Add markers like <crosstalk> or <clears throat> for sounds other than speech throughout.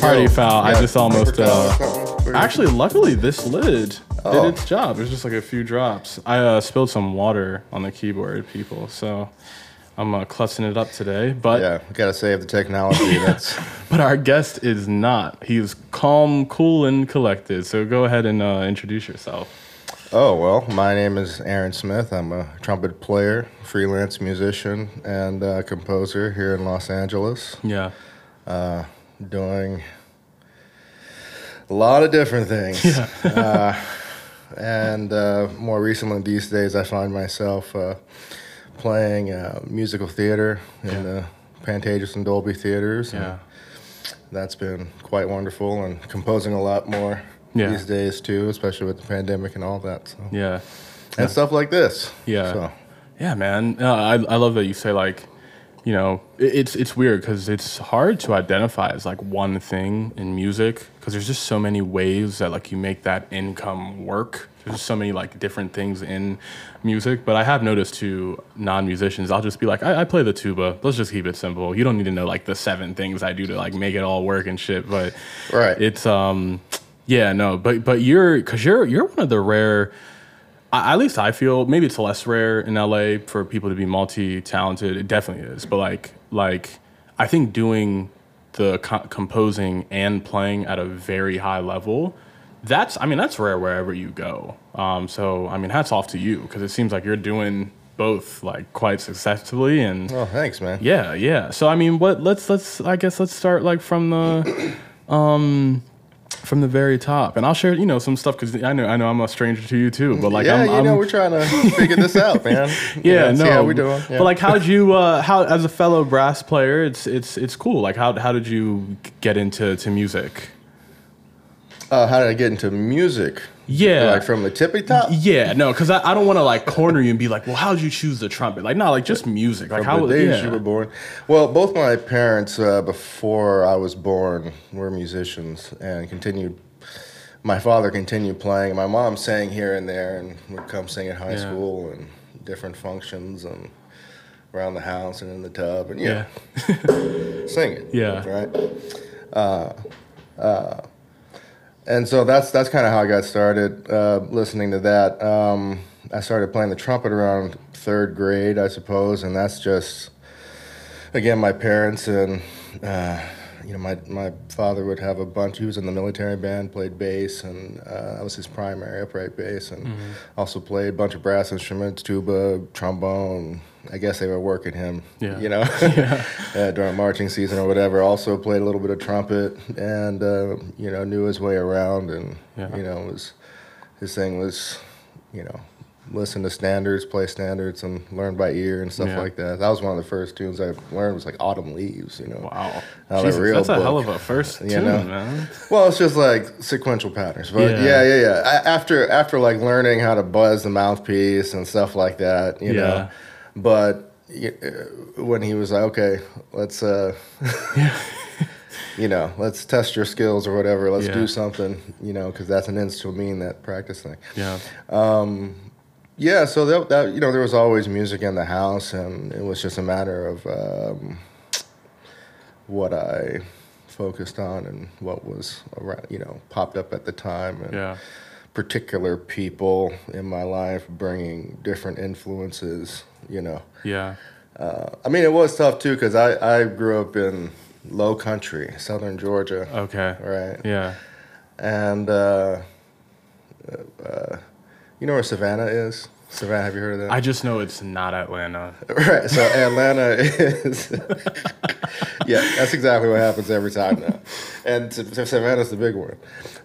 Party foul. I just almost. paper towel or Uh, something for you? actually, luckily, this lid Oh. did its job. There's just like a few drops. I uh, spilled some water on the keyboard, people. So I'm uh, clutching it up today. But yeah, gotta save the technology. <laughs> That's <laughs> but our guest is not. He's calm, cool, and collected. So go ahead and uh, introduce yourself. oh well. My name is Aaron Smith. I'm a trumpet player, freelance musician, and uh, composer here in Los Angeles. Yeah. doing a lot of different things. <laughs> uh, and uh, more recently, these days, I find myself uh, playing uh, musical theater in Yeah. the Pantages and Dolby theaters. Yeah. That's been quite wonderful, and composing a lot more Yeah. these days too, especially with the pandemic and all that. So. Yeah. And stuff like this. Yeah. So, Yeah, man. Uh, I I love that you say like, you know, it, it's it's weird because it's hard to identify as like one thing in music because there's just so many ways that like you make that income work. There's so many like different things in music. But I have noticed to non-musicians, I'll just be like, I, I play the tuba. Let's just keep it simple. You don't need to know like the seven things I do to like make it all work and shit. But Right. it's um, yeah, no. But but you're because you're you're one of the rare. I- at least I feel maybe it's less rare in LA for people to be multi-talented. It definitely is, but like like I think doing the co- composing and playing at a very high level, that's I mean that's rare wherever you go. Um, so I mean hats off to you because it seems like you're doing both like quite successfully and oh, thanks, man. yeah yeah. So I mean what let's let's I guess let's start like from the <clears throat> um from the very top and I'll share you know some stuff because I know I know I'm a stranger to you too but like yeah, I'm, you I'm know, we're trying to figure this out, man. <laughs> Yeah, know, no. How we doing? Yeah. But like, how'd you? Uh, how as a fellow brass player, it's it's it's cool. Like, how how did you get into to music? Uh, how did I get into music? Yeah, Like from the tippy top? yeah, no, because I, I don't want to like corner you and be like, well, how'd you choose the trumpet? Like, no, like just music. Like, how? the days yeah. you were born. Well, both my parents, uh, before I was born, were musicians and continued. My father continued playing. My mom sang here and there and would come sing at high Yeah. school and different functions and around the house and in the tub and yeah, yeah, <laughs> sing it. Yeah. Right. Uh, and so that's that's kind of how I got started uh, listening to that. Um, I started playing the trumpet around third grade, I suppose, and that's just again my parents and uh, you know my my father would have a bunch. He was in the military band, played bass, and uh, that was his primary upright bass, and also played a bunch of brass instruments, tuba, trombone. I guess they were working him, Yeah. you know, <laughs> <laughs> uh, during marching season or whatever. Also played a little bit of trumpet, and uh, you know knew his way around, and Yeah. you know was his thing was, you know, listen to standards, play standards, and learn by ear and stuff Yeah. like that. That was one of the first tunes I learned was like Autumn Leaves, you know. wow, Jesus, real that's a hell of a first you tune, know? man. Well, it's just like sequential patterns, but Yeah. yeah, yeah, yeah. A- After after like learning how to buzz the mouthpiece and stuff like that, you Yeah. know. But uh, when he was like, "Okay, let's uh, <laughs> you know, let's test your skills or whatever. Let's Yeah. do something, you know, because that's an instrument that practice thing." Yeah, Yeah, so that, that you know there was always music in the house, and it was just a matter of um, what I focused on and what was around, you know, popped up at the time, and yeah, particular people in my life bringing different influences. You know, yeah, uh, I mean, it was tough too because I I grew up in low country, southern Georgia, okay, right, yeah. and. Uh, uh, you know where Savannah is? Savannah, have you heard of that? I just know it's not Atlanta. <laughs> Right. So Atlanta <laughs> is. <laughs> yeah, that's exactly what happens every time now. And Sa- Sa- Savannah's the big one.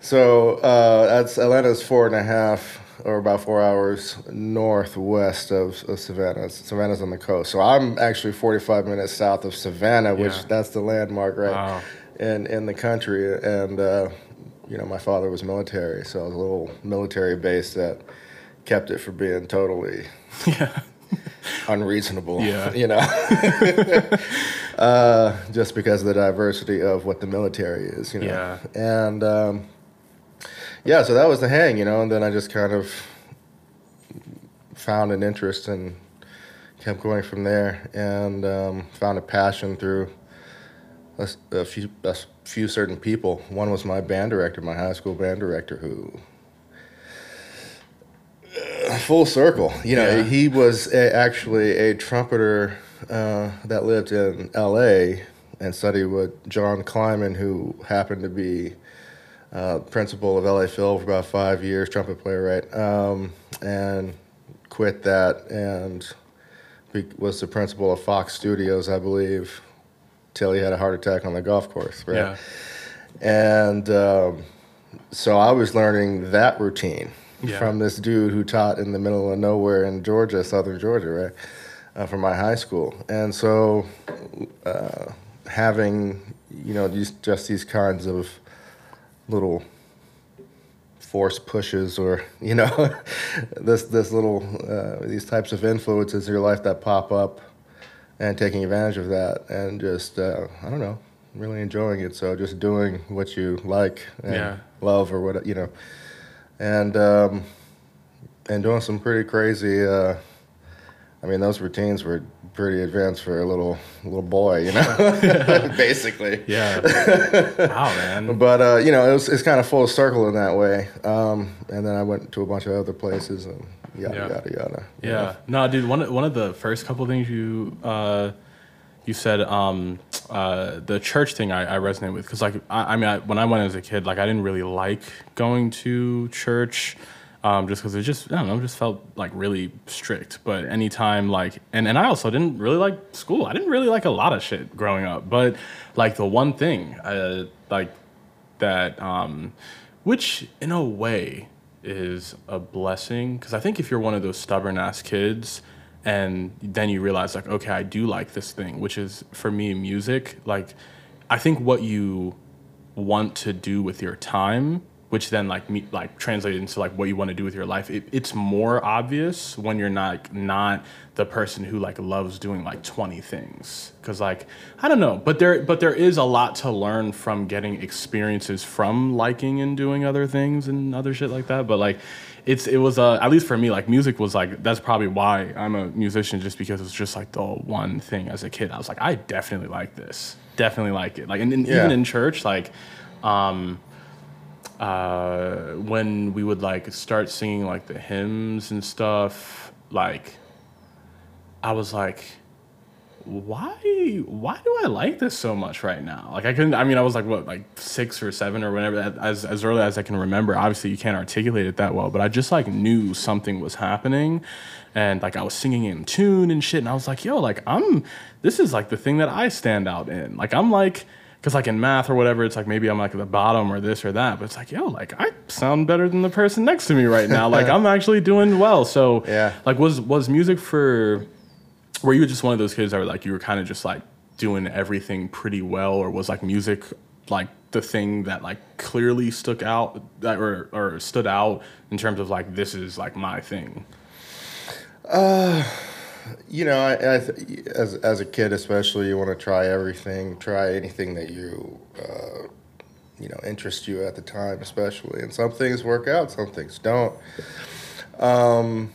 So uh, that's Atlanta's four and a half or about four hours northwest of, of Savannah. Savannah's on the coast. So I'm actually 45 minutes south of Savannah, which Yeah. that's the landmark, right? Wow. In, in the country. And, uh, you know, my father was military. So it was a little military base that kept it from being totally Yeah, unreasonable. Yeah. You know. <laughs> uh, just because of the diversity of what the military is, you know. Yeah. And um, yeah, so that was the hang, you know, and then I just kind of found an interest and kept going from there, and um, found a passion through a few a few certain people. One was my band director, my high school band director, who uh, full circle. You know, Yeah. he was a, actually a trumpeter uh, that lived in L.A. and studied with John Kleiman, who happened to be uh, principal of LA Phil for about five years, trumpet player, right? Um, and quit that and be, was the principal of Fox Studios, I believe, till he had a heart attack on the golf course, right? Yeah. And um, so I was learning that routine Yeah. from this dude who taught in the middle of nowhere in Georgia, southern Georgia, right? Uh, from my high school. And so uh, having, you know, these, just these kinds of little force pushes or you know <laughs> this this little uh, these types of influences in your life that pop up and taking advantage of that and just uh, I don't know really enjoying it so just doing what you like and Yeah. love or what you know and um, and doing some pretty crazy uh, I mean those routines were pretty advanced for a little little boy you know <laughs> <laughs> basically Yeah. <laughs> wow, man. but uh, you know, it was it's kind of full circle in that way. Um, and then I went to a bunch of other places and yada Yeah. yada yada. Yeah. No, dude. One of- one of the first couple things you uh, you said um, uh, the church thing I, I resonate with because like I, I mean I, when I went as a kid like I didn't really like going to church. Um, just because it just I don't know, just felt like really strict. But anytime like and, and I also didn't really like school. I didn't really like a lot of shit growing up. But like the one thing uh, like that um, which in a way is a blessing because i think if you're one of those stubborn ass kids and then you realize like okay i do like this thing which is for me music like i think what you want to do with your time which then like me like translated into like what you want to do with your life. It, it's more obvious when you're not like, not the person who like loves doing like 20 things. Because like i don't know but there but there is a lot to learn from getting experiences from liking and doing other things and other shit like that but like it's it was uh, at least for me like music was like that's probably why i'm a musician just because it's just like the one thing as a kid. I was like i definitely like this. Definitely like it. Like and, and Yeah. even in church like um uh, when we would like start singing like the hymns and stuff, like I was like, why why do I like this so much right now? Like I couldn't I mean I was like what like six or seven or whatever as as early as I can remember. Obviously you can't articulate it that well, but I just like knew something was happening and like I was singing in tune and shit and I was like, yo, like I'm this is like the thing that I stand out in. Like I'm like because like in math or whatever, it's like maybe I'm like at the bottom or this or that, but it's like yo, like I sound better than the person next to me right now. like <laughs> I'm actually doing well. So Yeah. like was was music for were you just one of those kids that were like you were kind of just like doing everything pretty well, or was like music like the thing that like clearly stuck out that or or stood out in terms of like this is like my thing? Uh, You know, I, I th- as as a kid, especially, you want to try everything, try anything that you, uh, you know, interest you at the time, especially. And some things work out, some things don't. Um,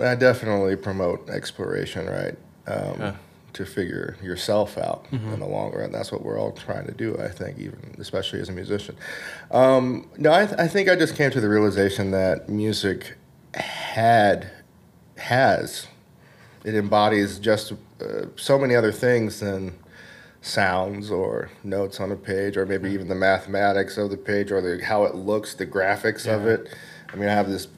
I definitely promote exploration, right? Um, Yeah. To figure yourself out in the long run. That's what we're all trying to do, I think, even especially as a musician. Um, no, I, th- I think I just came to the realization that music had, has, it embodies just uh, so many other things than sounds or notes on a page or maybe even the mathematics of the page or the, how it looks the graphics of it. I mean i have this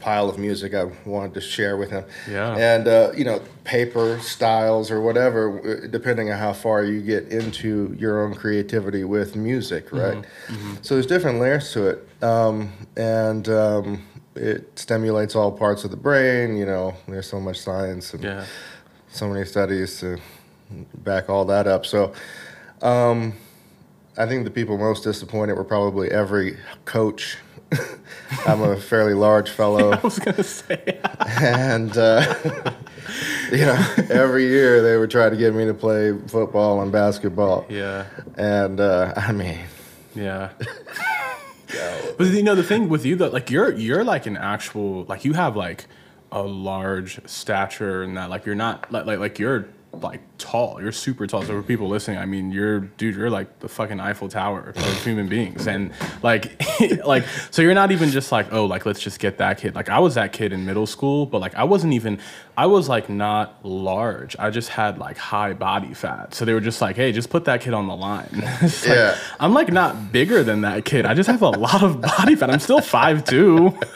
pile of music i wanted to share with him. Yeah. and uh, you know paper styles or whatever uh, depending on how far you get into your own creativity with music right? So there's different layers to it. Um, and um, it stimulates all parts of the brain you know there's so much science and Yeah. so many studies to back all that up. So, um, I think the people most disappointed were probably every coach. <laughs> I'm a fairly large fellow, <laughs> I was gonna say and uh, <laughs> You know, every year they would try to get me to play football and basketball. Yeah. And uh, I mean, Yeah. But you know the thing with you though, like you're you're like an actual like you have like a large stature and that like you're not like like, like you're like tall. You're super tall. So for people listening, I mean, you're dude. You're like the fucking Eiffel Tower of human beings, and like, <laughs> like, so you're not even just like, oh, like let's just get that kid. Like I was that kid in middle school, but like I wasn't even. I was like not large. I just had like high body fat. So they were just like, hey, just put that kid on the line. <laughs> Like, Yeah. I'm like not bigger than that kid. I just have a lot of body fat. I'm still five two. <laughs>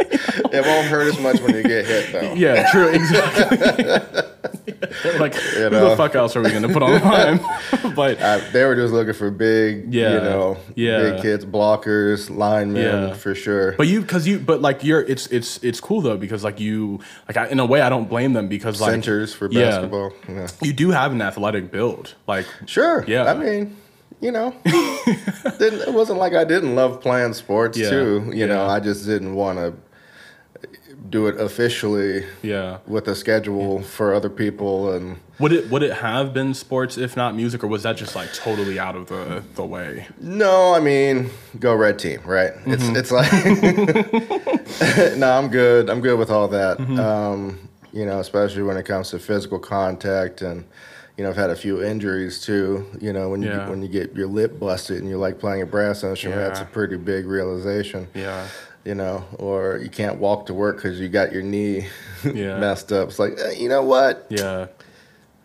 it won't hurt as much when you get hit, though. <laughs> Yeah, true, exactly. <laughs> like, who know. the fuck else are we gonna put on line? <laughs> but I, they were just looking for big, Yeah. you know, Yeah. big kids, blockers, linemen, Yeah. for sure. But you, because you, but like you're, it's it's it's cool though because like you, like I, in a way I don't blame them because like Centers for Yeah. basketball. Yeah. you do have an athletic build. Like Sure. Yeah. I mean, you know, it wasn't like I didn't love playing sports Yeah. too. You know, I just didn't want to do it officially yeah, with a schedule for other people and would it would it have been sports if not music, or was that just like totally out of the the way? no i mean go red team right it's it's like <laughs> no i'm good i'm good with all that um you know especially when it comes to physical contact and you know i've had a few injuries too you know when you Yeah. when you get your lip busted and you like playing a brass instrument that's a pretty big realization Yeah, you know, or you can't walk to work because you got your knee <laughs> Yeah. messed up. It's like, you know what? yeah.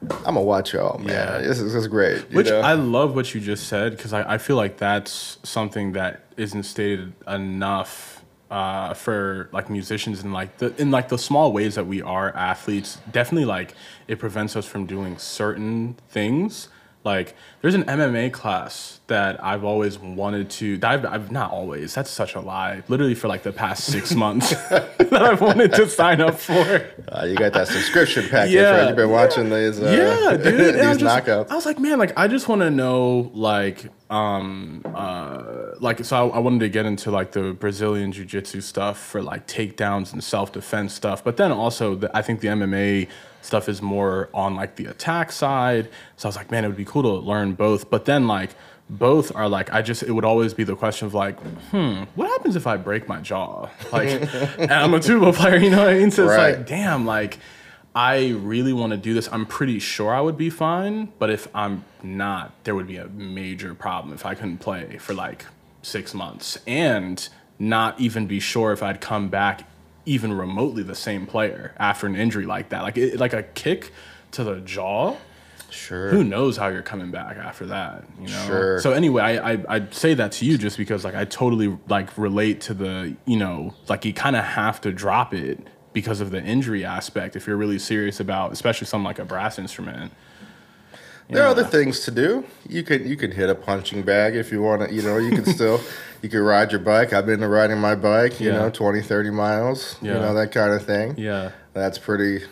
I'm gonna watch y'all, man. Yeah. This is this is great. Which know? I love what you just said because I, I feel like that's something that isn't stated enough uh, for like musicians and like the in like the small ways that we are athletes. Definitely like it prevents us from doing certain things. Like there's an MMA class that I've always wanted to. that I've, I've not always. That's such a lie. Literally for like the past six <laughs> months <laughs> that I've wanted to sign up for. Uh, you got that subscription package, Yeah, right? You've been watching these, uh, yeah, dude. <laughs> these just- knockouts. I was like, man, like I just want to know, like, um, uh, like so I, I wanted to get into like the Brazilian jiu-jitsu stuff for like takedowns and self-defense stuff, but then also the, I think the MMA stuff is more on like the attack side. So I was like, man, it would be cool to learn both. But then like both are like I just it would always be the question of like, hmm, what happens if I break my jaw? <laughs> Like, and I'm a tuba player, you know what I mean? So it's like, damn, like I really want to do this. I'm pretty sure I would be fine, but if I'm not, there would be a major problem if I couldn't play for like six months and not even be sure if I'd come back even remotely the same player after an injury like that. Like it, like a kick to the jaw. Sure. Who knows how you're coming back after that? You know. Sure. So anyway, I, I I'd say that to you just because like I totally like relate to the you know like you kind of have to drop it because of the injury aspect if you're really serious about especially something like a brass instrument. There are other things to do. You could you could hit a punching bag if you want to. You know, you can still <laughs> you could ride your bike. I've been to riding my bike. You Yeah. know, 20, 30 miles. You Yeah. know that kind of thing. Yeah. That's pretty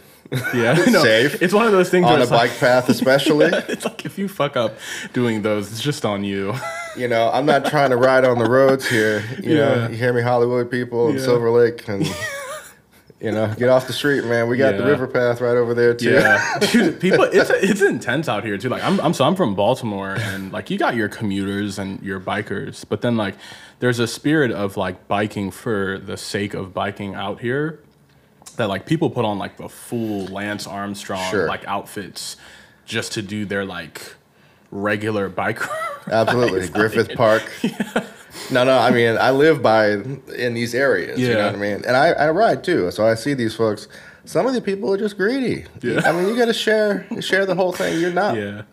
Yeah. <laughs> no, Safe. It's one of those things on where a it's like, bike path, especially. <laughs> it's like if you fuck up doing those, it's just on you. You know, I'm not trying to ride on the roads here. You Yeah. know, you hear me, Hollywood people and Yeah. Silver Lake, and you know, get off the street, man. We got the river path right over there too. Yeah, <laughs> dude, people, it's it's intense out here too. Like I'm, I'm so I'm from Baltimore, and like you got your commuters and your bikers, but then like there's a spirit of like biking for the sake of biking out here. That like people put on like the full Lance Armstrong Sure. like outfits just to do their like regular bike. Absolutely. <laughs> Griffith Park. <laughs> No, no. I mean, I live by in these areas. You know what I mean? And I, I ride too, so I see these folks. Some of the people are just greedy. Yeah. I mean, you got to share share the whole thing. You're not. yeah,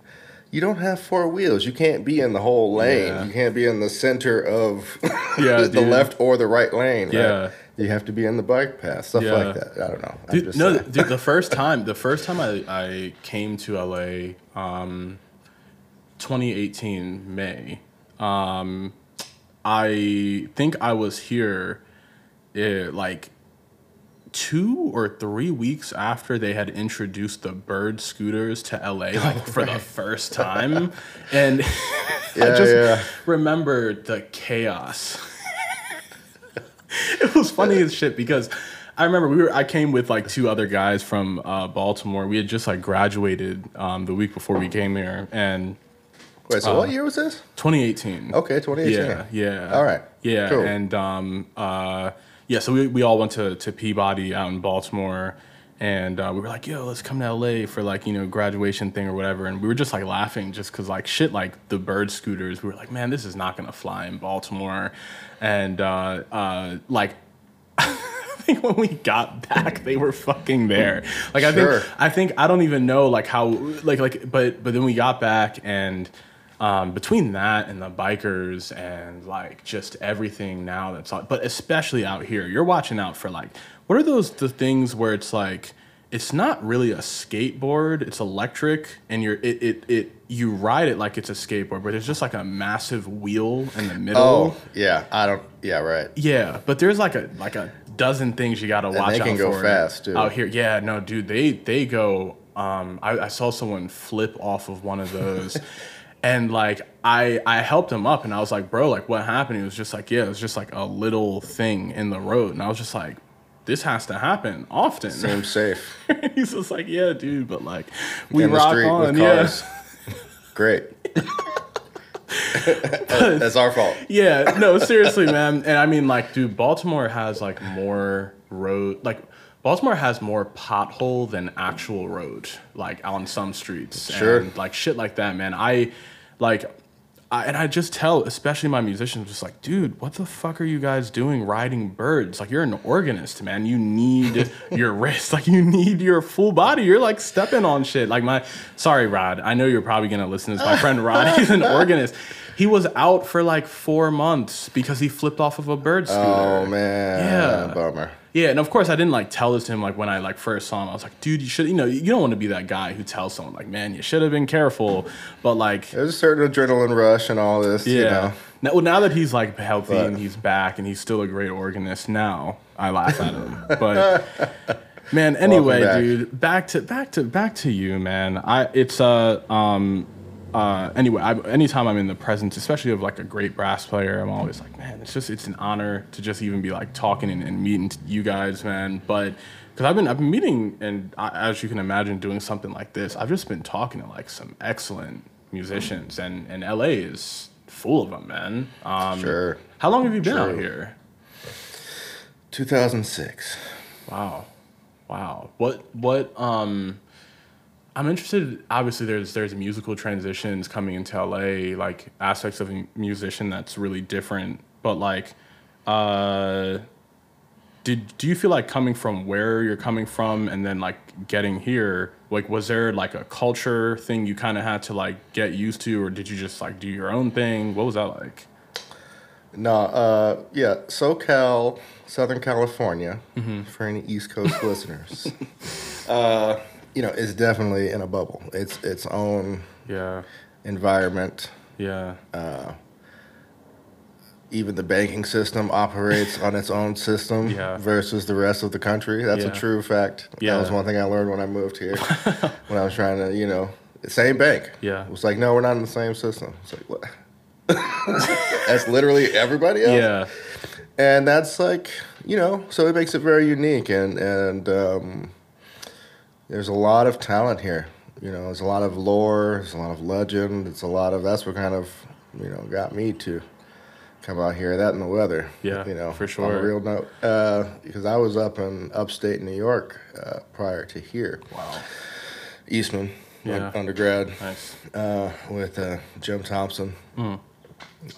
You don't have four wheels. You can't be in the whole lane. Yeah. You can't be in the center of <laughs> Yeah, <laughs> the dude. left or the right lane. right? Yeah. You have to be in the bike path, stuff Yeah. like that. I don't know. I'm Dude, just no, saying. dude. The first <laughs> time, the first time I, I came to LA, um, 2018 May. Um, I think I was here, eh, like two or three weeks after they had introduced the bird scooters to LA, <laughs> like for the first time, and <laughs> I just yeah. remember the chaos. <laughs> it was funny as shit because I remember we were. I came with like two other guys from uh, Baltimore. We had just like graduated um, the week before we came here, and Wait, so what year was this? 2018. Okay, 2018. Yeah, yeah. All right. Yeah, Cool. and um, uh, yeah. So we, we all went to to Peabody out in Baltimore, and uh, we were like, "Yo, let's come to LA for like you know graduation thing or whatever." And we were just like laughing, just because like shit like the bird scooters. We were like, "Man, this is not gonna fly in Baltimore," and uh, uh, like. <laughs> I think when we got back, they were fucking there. Like I Sure. think I think I don't even know like how like like but but then we got back and um, between that and the bikers and like just everything now that's like but especially out here you're watching out for like what are those the things where it's like it's not really a skateboard it's electric and you're it it, it you ride it like it's a skateboard but it's just like a massive wheel in the middle Oh, yeah. I don't. Yeah, right. yeah, but there's like a like a dozen things you got to watch they out can go for fast, too. out here. Yeah, no, dude, they they go. Um, I, I saw someone flip off of one of those, <laughs> and like I I helped him up, and I was like, bro, like what happened? He was just like, yeah, it was just like a little thing in the road, and I was just like. This has to happen often. Seems <laughs> safe. He's just like, yeah, dude, but like, we in rock on, yeah. cars. <laughs> Great. That's our fault. yeah, no, seriously, man. And I mean, like, dude, Baltimore has like more road, like, Baltimore has more pothole than actual road, like on some streets. Sure. And, like shit like that, man. I like, I, and I just tell, especially my musicians, just like, dude, what the fuck are you guys doing riding birds? Like, you're an organist, man. You need <laughs> your wrist, like, you need your full body. You're like stepping on shit. Like my, sorry, Rod. I know you're probably gonna listen to this. My friend Rod, he's an <laughs> organist. He was out for like four months because he flipped off of a bird scooter. Oh man. Yeah. Bummer. Yeah, and of course I didn't like tell this to him like when I like first saw him. I was like, dude, you should, you know, you don't want to be that guy who tells someone like, man, you should have been careful. But like, There's a certain adrenaline rush and all this. yeah. You know. Now, well, now that he's like healthy But- and he's back and he's still a great organist, now I laugh at him. But <laughs> man, anyway, back. dude, back to back to back to you, man. I it's uh um uh anyway, I, anytime I'm in the presence, especially of like a great brass player, I'm always like, man, it's just it's an honor to just even be like talking and, and meeting you guys, man. But because I've been I've been meeting and I, as you can imagine, doing something like this, I've just been talking to like some excellent musicians, and and LA is full of them, man. Um, Sure. How long have you been out here? 2006. Wow, wow. What what um. I'm interested. Obviously, there's there's musical transitions coming into LA, like aspects of a musician that's really different. But like, uh, did do you feel like coming from where you're coming from and then like getting here? Like, was there like a culture thing you kind of had to like get used to, or did you just like do your own thing? What was that like? No, uh, yeah, SoCal, Southern California, Mm-hmm. for any East Coast <laughs> listeners, <laughs> uh, you know, it's definitely in a bubble. It's its own Yeah, environment. yeah, Even the banking system operates on its own system Yeah. versus the rest of the country. That's Yeah. a true fact. Yeah. That was one thing I learned when I moved here. <laughs> when I was trying to, you know, same bank. Yeah. It was like, no, we're not in the same system. It's like, what? <laughs> That's literally everybody else. yeah, and that's like you know so it makes it very unique and and um, there's a lot of talent here you know there's a lot of lore there's a lot of legend it's a lot of that's what kind of you know got me to come out here that and the weather Yeah, you know for sure. on a real note uh, because i was up in upstate new york uh, prior to here wow, eastman Yeah. undergrad nice. uh, with uh, Jim Thompson Mm.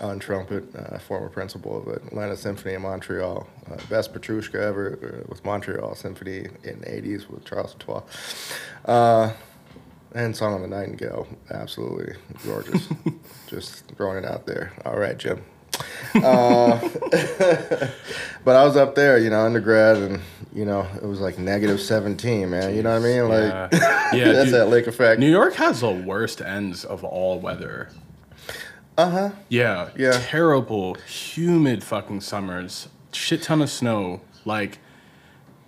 On trumpet, uh, former principal of Atlanta Symphony in Montreal, uh, best Petrushka ever uh, with Montreal Symphony in the 80s with Charles Dutoit. Uh, and Song of the Nightingale, absolutely gorgeous. <laughs> Just throwing it out there. All right, Jim. Uh, <laughs> but I was up there, you know, undergrad, and you know, it was like negative 17, man. You know what I mean? Like, yeah, yeah <laughs> that's dude. that lake effect. New York has the worst ends of all weather. Uh huh. Yeah, Yeah. Terrible, humid fucking summers. Shit ton of snow. Like,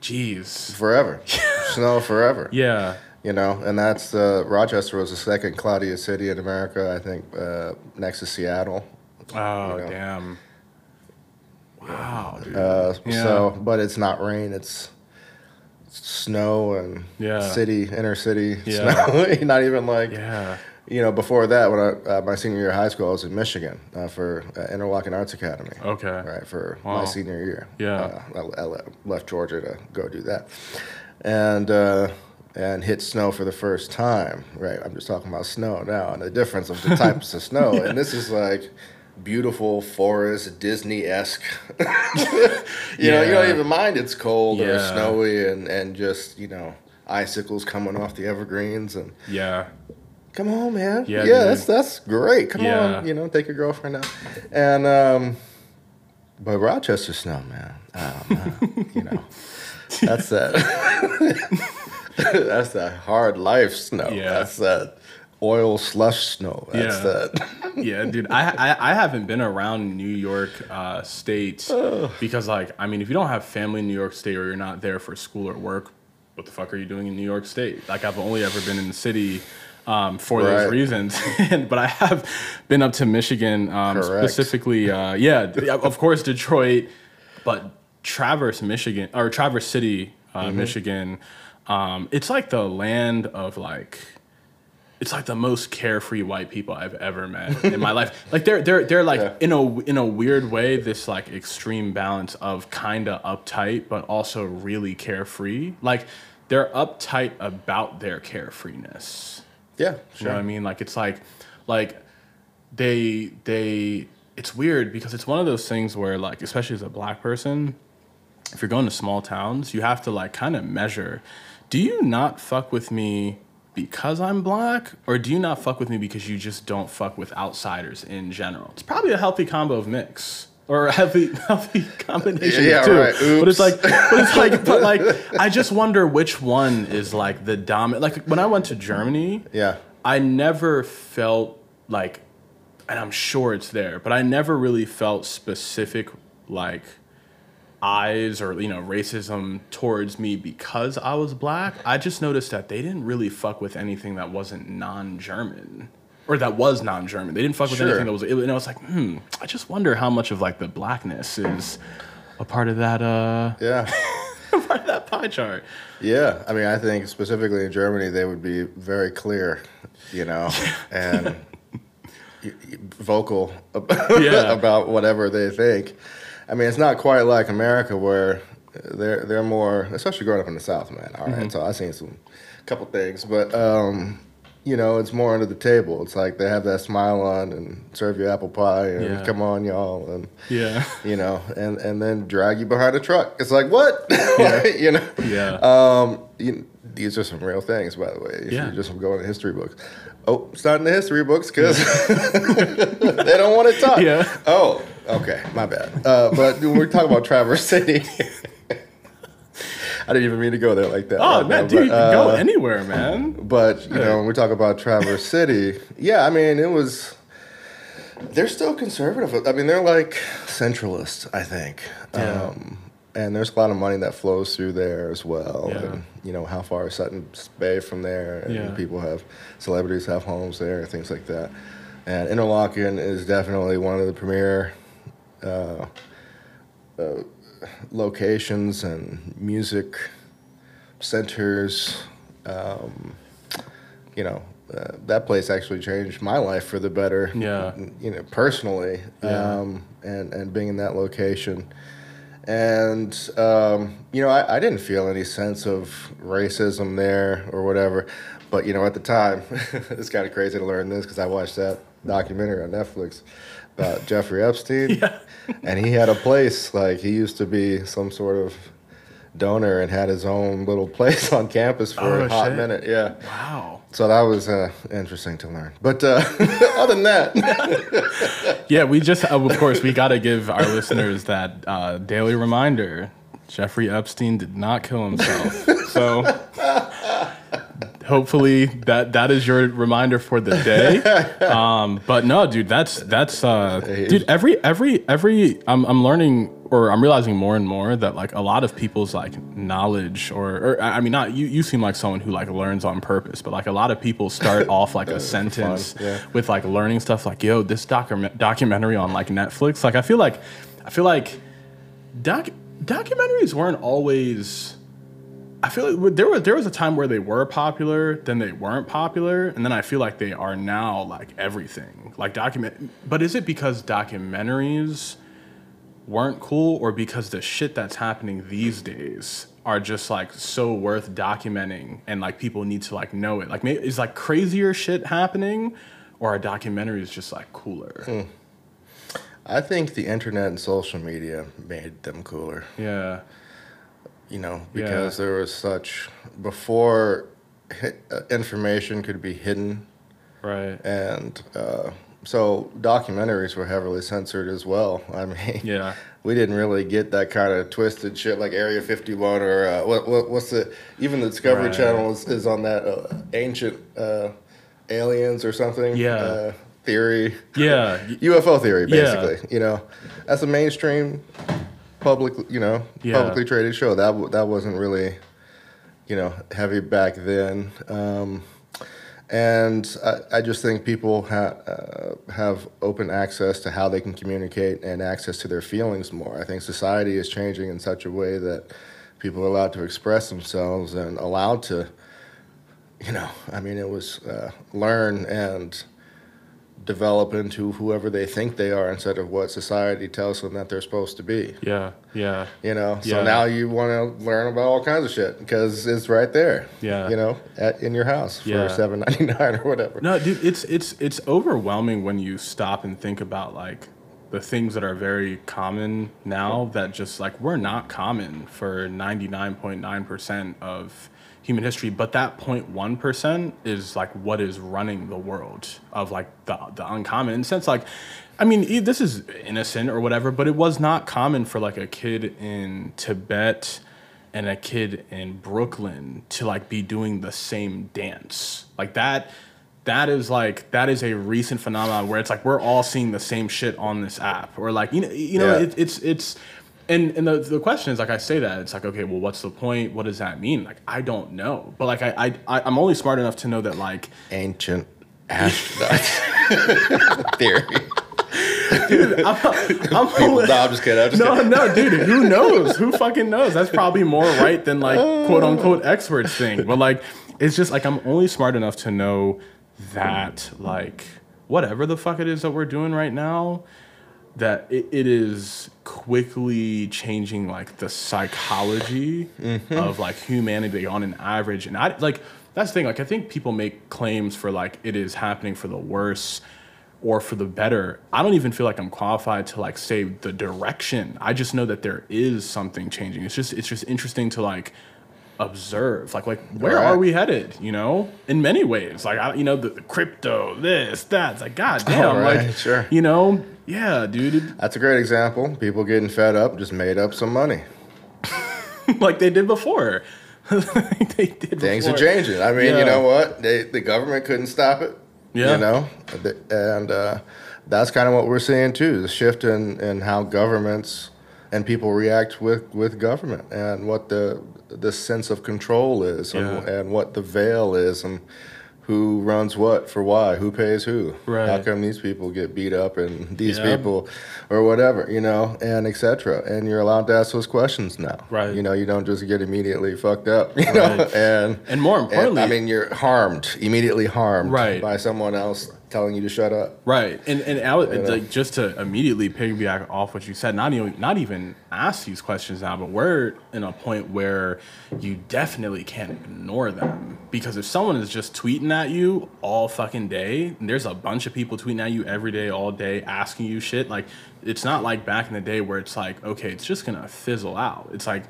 jeez. Forever. <laughs> Snow forever. Yeah, You know, and that's uh, Rochester was the second cloudiest city in America, I think, uh, next to Seattle. Oh You know. damn. Wow, dude. Uh, Yeah. So, but it's not rain; it's snow and Yeah. city inner city Yeah. snow. <laughs> Not even like Yeah. You know before that when I uh, my senior year of high school I was in Michigan uh, for uh, Interlochen Arts Academy. Okay. Right for Wow. my senior year. Yeah. Uh, I, I left Georgia to go do that, and uh, and hit snow for the first time. Right. I'm just talking about snow now and the difference of the <laughs> types of snow. And this is like beautiful forest Disney esque. <laughs> you know, you don't even mind it's cold or snowy and and just you know icicles coming off the evergreens and Yeah. Come on man Yeah, that's that's great come Yeah. on you know take your girlfriend out and um but rochester snow man oh, <laughs> you know that's that <laughs> that's that hard life snow Yeah. that's that oil slush snow that's Yeah. <laughs> that yeah, dude. I, I I haven't been around New York uh, State because, like, I mean, if you don't have family in New York State or you're not there for school or work, what the fuck are you doing in New York State? Like, I've only ever been in the city um, for Right. those reasons. <laughs> but I have been up to Michigan, um, specifically. Uh, yeah, of course, Detroit, but Traverse, Michigan, or Traverse City, uh, Mm-hmm. Michigan. Um, it's like the land of like it's like the most carefree white people I've ever met in my life. <laughs> Like they're they're they're like Yeah. in a in a weird way this like extreme balance of kind of uptight but also really carefree. Like they're uptight about their carefreeness. Yeah You know what I mean? Like it's like like they they it's weird because it's one of those things where like especially as a black person if you're going to small towns, you have to like kind of measure. Do you not fuck with me because I'm black, or do you not fuck with me because you just don't fuck with outsiders in general? It's probably a healthy combo of mix. Or <laughs> a healthy, healthy combination Yeah, of two. right. But it's like, but it's like, but like, <laughs> I just wonder which one is like the dominant. Like when I went to Germany, yeah I never felt like, and I'm sure it's there, but I never really felt specific like eyes or you know racism towards me because I was black. I just noticed that they didn't really fuck with anything that wasn't non-German or that was non-German. They didn't fuck with Sure. anything that was. It, And I was like, hmm. I just wonder how much of like the blackness is a part of that. uh yeah <laughs> part of that pie chart. Yeah, I mean, I think specifically in Germany, they would be very clear, you know, <laughs> and vocal ab- <laughs> Yeah. about whatever they think. I mean, it's not quite like America where they're they're more, especially growing up in the South, man. All right, Mm-hmm. so I've seen some couple things, but um, you know, it's more under the table. It's like they have that smile on and serve you apple pie and Yeah. come on, y'all, and Yeah. you know, and and then drag you behind a truck. It's like what, <laughs> Like, <laughs> you know. Yeah. Um, you, these are some real things, by the way. If Yeah. you just go into history books. Oh, it's not in the history books because <laughs> they don't want to talk. Yeah. Oh, okay, my bad. Uh, but when we're talking about Traverse City. I didn't even mean to go there like that. Oh right man, now, dude, you but, can go uh, anywhere, man. but you know, when we talk about Traverse City, yeah, I mean, it was. They're still conservative. I mean, they're like centralists, I think. Yeah. Um, and there's a lot of money that flows through there as well. Yeah. And you know, how far is Sutton Bay from there? And Yeah. people have celebrities have homes there, and things like that. And Interlochen is definitely one of the premier uh, uh, locations and music centers. Um, you know, uh, that place actually changed my life for the better. Yeah. You know, personally, Yeah. um, and and being in that location, and um, you know, I, I didn't feel any sense of racism there or whatever. But you know, at the time, <laughs> it's kind of crazy to learn this because I watched that documentary on Netflix about Jeffrey Epstein, <laughs> Yeah. and he had a place like he used to be some sort of donor and had his own little <laughs> place on campus for Oh, a hot shit. minute. Yeah. Wow. So that was uh, interesting to learn. But uh, <laughs> other than that, <laughs> Yeah, we just, of course, we got to give our listeners that uh, daily reminder. Jeffrey Epstein did not kill himself. So hopefully that that is your reminder for the day. Um, but no, dude, that's that's uh, dude. Every every every I'm I'm learning or I'm realizing more and more that like a lot of people's like knowledge or, or I mean not you you seem like someone who like learns on purpose, but like a lot of people start <laughs> off like a sentence yeah. with like learning stuff like yo this docu- documentary on like Netflix. Like I feel like I feel like doc- documentaries weren't always I feel like there was there was a time where they were popular, then they weren't popular, and then I feel like they are now like everything. Like document, but is it because documentaries weren't cool, or because the shit that's happening these days are just like so worth documenting, and like people need to like know it? Like, maybe, is like crazier shit happening, or are documentaries just like cooler? I think the internet and social media made them cooler. Yeah, You know, because there was such before uh, information could be hidden, right. and uh, so documentaries were heavily censored as well. I mean, Yeah. <laughs> we didn't really get that kind of twisted shit like Area 51 or uh, what, what what's the even the Discovery Right. Channel is, is on that uh, ancient uh, aliens or something. Yeah. Uh, theory. Yeah, <laughs> UFO theory, basically. Yeah. You know, that's a mainstream public, you know, Yeah. publicly traded show. That that wasn't really, you know, heavy back then. Um, and I, I just think people ha- uh, have open access to how they can communicate and access to their feelings more. I think society is changing in such a way that people are allowed to express themselves and allowed to, you know, I mean, it was uh, learn and develop into whoever they think they are instead of what society tells them that they're supposed to be. yeah, yeah. You know, so Yeah. now you want to learn about all kinds of shit because it's right there. Yeah. you know, at in your house for Yeah. seven ninety nine or whatever. No, dude, it's it's it's overwhelming when you stop and think about like the things that are very common now that just like were not common for 99.9% of human history, but that 0.1% is like what is running the world of like the the uncommon in the sense like I mean, this is innocent or whatever, but it was not common for like a kid in Tibet and a kid in Brooklyn to like be doing the same dance. Like that that is like that is a recent phenomenon where it's like we're all seeing the same shit on this app or like you know you know Yeah. it, it's it's and and the, the question is like I say that it's like okay well what's the point what does that mean like I don't know but like I I I'm only smart enough to know that like Ancient astronauts <laughs> theory. Dude, I'm People, <laughs> only, no, I'm just kidding. I'm just no, kidding. no, dude. Who knows? Who fucking knows? That's probably more right than like <laughs> quote unquote experts thing. But like, it's just like I'm only smart enough to know that like whatever the fuck it is that we're doing right now, that it, it is quickly changing like the psychology mm-hmm. of like humanity on an average. And I like that's the thing. Like I think people make claims for like it is happening for the worse or for the better. I don't even feel like I'm qualified to like say the direction. I just know that there is something changing. It's just it's just interesting to like observe like like where Right. are we headed you know in many ways like I, you know the, the crypto this that it's like god <laughs> damn right, like sure. you know yeah dude That's a great example. People getting fed up just made up some money. <laughs> like they did before <laughs> they did Things are changing. I mean, Yeah. you know what? They, the government couldn't stop it. Yeah. You know, and uh, that's kind of what we're seeing too: the shift in, in how governments and people react with, with government, and what the the sense of control is, and, and what the veil is, and who runs what for why, who pays who. How come these people get beat up and these Yeah. people, or whatever, you know, and etc. And you're allowed to ask those questions now. Right. You know, you don't just get immediately fucked up. <laughs> You know, Right. and and more and, importantly I mean, you're harmed, immediately harmed Right. by someone else telling you to shut up. Right, and and would, You know? like just to immediately piggyback off what you said, not even not even ask these questions now, but we're in a point where you definitely can't ignore them because if someone is just tweeting at you all fucking day, and there's a bunch of people tweeting at you every day, all day, asking you shit. Like it's not like back in the day where it's like, okay, it's just gonna fizzle out. It's like.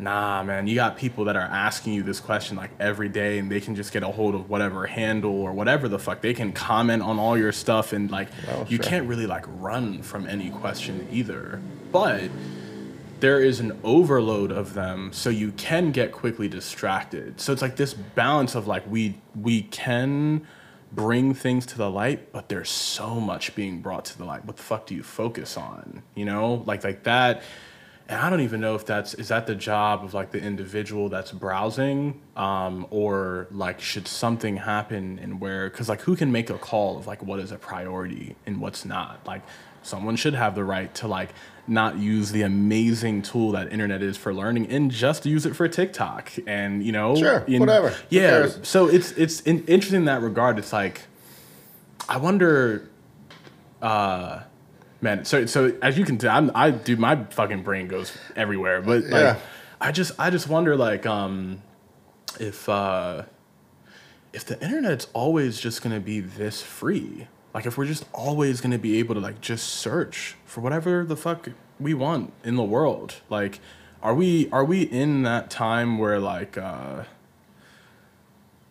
Nah, man, you got people that are asking you this question like every day, and they can just get a hold of whatever handle or whatever the fuck. They can comment on all your stuff, and like you sure. can't really like run from any question either. But there is an overload of them, so you can get quickly distracted. So it's like this balance of like we we can bring things to the light, but there's so much being brought to the light. What the fuck do you focus on? You know, like like that and I don't even know if that's is that the job of like the individual that's browsing, um, or like should something happen and where because like who can make a call of like what is a priority and what's not like someone should have the right to like not use the amazing tool that internet is for learning and just use it for TikTok and you know Sure, whatever. Yeah so it's it's in, interesting in that regard it's like I wonder uh man so so as you can tell I'm, i do my fucking brain goes everywhere but like Yeah. i just i just wonder like um if uh if the internet's always just gonna be this free like if we're just always gonna be able to like just search for whatever the fuck we want in the world like are we are we in that time where like uh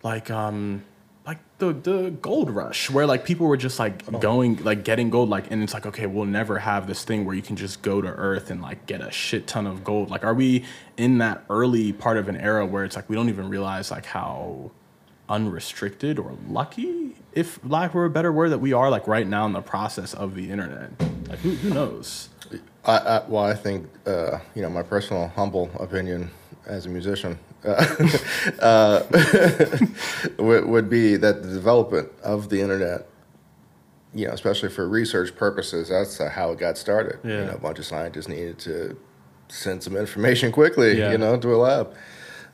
like um like the the gold rush where like people were just like going like getting gold like and it's like okay we'll never have this thing where you can just go to earth and like get a shit ton of gold. Like are we in that early part of an era where it's like we don't even realize like how unrestricted or lucky if lack were a better word that we are like right now in the process of the internet like who, who knows I, I, well, I think uh, you know my personal humble opinion as a musician uh, <laughs> uh, <laughs> would, would be that the development of the internet, you know, especially for research purposes, that's uh, how it got started. You Yeah. know, a bunch of scientists needed to send some information quickly, Yeah. you know, to a lab.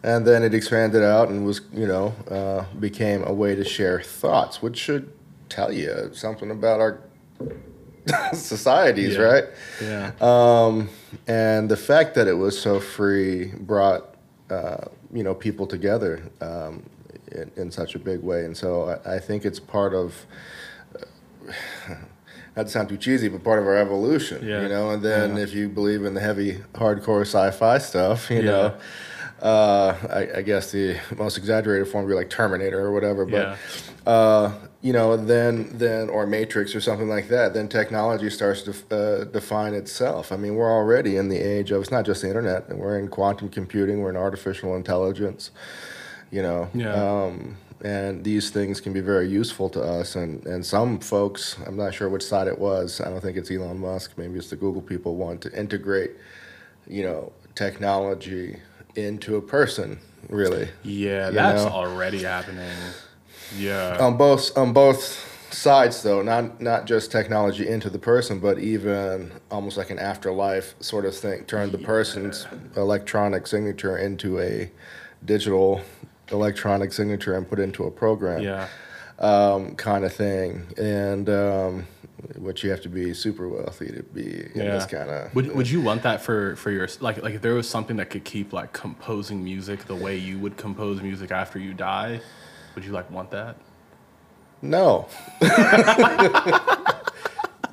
And then it expanded out and was, you know, uh, became a way to share thoughts, which should tell you something about our <laughs> societies, Yeah. right? yeah Um, and the fact that it was so free brought uh, you know people together um, in, in such a big way, and so I, I think it's part of. <sighs> Not to sound too cheesy, but part of our evolution, Yeah. you know. And then Yeah. if you believe in the heavy, hardcore sci-fi stuff, you know, uh, I, I guess the most exaggerated form would be like Terminator or whatever. But Yeah. uh, you know, then then or Matrix or something like that. Then technology starts to uh, define itself. I mean, we're already in the age of it's not just the internet. We're in quantum computing. We're in artificial intelligence. You know, Yeah. um, and these things can be very useful to us. And and some folks, I'm not sure which side it was. I don't think it's Elon Musk. Maybe it's the Google people want to integrate, you know, technology into a person. Really, yeah that's know? already happening yeah on both on both sides though not not just technology into the person but even almost like an afterlife sort of thing turn the person's electronic signature into a digital electronic signature and put into a program yeah um, kind of thing and um, which you have to be super wealthy to be in this kind of Would Would you want that for for your like like if there was something that could keep like composing music the way you would compose music after you die? Would you like want that? No. <laughs>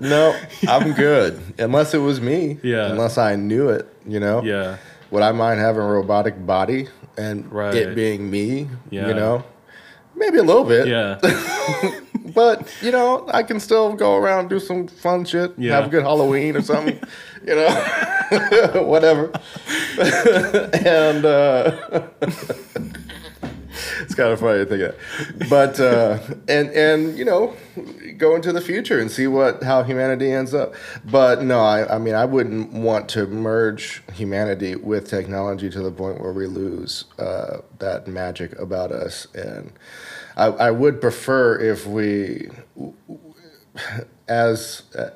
no, I'm good. Unless it was me. Yeah. Unless I knew it, you know? Yeah. Would I mind having a robotic body and Right. it being me? Yeah. You know? Maybe a little bit. Yeah. <laughs> But, you know, I can still go around, do some fun shit, Yeah. have a good Halloween or something, <laughs> you know? <laughs> Whatever. <laughs> and, uh, it's kind of funny to think of that. But uh, and and you know, go into the future and see what how humanity ends up. But no, I, I mean I wouldn't want to merge humanity with technology to the point where we lose uh, that magic about us. And I, I would prefer if we, as a,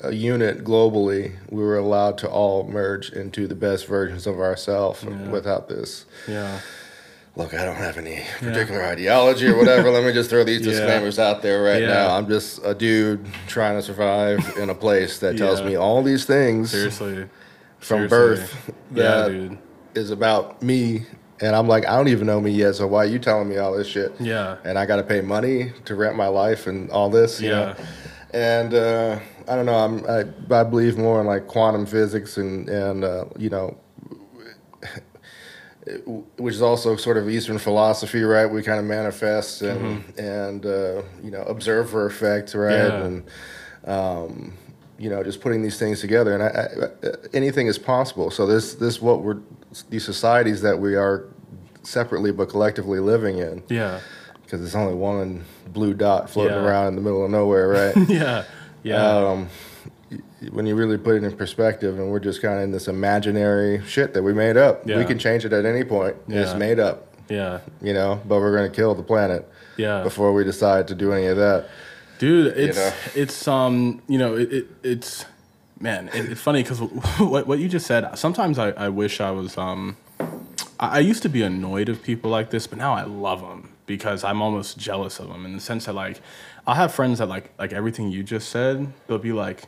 a unit globally, we were allowed to all merge into the best versions of ourselves Yeah. without this Yeah. look, I don't have any particular ideology or whatever. Let me just throw these <laughs> Yeah. disclaimers out there right Yeah. now. I'm just a dude trying to survive in a place that tells Yeah. me all these things Seriously. from Seriously. birth Yeah, that dude. is about me. And I'm like, I don't even know me yet, so why are you telling me all this shit? Yeah. And I got to pay money to rent my life and all this. Yeah. Know? And uh, I don't know. I'm I, I believe more in like quantum physics and and uh, you know <laughs> which is also sort of Eastern philosophy, right? We kind of manifest and and uh, you know observer effect, right? Yeah. And um, you know just putting these things together, and I, I, anything is possible. So this this what we're these societies that we are separately but collectively living in, Yeah. because there's only one blue dot floating Yeah. around in the middle of nowhere, right? <laughs> Yeah. Yeah. um, when you really put it in perspective, and we're just kind of in this imaginary shit that we made up. Yeah. We can change it at any point. It's made up, Yeah. you know. But we're gonna kill the planet Yeah. before we decide to do any of that. dude it's know? it's um you know it, it it's man it, it's funny because <laughs> what, what you just said sometimes I, I wish i was um I, used to be annoyed of people like this but now i love them because i'm almost jealous of them in the sense that like i'll have friends that like like everything you just said they'll be like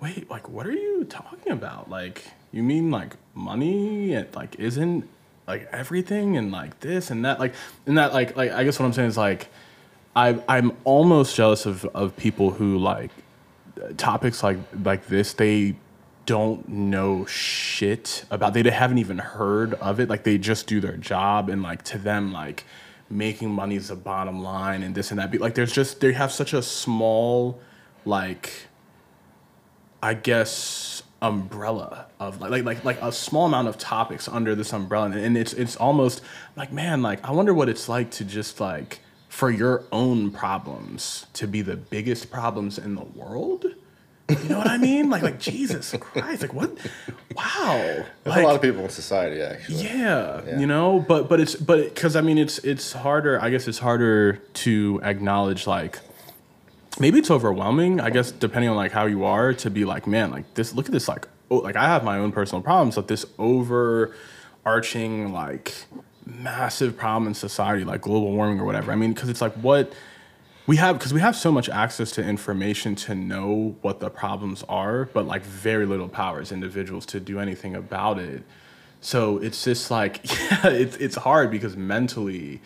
wait like what are you talking about like you mean like money and like isn't like everything and like this and that like and that like like i guess what i'm saying is like I, I'm almost jealous of, of people who like topics like like this. They don't know shit about. They haven't even heard of it. Like they just do their job, and like to them, like making money is the bottom line, and this and that. Like there's just they have such a small, like, I guess umbrella of like like like like a small amount of topics under this umbrella, and it's it's almost like man, like I wonder what it's like to just like for your own problems to be the biggest problems in the world. You know what I mean? Like, like Jesus Christ! Like, what? Wow! There's Like, a lot of people in society actually. yeah, you know, but but it's but because I mean it's it's harder. I guess it's harder to acknowledge like maybe it's overwhelming. I guess depending on like how you are to be like, man, like this. Look at this. Like, oh, like I have my own personal problems, but this overarching like massive problem in society, like global warming or whatever. I mean, because it's like what we have because we have so much access to information to know what the problems are but like very little power as individuals to do anything about it. So it's just like <laughs> yeah it's, it's hard because mentally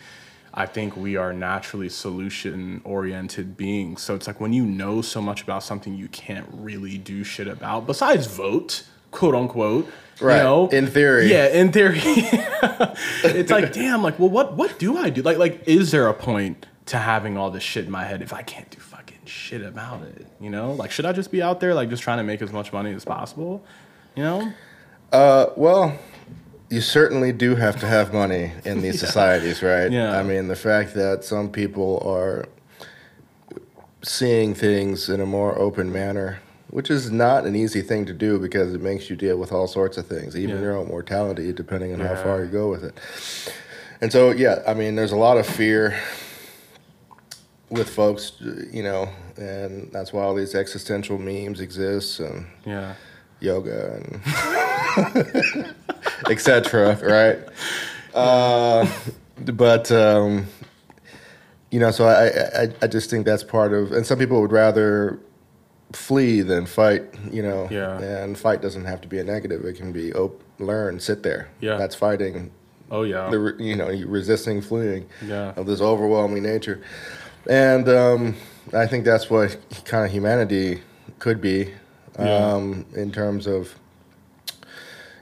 i think we are naturally solution oriented beings. So it's like when you know so much about something you can't really do shit about besides vote quote unquote Right, you know? In theory. yeah in theory. <laughs> It's like damn like well what what do i do? Like like is there a point to having all this shit in my head if i can't do fucking shit about it you know like should i just be out there like just trying to make as much money as possible you know Uh, well, you certainly do have to have money in these <laughs> societies, right? Yeah. I mean, the fact that some people are seeing things in a more open manner, which is not an easy thing to do because it makes you deal with all sorts of things, even Yeah. your own mortality, depending on how far you go with it. And so, yeah, I mean, there's a lot of fear with folks, you know, and that's why all these existential memes exist and yeah yoga and <laughs> etc. Right? Uh, but um, you know, so I, I I just think that's part of, and some people would rather flee than fight. You know, Yeah. And fight doesn't have to be a negative; it can be op- learn, sit there. Yeah. that's fighting. oh yeah The you know resisting fleeing Yeah. of this overwhelming nature, and um, I think that's what kind of humanity could be Yeah. um, in terms of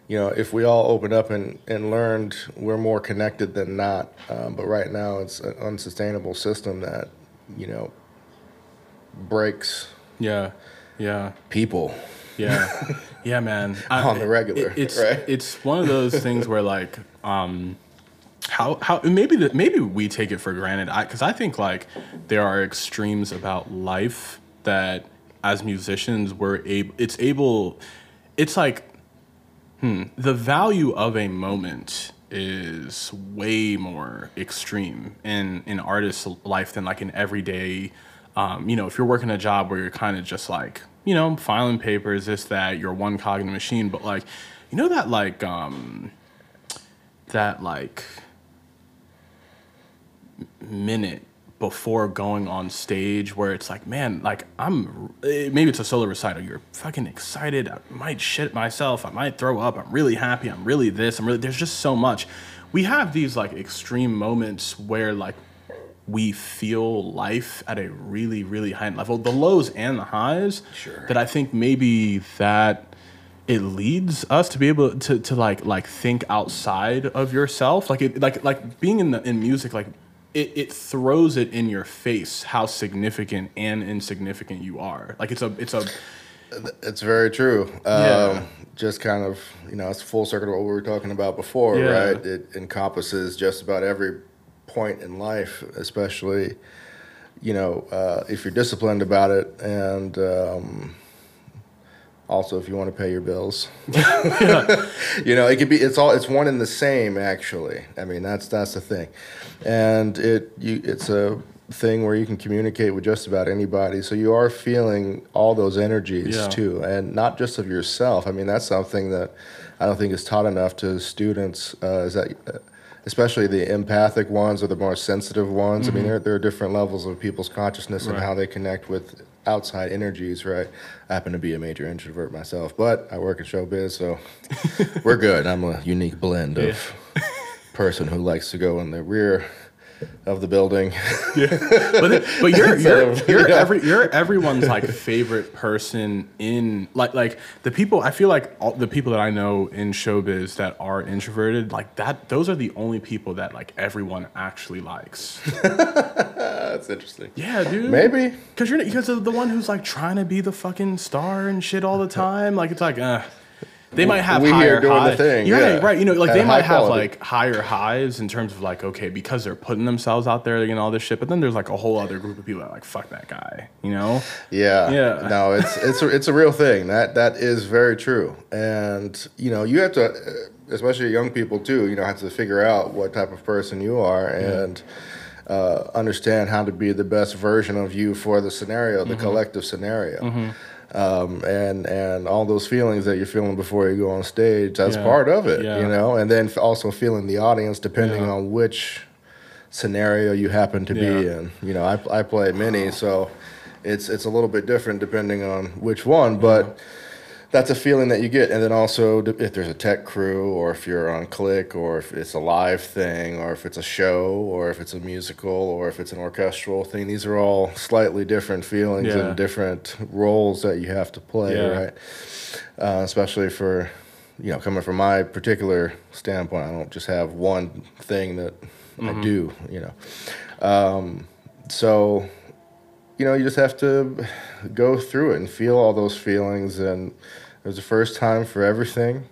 you know if we all opened up and, and learned we're more connected than not um, but right now it's an unsustainable system that you know breaks yeah yeah people Yeah, <laughs> yeah, man. I- On the regular, it- it's right? it's one of those things where like, um, how how maybe the, maybe we take it for granted. Because I think like there are extremes about life that as musicians we're able. It's able. It's like, hmm, the value of a moment is way more extreme in in artist's life than like an everyday um, you know if you're working a job where you're kind of just like you know filing papers this that you're one cog in the machine but like you know that like um that like minute before going on stage where it's like man like i'm maybe it's a solo recital. You're fucking excited. I might shit myself. I might throw up. I'm really happy. I'm really this. I'm really there's just so much. We have these like extreme moments where like we feel life at a really really high level the lows and the highs Sure. that i think maybe that it leads us to be able to, to like like think outside of yourself. Like it like like being in the in music like it, it throws it in your face how significant and insignificant you are like it's a it's a It's very true. Yeah. Um, just kind of, you know, it's full circle to what we were talking about before, Yeah. right? It encompasses just about every point in life, especially, you know, uh, if you're disciplined about it and, um, also if you want to pay your bills. <laughs> you know, it could be it's all it's one and the same actually. I mean, that's that's the thing. And it you it's a thing where you can communicate with just about anybody. So you are feeling all those energies Yeah. too and not just of yourself. I mean, that's something that I don't think is taught enough to students uh, is that uh, especially the empathic ones or the more sensitive ones. I mean, there, there are different levels of people's consciousness and Mm-hmm. How they connect with outside energies, right? I happen to be a major introvert myself, but I work in showbiz, so we're good. I'm a unique blend of person who likes to go in the rear of the building. <laughs> but but you're <laughs> you're you're yeah. every you're everyone's like favorite person in like like the people I feel like all the people that I know in showbiz that are introverted like that those are the only people that like everyone actually likes. <laughs> That's interesting. Yeah, dude. Maybe. Because you're because the one who's like trying to be the fucking star and shit all the time. Like it's like, uh, they might have We higher doing the thing, You're yeah. right. You know, like At they might have quality. like higher highs in terms of like, okay, because they're putting themselves out there and all this shit. But then there's like a whole other group of people that are like, fuck that guy. You know? Yeah. Yeah. No, it's it's a, it's a real thing. That that is very true. And you know, you have to, uh, especially young people too. You know, have to figure out what type of person you are and uh, understand how to be the best version of you for the scenario, Mm-hmm. the collective scenario. Um, and and all those feelings that you're feeling before you go on stage, that's Yeah. part of it, Yeah. you know. And then also feeling the audience, depending Yeah. on which scenario you happen to be in. You know, I, I play many, so it's it's a little bit different depending on which one, but that's a feeling that you get. And then also if there's a tech crew, or if you're on Click, or if it's a live thing, or if it's a show, or if it's a musical, or if it's an orchestral thing, these are all slightly different feelings Yeah. and different roles that you have to play, Yeah. right? Uh, especially for you know coming from my particular standpoint, I don't just have one thing that I do, you know. Um, so you know, you just have to go through it and feel all those feelings. And there's the first time for everything,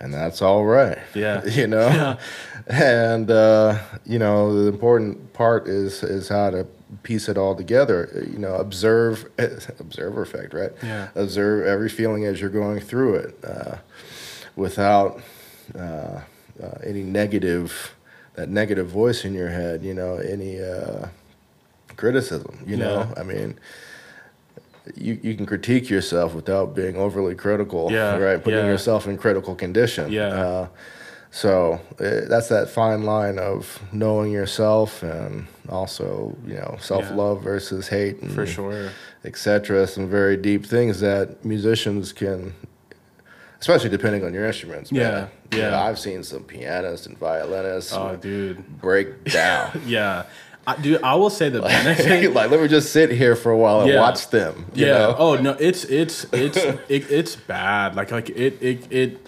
and that's all right. Yeah. <laughs> you know. Yeah. And uh, you know, the important part is is how to piece it all together. You know, observe <laughs> observer effect, right? Yeah. Observe every feeling as you're going through it, uh, without uh, uh, any negative that negative voice in your head. You know, any. Uh, criticism. You know, I mean, you you can critique yourself without being overly critical. Yeah, Right. Putting yeah. yourself in critical condition. Yeah. Uh, so uh, that's that fine line of knowing yourself and also you know self love versus hate and For sure. etc. Some very deep things that musicians can. Especially depending on your instruments. Yeah, man. You yeah. know, I've seen some pianists and violinists Oh, dude. break down. <laughs> Yeah. I, dude, I will say the benefit. <laughs> like, let me just sit here for a while and Yeah. watch them. You yeah. Know? Oh no, it's it's it's <laughs> it, it's bad. Like like it it it.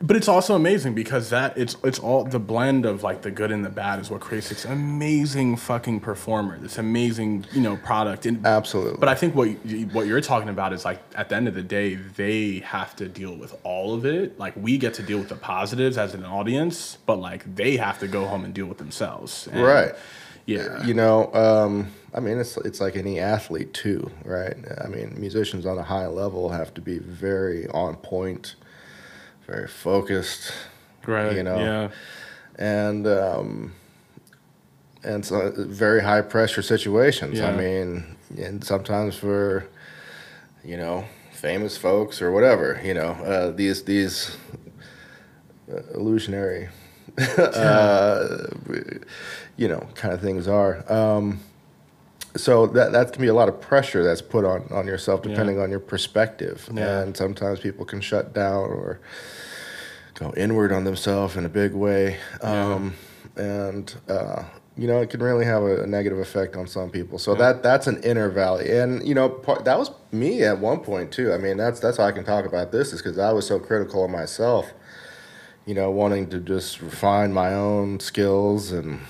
But it's also amazing because that it's it's all the blend of like the good and the bad is what creates this amazing fucking performer, this amazing you know product. And Absolutely. But I think what you, what you're talking about is like at the end of the day, they have to deal with all of it. Like we get to deal with the positives as an audience, but like they have to go home and deal with themselves. And, right. Yeah. You know, um, I mean, it's it's like any athlete too, right? I mean, musicians on a high level have to be very on point, very focused, right. you know. Yeah. and um, and so very high pressure situations. I mean, and sometimes for you know famous folks or whatever, you know, uh, these these uh, illusionary, <laughs> uh, you know, kind of things are. Um, so that that can be a lot of pressure that's put on on yourself depending on your perspective, Yeah. and sometimes people can shut down or go inward on themselves in a big way. Um, and uh, you know, it can really have a, a negative effect on some people. So that that's an inner valley, and you know, part, that was me at one point too. I mean, that's that's how I can talk about this is because I was so critical of myself. You know, wanting to just refine my own skills and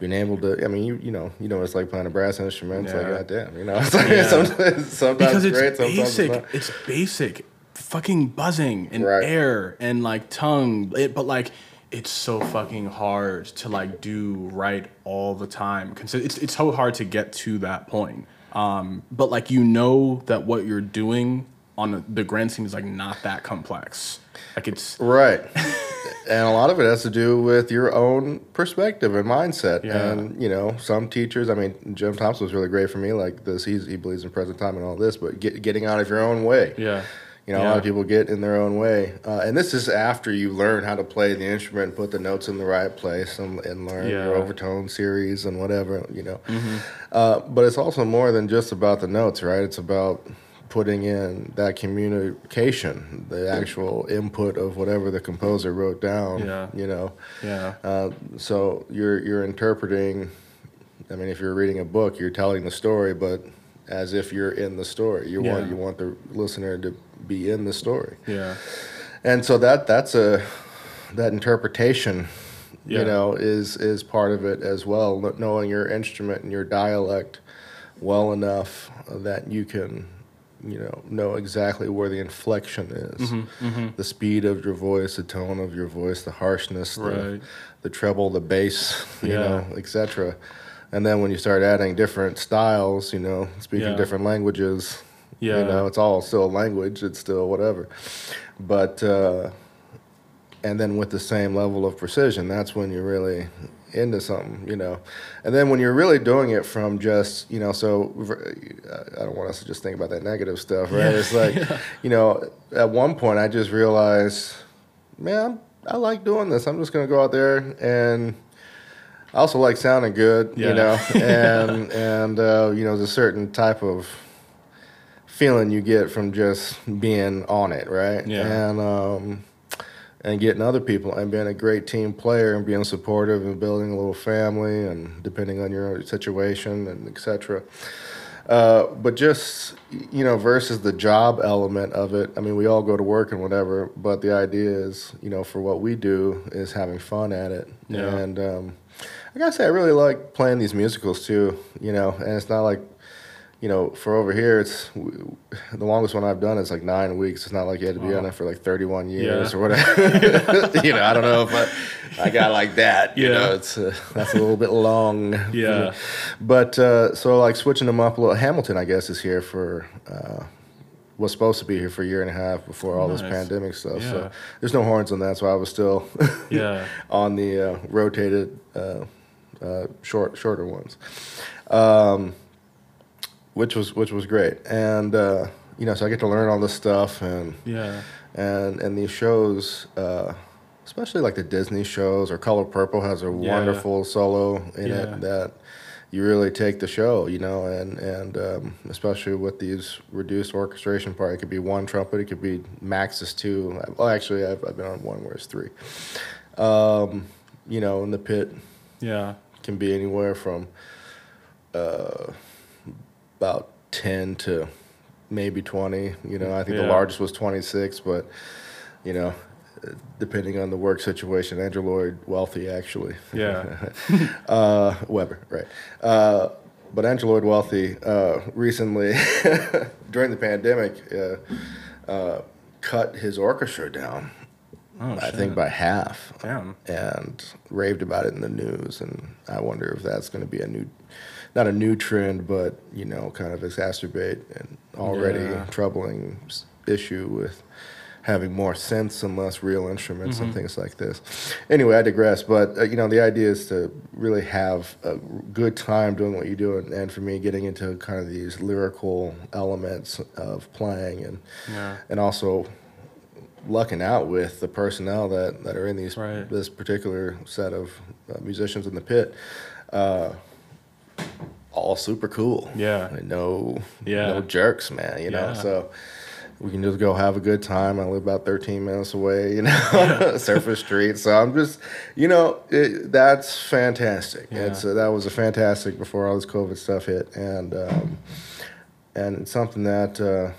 being able to. I mean, you you know, you know, it's like playing a brass instrument. It's Yeah. like goddamn, you know, <laughs> it's like Yeah. sometimes, sometimes because it's great, sometimes basic. it's not. It's basic, fucking buzzing and Right. air and like tongue. It, but like, it's so fucking hard to like do right all the time. Cause it's it's so hard to get to that point. Um, but like you know that what you're doing on the, the grand scheme is like not that complex. Like it's Right. <laughs> and a lot of it has to do with your own perspective and mindset. Yeah. And, you know, some teachers, I mean, Jim Thompson was really great for me, like this, he's, he believes in present time and all this, but get, getting out of your own way. yeah. You know, a lot of people get in their own way. Uh, and this is after you learn how to play the instrument, put the notes in the right place, and, and learn your Yeah. Mm-hmm. overtone series and whatever, you know. Uh, but it's also more than just about the notes, right? It's about putting in that communication, the actual input of whatever the composer wrote down, Yeah. you know. Yeah. Uh, so you're you're interpreting. I mean, if you're reading a book, you're telling the story, but as if you're in the story. You want you want the listener to be in the story, Yeah. and so that that's a that interpretation. Yeah. You know, is is part of it as well. Knowing your instrument and your dialect well enough that you can, you know, know exactly where the inflection is, Mm-hmm, the speed of your voice, the tone of your voice, the harshness, the, Right. the treble, the bass, <laughs> you Yeah. know, etc. And then when you start adding different styles, you know, speaking Yeah. different languages, Yeah. you know, it's all still language. It's still whatever. But uh, and then with the same level of precision, that's when you're really into something, you know. And then when you're really doing it from just, you know, so I don't want us to just think about that negative stuff, right? Yeah. It's like, <laughs> you know, at one point I just realized, man, I like doing this. I'm just going to go out there and I also like sounding good, Yeah. you know, <laughs> and and uh, you know, there's a certain type of feeling you get from just being on it, right? Yeah. And um, and getting other people and being a great team player and being supportive and building a little family and depending on your situation and etc. Uh, but just you know, versus the job element of it. I mean, we all go to work and whatever, but the idea is, you know, for what we do is having fun at it. Yeah. And um, I gotta say, I really like playing these musicals too. You know, and it's not like, you know, for over here, it's the longest one I've done is like nine weeks. It's not like you had to be on it for like 31 years Yeah. or <laughs> whatever. <laughs> you know, I don't know if I, I got like that. You Yeah. know, it's uh, that's a little bit long. Yeah. But uh, so like switching them up a little. Hamilton, I guess, is here for. Uh, was supposed to be here for a year and a half before all this pandemic stuff. Yeah. So there's no horns on that, so I was still <laughs> Yeah. on the uh, rotated uh, uh, short shorter ones, um, which was which was great. And uh, you know, so I get to learn all this stuff and Yeah. and and these shows, uh, especially like the Disney shows or Color Purple has a Yeah. wonderful solo in Yeah. it that you really take the show, you know, and and um, especially with these reduced orchestration part, it could be one trumpet, it could be max is two. Well, actually, I've, I've been on one where it's three. Um, you know, in the pit Yeah. can be anywhere from uh, about 10 to maybe 20. You know, I think the largest was 26, but, you know, depending on the work situation, Andrew Lloyd Wealthy actually. Yeah. <laughs> uh, Webber, right. Uh, but Andrew Lloyd Wealthy uh, recently, <laughs> during the pandemic, uh, uh, cut his orchestra down. Oh, I shit. think by half Damn. and raved about it in the news. And I wonder if that's going to be a new, not a new trend, but you know, kind of exacerbate an already Yeah. troubling issue with having more synths and less real instruments and things like this. Anyway, I digress. But uh, you know, the idea is to really have a good time doing what you do, and, and for me, getting into kind of these lyrical elements of playing and Yeah. and also lucking out with the personnel that, that are in these Right. this particular set of uh, musicians in the pit. Uh, all super cool. Yeah. And no, Yeah. no jerks, man. You know, Yeah. so we can just go have a good time. I live about 13 minutes away, you know, <laughs> Surface Street. So I'm just, you know, it, that's fantastic. Yeah. It's uh, that was a fantastic before all this COVID stuff hit, and um, and it's something that. Uh,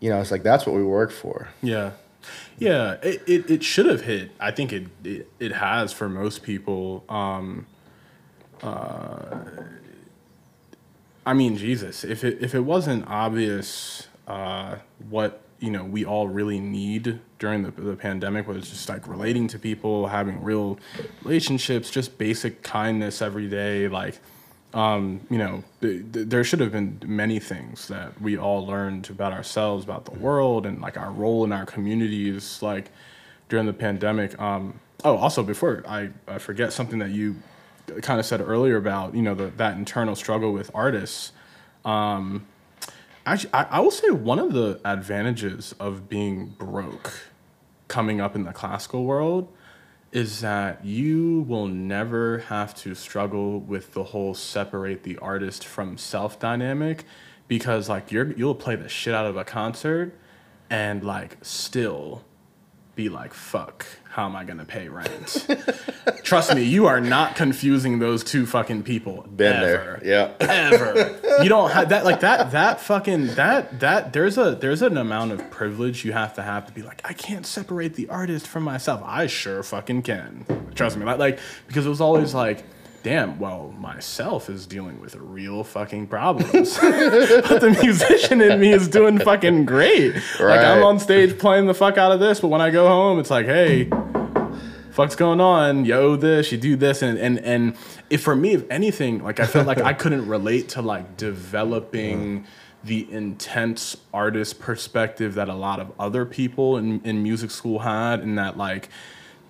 you know, it's like that's what we work for. Yeah. Yeah, it, it, it should have hit. I think it, it, it has for most people. Um, uh, I mean, Jesus, if it if it wasn't obvious uh, what you know we all really need during the, the pandemic was just like relating to people, having real relationships, just basic kindness every day, like um, you know, th- th- there should have been many things that we all learned about ourselves, about the world, and like our role in our communities, like during the pandemic. Um, oh, also before I, I forget something that you kind of said earlier about you know the, that internal struggle with artists. Um, actually, I, I will say one of the advantages of being broke, coming up in the classical world, is that you will never have to struggle with the whole separate the artist from self dynamic because like you're you'll play the shit out of a concert and like still be like fuck how am i going to pay rent <laughs> trust me you are not confusing those two fucking people Been ever there. Yeah. ever. <laughs> You don't have that like that that fucking that that there's a there's an amount of privilege you have to have to be like I can't separate the artist from myself. I sure fucking can. Trust me. Like, like because it was always like damn, well, myself is dealing with real fucking problems. <laughs> but the musician in me is doing fucking great. Like I'm on stage playing the fuck out of this, but when I go home, it's like, hey, fuck's going on? You owe this, you do this, and and and if for me, if anything, like I felt like I <laughs> couldn't relate to like developing the intense artist perspective that a lot of other people in, in music school had, and that like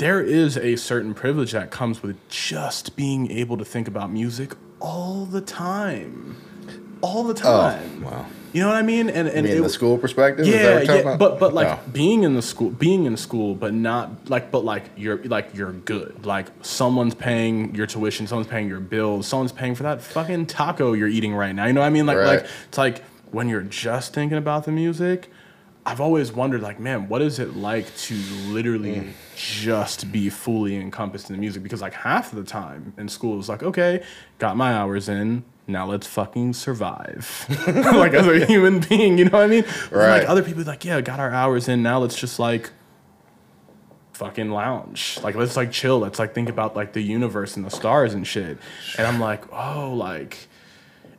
there is a certain privilege that comes with just being able to think about music all the time. All the oh, time. wow. You know what I mean? And and mean, it- the school perspective. yeah, yeah, about? but but like Oh. being in the school, being in school, but not like, but like you're like you're good. Like someone's paying your tuition, someone's paying your bills, someone's paying for that fucking taco you're eating right now. You know what I mean? Like Right. like it's like when you're just thinking about the music. I've always wondered, like, man, what is it like to literally Mm. just be fully encompassed in the music? Because like half of the time in school it's like, okay, got my hours in. Now let's fucking survive, <laughs> like as a <laughs> human being. You know what I mean? Right. Like other people, like, yeah, got our hours in. Now let's just like fucking lounge. Like let's like chill. Let's like think about like the universe and the stars and shit. And I'm like, oh, like,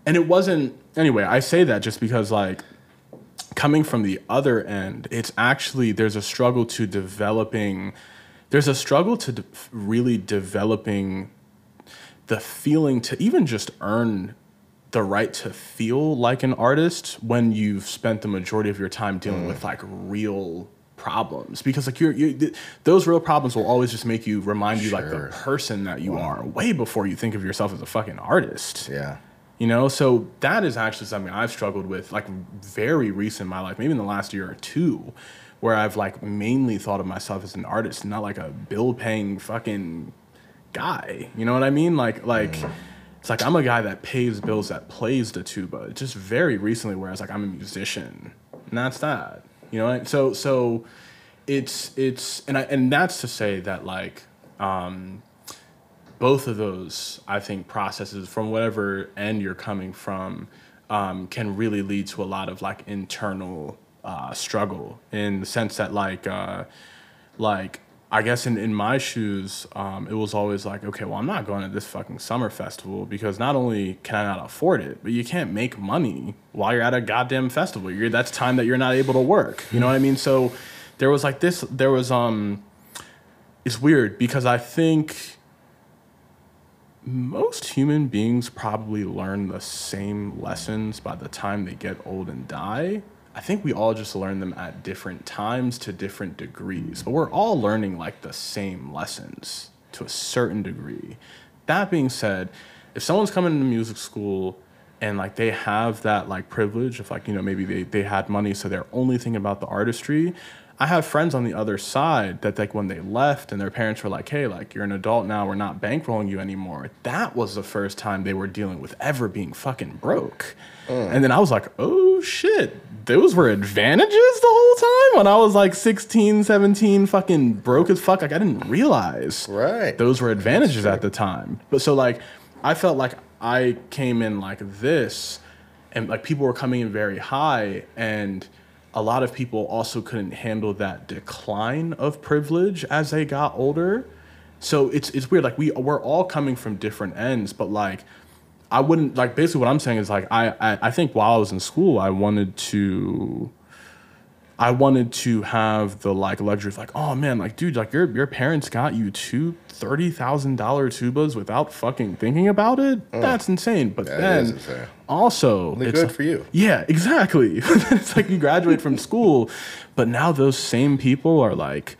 and it wasn't. Anyway, I say that just because like coming from the other end, it's actually there's a struggle to developing. There's a struggle to de- really developing the feeling to even just earn the right to feel like an artist when you've spent the majority of your time dealing with mm. like real problems because like you're, you th- those real problems will always just make you remind you like the person that you are way before you think of yourself as a fucking artist yeah. You know? So that is actually something i've struggled with like very recent in my life maybe in the last year or two where i've like mainly thought of myself as an artist not like a bill paying fucking guy. You know what i mean? Like like it's like i'm a guy that pays bills that plays the tuba just very recently where i was like i'm a musician. And that's that. You know so so it's it's and I, and that's to say that like um both of those, I think, processes from whatever end you're coming from um, can really lead to a lot of like internal uh, struggle in the sense that like uh, like I guess in, in my shoes, um, it was always like, okay, well, I'm not going to this fucking summer festival because not only can I not afford it, but you can't make money while you're at a goddamn festival. You're, that's time that you're not able to work. You know what I mean? So there was like this, there was, um, it's weird because I think most human beings probably learn the same lessons by the time they get old and die. I think we all just learn them at different times to different degrees, but we're all learning like the same lessons to a certain degree. That being said, if someone's coming to music school and like they have that like privilege of like, you know, maybe they, they had money so they're only thinking about the artistry, I have friends on the other side that like when they left and their parents were like, "Hey, like you're an adult now, we're not bankrolling you anymore." That was the first time they were dealing with ever being fucking broke. Mm. And then I was like, "Oh shit, those were advantages the whole time when I was like 16, 17, fucking broke as fuck. Like I didn't realize Right. those were advantages at the time. But so like I felt like I came in like this and like people were coming in very high and a lot of people also couldn't handle that decline of privilege as they got older. So it's it's weird like we we're all coming from different ends but like I wouldn't like basically what I'm saying is like I I, I think while I was in school I wanted to I wanted to have the like luxury of like, oh man, like dude, like your your parents got you two thirty thousand dollar tubas without fucking thinking about it. Mm. That's insane. But That then insane. also, it's good like- for you. yeah, exactly. <laughs> it's like you graduate from school, but now those same people are like,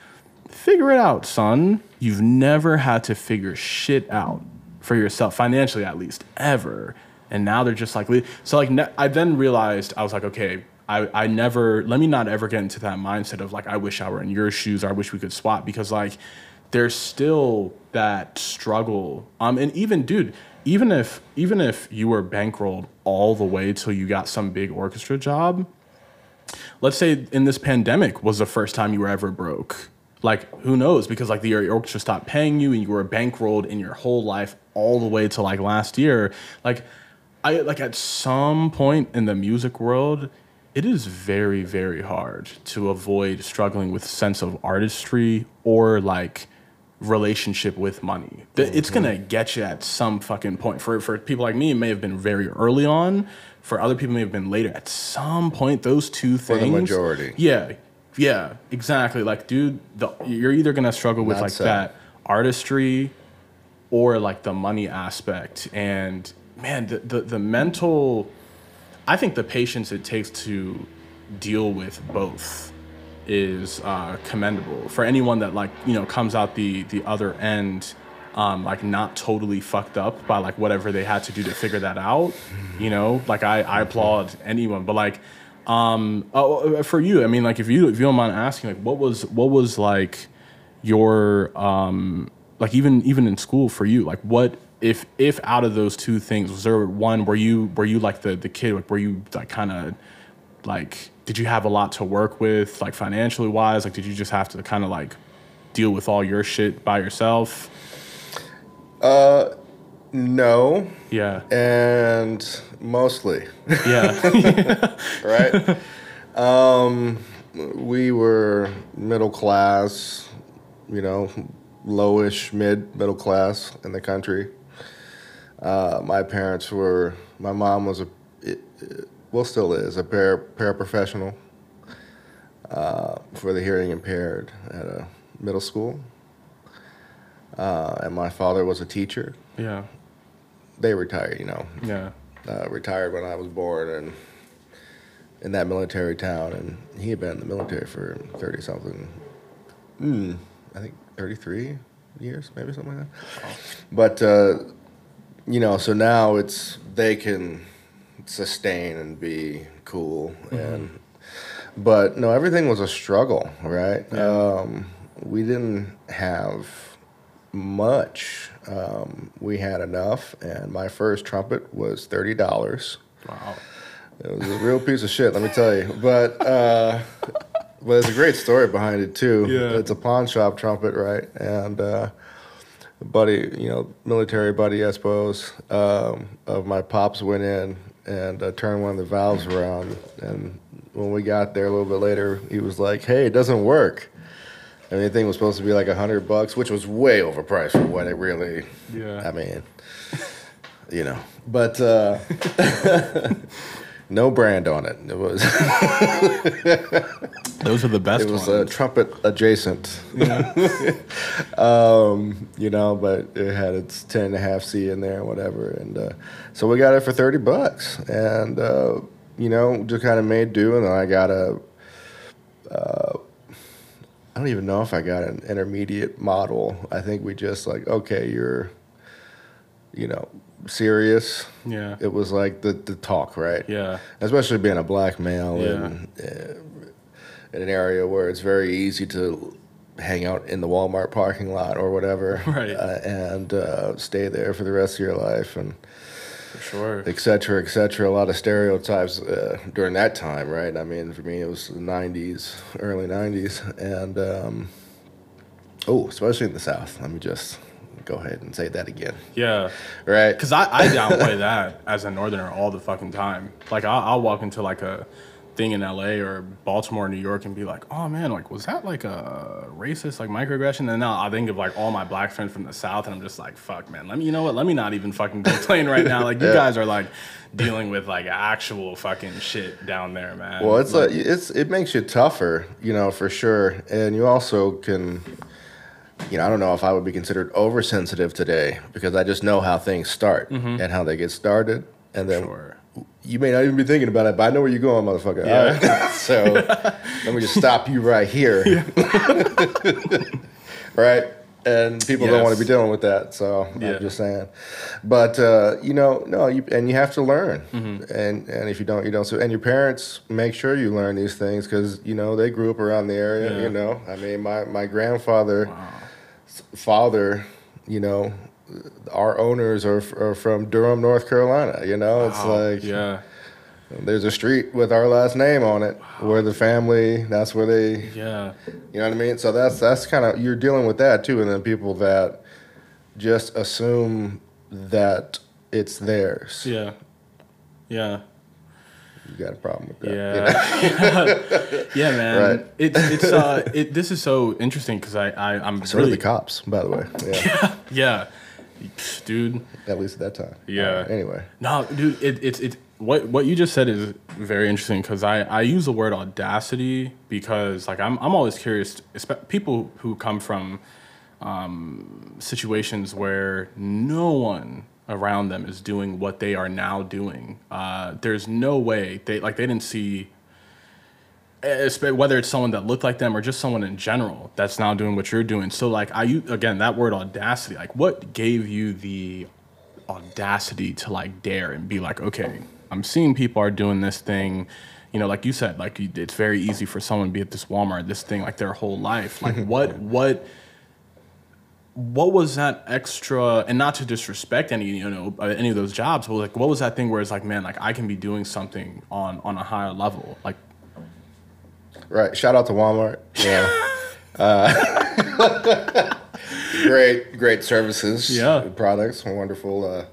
figure it out, son. You've never had to figure shit out for yourself, financially at least, ever. And now they're just like, so like, I then realized, I was like, okay, I, I never, let me not ever get into that mindset of like, I wish I were in your shoes or I wish we could swap because like, there's still that struggle. Um, and even, dude, even if even if you were bankrolled all the way till you got some big orchestra job, let's say in this pandemic was the first time you were ever broke. Like who knows? Because like the orchestra stopped paying you and you were bankrolled in your whole life all the way to like last year. Like I like at some point in the music world, it is very very hard to avoid struggling with sense of artistry or like relationship with money. Th- It's mm-hmm. gonna get you at some fucking point. For for people like me, it may have been very early on. For other people, it may have been later. At some point, those two things. the majority. Yeah, yeah, exactly. Like, dude, the, you're either gonna struggle with Not like so. that artistry, or like the money aspect. And man, the, the the mental. I think the patience it takes to deal with both is uh, commendable. For anyone that like you know comes out the the other end um, like not totally fucked up by like whatever they had to do to figure that out you know like I, I applaud anyone but like um oh, for you I mean like if you if you don't mind asking like what was what was like your um like even even in school for you like what if if out of those two things was there one were you were you like the the kid like were you like kind of like did you have a lot to work with like financially wise? Like did you just have to kind of like deal with all your shit by yourself? Uh, No, yeah. And mostly, yeah. <laughs> <laughs> Right? um, we were middle class, you know, lowish, mid middle class in the country. Uh, my parents were. My mom was a, it, it- well, still is a para, paraprofessional uh, for the hearing impaired at a middle school, uh, and my father was a teacher. yeah They retired, you know, yeah uh, retired when I was born and in that military town, and he had been in the military for thirty something. Mm, I think thirty three years, maybe something like that. But uh, you know, so now it's they can sustain and be cool and. But no, everything was a struggle, right? Um, we didn't have much. Um, we had enough, and my first trumpet was thirty dollars. wow It was a real piece of shit, let me tell you. But uh, but there's a great story behind it too. Yeah. It's a pawn shop trumpet, right? And uh, buddy, you know, military buddy, I suppose, um, of my pops went in and uh, turned one of the valves around. And when we got there a little bit later, he was like, "Hey, it doesn't work." I mean, the thing was supposed to be like a hundred bucks, which was way overpriced for what it really. Yeah. I mean, <laughs> you know, but uh, <laughs> no brand on it. It was <laughs> those are the best it was ones a trumpet adjacent. <laughs> um, you know, but it had its ten and a half C in there and whatever, and uh, so we got it for thirty bucks, and uh, you know, just kind of made do, and then I got a. Uh, I don't even know if I got an intermediate model. I think we just like, okay, you're, you know, serious. yeah It was like the the talk, right? yeah especially being a black male Yeah. in, uh, in an area where it's very easy to hang out in the Walmart parking lot or whatever, <laughs> Right. uh, and uh, stay there for the rest of your life, and for sure et cetera, et cetera. A lot of stereotypes uh, during that time, right? I mean, for me, it was the '90s, early '90s, and um, oh, especially in the South. Let me just go ahead and say that again, yeah right? Because I, I downplay that as a northerner all the fucking time. Like I'll, I'll walk into like a thing in LA or Baltimore, New York, and be like, oh man, like was that like a racist like microaggression? And now I think of like all my black friends from the South, and I'm just like, fuck, man, let me, you know what? Let me not even fucking complain right now. Like you Yeah. guys are like dealing with like actual fucking shit down there, man. Well, it's like, a, it's it makes you tougher, you know, for sure, and you also can, you know, I don't know if I would be considered oversensitive today because I just know how things start and how they get started, and then sure. you may not even be thinking about it, but I know where you're going, motherfucker. Yeah. Right? <laughs> so let me just stop you right here, <laughs> right? And people don't want to be dealing with that, so Yeah. I'm just saying. But uh, you know, no, you and you have to learn, Mm-hmm. and and if you don't, you don't. So and your parents make sure you learn these things because you know they grew up around the area. Yeah. You know, I mean, my my grandfather, father, you know. Our owners are, are from Durham, North Carolina. You know, it's Wow. like yeah, there's a street with our last name on it where the family that's where they yeah, you know what i mean so that's that's kind of you're dealing with that too and then people that just assume that it's theirs yeah, yeah. You got a problem with that you know? Yeah, <laughs> yeah, man. Right. It's it's uh, it. This is so interesting because I, I I'm so really the cops by the way yeah <laughs> yeah, dude. at least at that time Yeah. Anyway No, dude, it, it's it. What what you just said is very interesting because I, I use the word audacity because like I'm I'm always curious. People who come from um, situations where no one around them is doing what they are now doing. Uh, there's no way they like they didn't see. Whether it's someone that looked like them or just someone in general that's now doing what you're doing. So like I u- again that word audacity. Like what gave you the audacity to like dare and be like, okay, I'm seeing people are doing this thing. You know, like you said, like it's very easy for someone to be at this Walmart, this thing, like their whole life. Like <laughs> what, what, what was that extra? And not to disrespect any, you know, uh, any of those jobs, but like, what was that thing where it's like, man, like I can be doing something on on a higher level, like. right shout out to walmart yeah <laughs> uh, <laughs> great great services Yeah. products wonderful uh,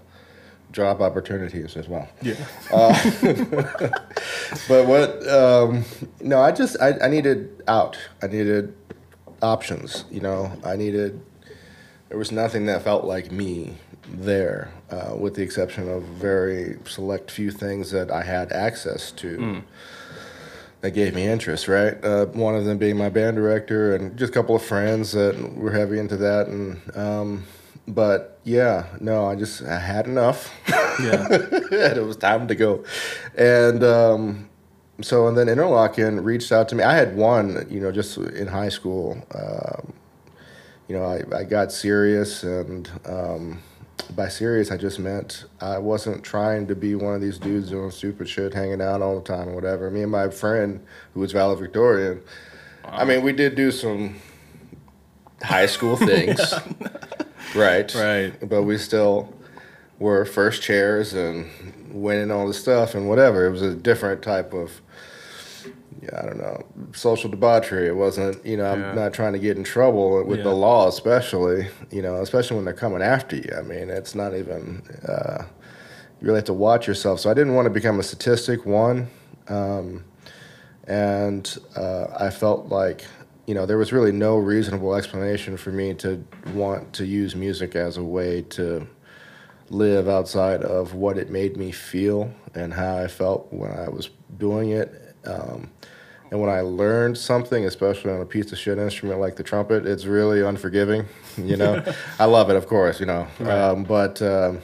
job opportunities as well Yeah. <laughs> But what? Um, no, I just I, I needed out. I needed options. You know, I needed. There was nothing that felt like me there, uh, with the exception of very select few things that I had access to. That gave me interest, right? Uh, one of them being my band director, and just a couple of friends that were heavy into that. And um, but yeah, no, I just I had enough. Yeah. <laughs> and it was time to go. And um, so, and then Interlochen reached out to me. I had one, you know, just in high school. Um, you know, I, I got serious, and um, by serious, I just meant I wasn't trying to be one of these dudes doing stupid shit, hanging out all the time or whatever. Me and my friend, who was valedictorian, I mean, we did do some high school <laughs> things, right? Right. But we still were first chairs and winning all the stuff and whatever. It was a different type of, I don't know, social debauchery. It wasn't, you know, I'm Yeah. not trying to get in trouble with the law, especially, you know, especially when they're coming after you. I mean, it's not even, uh, you really have to watch yourself. So I didn't want to become a statistic, one. Um, and uh, I felt like, you know, there was really no reasonable explanation for me to want to use music as a way to live outside of what it made me feel and how I felt when I was doing it. Um, and when I learned something, especially on a piece of shit instrument like the trumpet, it's really unforgiving. <laughs> You know, I love it, of course. You know, um, but um,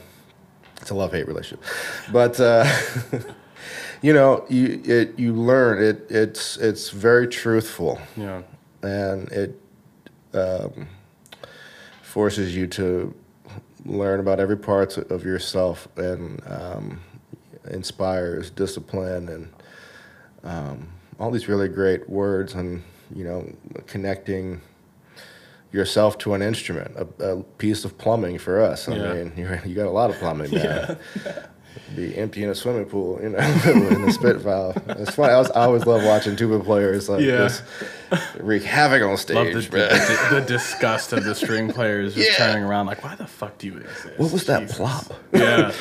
it's a love hate relationship. But uh, <laughs> you know, you it you learn it. It's it's very truthful Yeah. and it um, forces you to learn about every part of yourself and um, inspires discipline and um, all these really great words and you know connecting yourself to an instrument a, a piece of plumbing for us i Yeah. mean <laughs> you you got a lot of plumbing man be empty in a swimming pool, you know, <laughs> in the spit valve. It's funny. I, was, I always love watching tuba players like Yeah. this. wreak havoc on Love stage, the, the, the disgust of the string <laughs> players just Yeah. turning around like, why the fuck do you exist? What was that Jesus. plop? Yeah.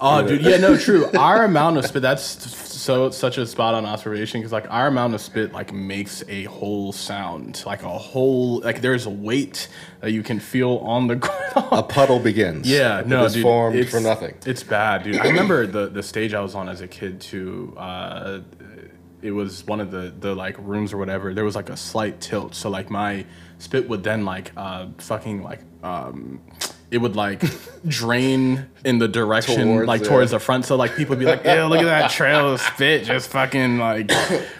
Oh, dude. Yeah, no, true. Our amount of spit. That's so such a spot on observation because like our amount of spit like makes a whole sound, like a whole like there's a weight that you can feel on the <laughs> ground. A puddle begins. Yeah, no, it dude, formed it's- for nothing. It's bad, dude. I remember the the stage I was on as a kid too. Uh, it was one of the the like rooms or whatever. There was like a slight tilt, so like my spit would then like uh fucking like um. It would like <laughs> drain in the direction Towards like it. towards the front, so like people would be like, "Yeah, look at that <laughs> trail of spit, just fucking like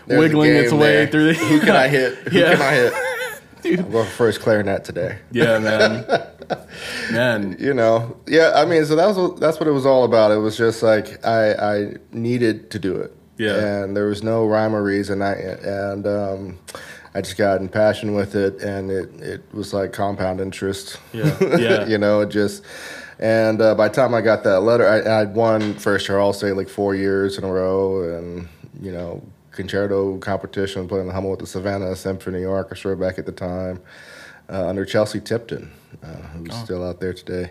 wiggling its way there. through the." Who can I hit? <laughs> Who Yeah. can I hit? Dude. I'm going for first clarinet today. yeah, man, man, you know yeah i mean so that was that's what it was all about it was just like i i needed to do it Yeah. and there was no rhyme or reason i and um i just got in passion with it and it it was like compound interest Yeah, yeah. <laughs> you know it just and uh, by the time i got that letter i i'd won first all state like four years in a row and you know concerto competition playing the hummel with the savannah symphony New York orchestra back at the time uh, under Chelsea Tipton, uh, who's Oh. still out there today.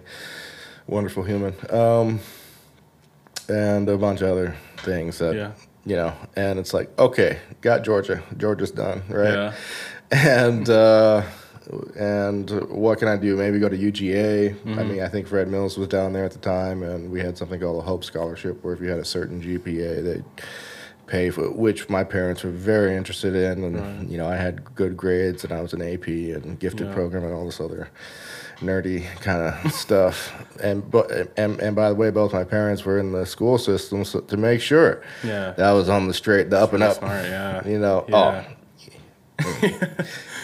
Wonderful human. Um, and a bunch of other things that, Yeah. You know, and it's like, okay, got Georgia. Georgia's done, right? Yeah. <laughs> And, uh, and what can I do? Maybe go to UGA. I Mm-hmm. mean, I think Fred Mills was down there at the time, and we had something called a Hope Scholarship, where if you had a certain GPA, they pay for which my parents were very interested in and you know I had good grades and I was an AP and gifted Yeah. program and all this other nerdy kind of stuff and but and, and by the way both my parents were in the school system so to make sure Yeah. that was on the straight the up and up Smart, yeah. you know Yeah. oh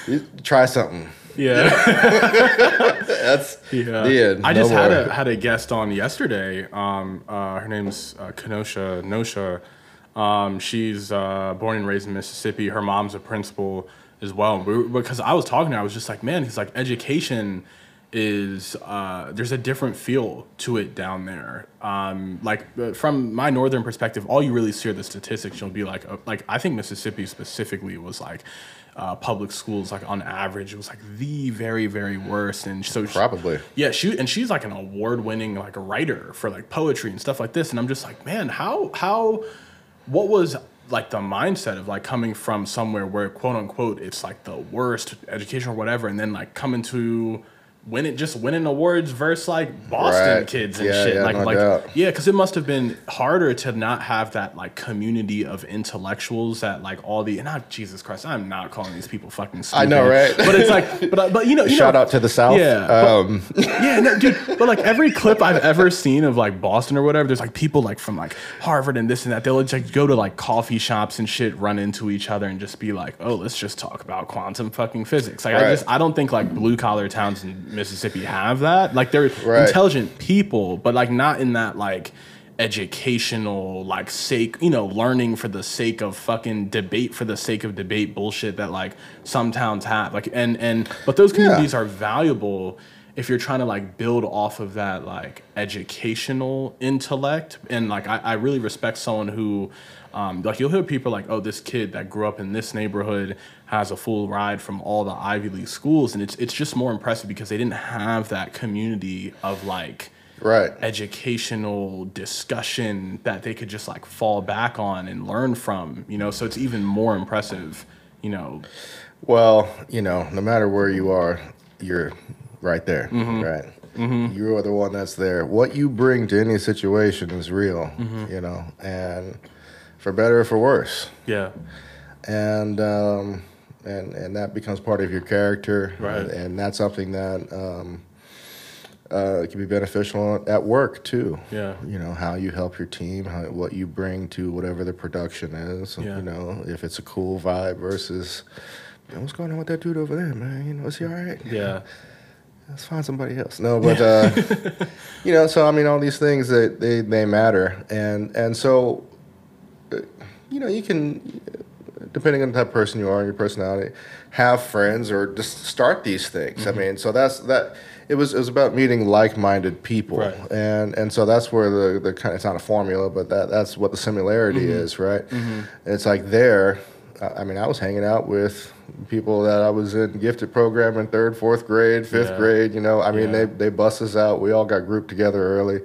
you try something Yeah. <laughs> that's Yeah. the end I No just had a had a guest on yesterday. Um, uh, her name's uh, Kenosha Nosha. Um, she's uh, born and raised in Mississippi. Her mom's a principal as well. We were- because I was talking to her, I was just like, man, he's like education is uh, there's a different feel to it down there. Um, like uh, from my northern perspective, all you really see are the statistics. You'll be like, uh, like I think Mississippi specifically was like uh, public schools, like on average, it was like the very very worst. And so she- Probably. yeah, she and she's like an award-winning like writer for like poetry and stuff like this. And I'm just like, man, how how what was like the mindset of like coming from somewhere where quote unquote it's like the worst education or whatever, and then like coming to win it just winning awards versus like Boston Right. kids and Yeah, shit. yeah, like no like doubt. yeah, because it must have been harder to not have that like community of intellectuals that like all the and I Jesus Christ, I'm not calling these people fucking stupid. I know, right? But it's like but but you know you shout know, out to the south Yeah, but- um, yeah, no, dude. But like every clip I've ever seen of like Boston or whatever, there's like people like from like Harvard and this and that. They'll just like go to like coffee shops and shit, run into each other and just be like, "Oh, let's just talk about quantum fucking physics." Like I just I don't think like blue collar towns in Mississippi have that. Like they're Right. intelligent people, but like not in that like educational like sake you know learning for the sake of fucking debate for the sake of debate bullshit that like some towns have like and and but those communities are valuable if you're trying to like build off of that like educational intellect and like i, I really respect someone who um, like you'll hear people like oh this kid that grew up in this neighborhood has a full ride from all the ivy league schools and it's it's just more impressive because they didn't have that community of like right educational discussion that they could just like fall back on and learn from you know so it's even more impressive you know Well, you know, no matter where you are, you're right there, Mm-hmm. right? You are the one that's there. What you bring to any situation is real, Mm-hmm. you know, and for better or for worse, yeah and um, and and that becomes part of your character, Right. And, and that's something that um, uh, can be beneficial at work too. Yeah. you know how you help your team, how, what you bring to whatever the production is. Yeah. You know, if it's a cool vibe versus. "Man, What's going on with that dude over there, man? You know, is he all right? yeah <laughs> Let's find somebody else. No, but uh, <laughs> you know, so I mean, all these things that they, they matter, and and so uh, you know, you can, depending on the type of person you are and your personality, have friends or just start these things. I mm-hmm. mean, so that's that. It was it was about meeting like minded people, Right. and and so that's where the the kind it's not a formula, but that that's what the similarity mm-hmm. is, right? Mm-hmm. It's like there. I, I mean, I was hanging out with people that I was in gifted program in third, fourth grade, fifth Yeah. grade. You know, I mean, Yeah. they they bust us out. We all got grouped together early.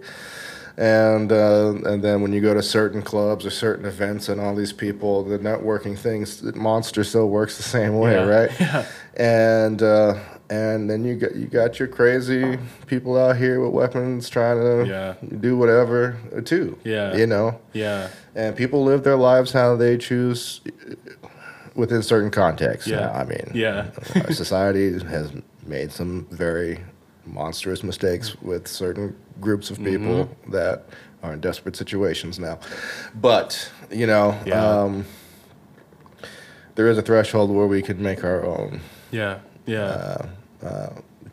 And uh, and then when you go to certain clubs or certain events and all these people, the networking things, Monster still works the same way, Yeah. right? <laughs> Yeah. And uh, and then you got you got your crazy people out here with weapons trying to Yeah. do whatever uh, too. Yeah. you know. Yeah. And people live their lives how they choose uh, within certain contexts. Yeah. Now, I mean, Yeah. our society has made some very monstrous mistakes with certain groups of people Mm-hmm. that are in desperate situations now. But, you know, Yeah. um, there is a threshold where we can make our own Yeah. Yeah.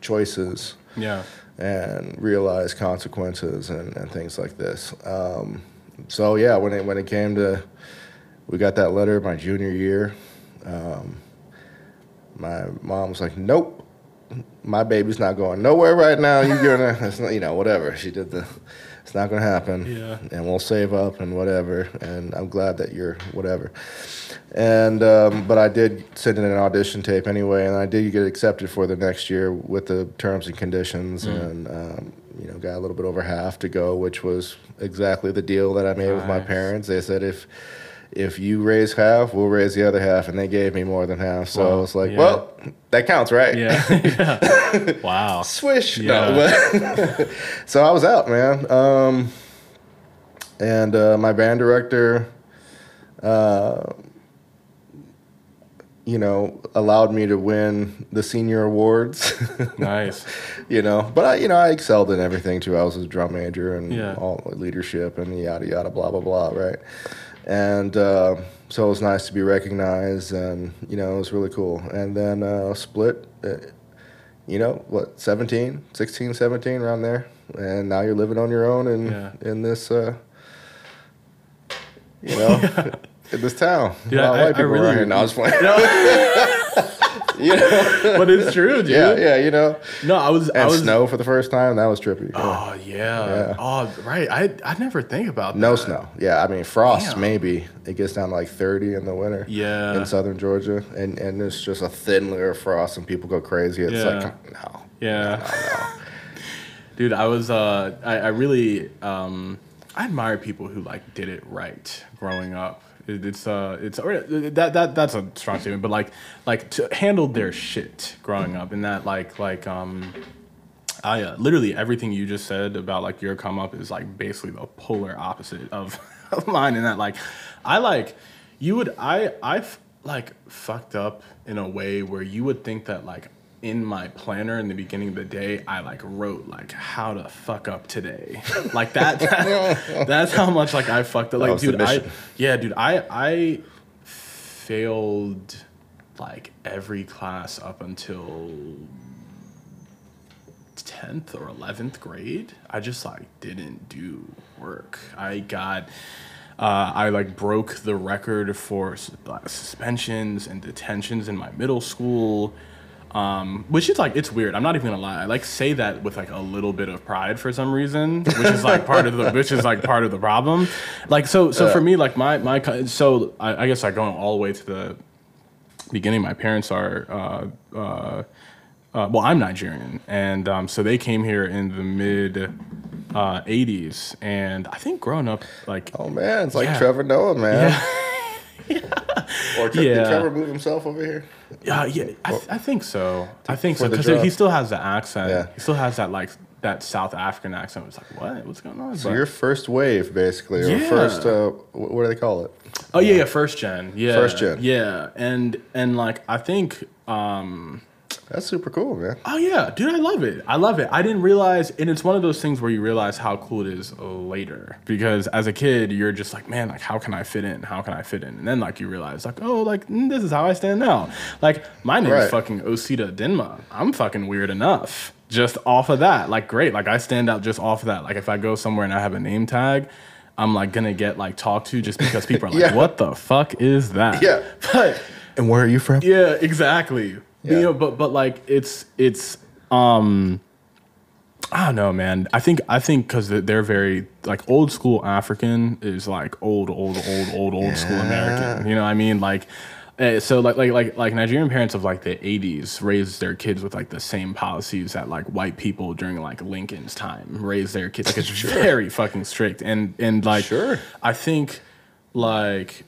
choices yeah. and realize consequences and, and things like this. Um, so yeah, when it when it came to, we got that letter my junior year. Um, my mom was like, "Nope, my baby's not going nowhere right now. You're gonna, <laughs> it's not, you know, whatever." She did the, it's not gonna happen. Yeah. And we'll save up and whatever. And I'm glad that you're whatever. And um, but I did send in an audition tape anyway, and I did get accepted for the next year with the terms and conditions, and um, you know got a little bit over half to go, which was exactly the deal that I made with my parents. They said if if you raise half, we'll raise the other half, and they gave me more than half. So Wow. I was like, Yeah. well, that counts, right? Yeah. <laughs> Wow. Swish. No, <laughs> so I was out, man. Um, and uh, my band director, uh, you know, allowed me to win the senior awards. <laughs> Nice. you know, but I, you know, I excelled in everything too. I was a drum major and Yeah. all leadership and yada yada blah blah blah, right? And uh, so it was nice to be recognized, and you know, it was really cool. And then uh, split, uh, you know, what 17, 16, 17, around there, and now you're living on your own in Yeah. in this, uh, you know. <laughs> In this town, Dude, a lot of I- I really- here. No, I was <laughs> playing. <laughs> <laughs> you know, but it's true, dude. yeah, yeah, you know, No, I was. I and was. snow for the first time. That was trippy. Oh yeah. Yeah. Oh right. I I never think about that. No that. snow. Yeah, I mean frost Damn. maybe. It gets down to like 30 in the winter. Yeah. In southern Georgia, and and it's just a thin layer of frost, and people go crazy. It's Yeah. like no. Yeah. <laughs> Dude, I was uh I, I really um I admire people who like did it right growing up. It, it's uh it's or that that that's a strong statement, but like like to handled their shit growing up and that like like um I uh, literally everything you just said about like your come up is like basically the polar opposite of, <laughs> mine in that like I like you would I I f- like fucked up in a way where you would think that like in my planner in the beginning of the day I like wrote like how to fuck up today. <laughs> Like that, that <laughs> that's how much like I fucked up. Like dude I yeah dude I I failed like every class up until 10th or 11th grade. I just like didn't do work. I got uh, i like broke the record for like, suspensions and detentions in my middle school um, which is like it's weird. I'm not even gonna lie. I like say that with like a little bit of pride for some reason which is like part of the which is like part of the problem. Like so so for me like my my so i, I guess like going all the way to the beginning, my parents are, uh, uh, uh, well, I'm Nigerian, and um, so they came here in the mid uh, '80s, and I think growing up, like, Oh man, it's like Yeah. Trevor Noah, man. <laughs> <laughs> Or Tre- Yeah. did Trevor move himself over here? yeah, yeah, I, th- I think so. I think so because he still has the accent. Yeah. He still has that like that South African accent. It's like, what? What's going on? So But- you're first wave, basically, or Yeah. first. Uh, what do they call it? Oh yeah, yeah, first gen. Yeah, First gen. Yeah, and and like I think. um That's super cool, man. Oh yeah, dude, I love it. I love it. I didn't realize, and it's one of those things where you realize how cool it is later. Because as a kid, you're just like, man, like how can I fit in? How can I fit in? And then like you realize, like, oh, like mm, this is how I stand now. Like my name is Right. fucking Osita Denma. I'm fucking weird enough. Just off of that, like great. Like I stand out just off of that. Like if I go somewhere and I have a name tag. I'm like gonna get like talked to just because people are <laughs> like, Yeah. "What the fuck is that?" Yeah. but And where are you from? yeah, exactly. Yeah. You know, but but like it's it's um I don't know, man. I think I think because they're very like old school African is like old, old, old, old, old school American. You know what I mean? Like, Uh, so like like like like Nigerian parents of like the 80s raised their kids with like the same policies that like white people during like Lincoln's time raised their kids. Like it's <laughs> very fucking strict. And and like Sure. I think like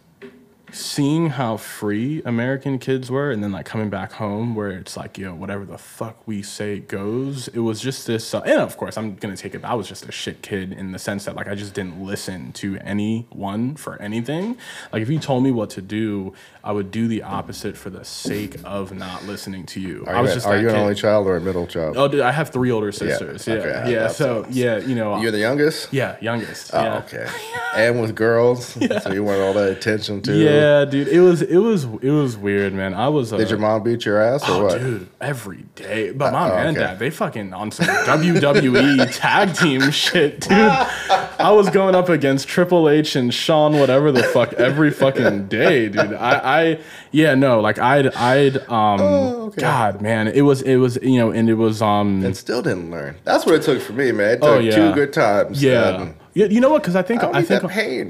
seeing how free American kids were and then like coming back home where it's like, yo, whatever the fuck we say goes. It was just this, uh, and of course, I'm gonna take it. I was just a shit kid in the sense that like I just didn't listen to anyone for anything. Like if you told me what to do, I would do the opposite for the sake of not listening to you. Are I was you, just are that you an only child or a middle child? Oh, dude, I have three older sisters. Yeah, okay, yeah. So so. yeah, you know, You're the youngest? yeah, youngest. Oh, yeah. okay. <laughs> And with girls, <laughs> so you want all that attention too. Yeah, dude, it was it was it was weird, man. I was. Uh, Did your mom beat your ass or Oh, what? dude, every day. But mom oh, and okay. dad, they fucking on some WWE <laughs> tag team shit, dude. I was going up against Triple H and Shawn, whatever the fuck, every fucking day, dude. I, I, yeah, no, like I'd, I'd, um, Oh, okay. God, man, it was, it was, you know, and it was, um, And still didn't learn. That's what it took for me, man. It took Oh, yeah. two good times. Yeah. and- You, you know what? Because I think I I, think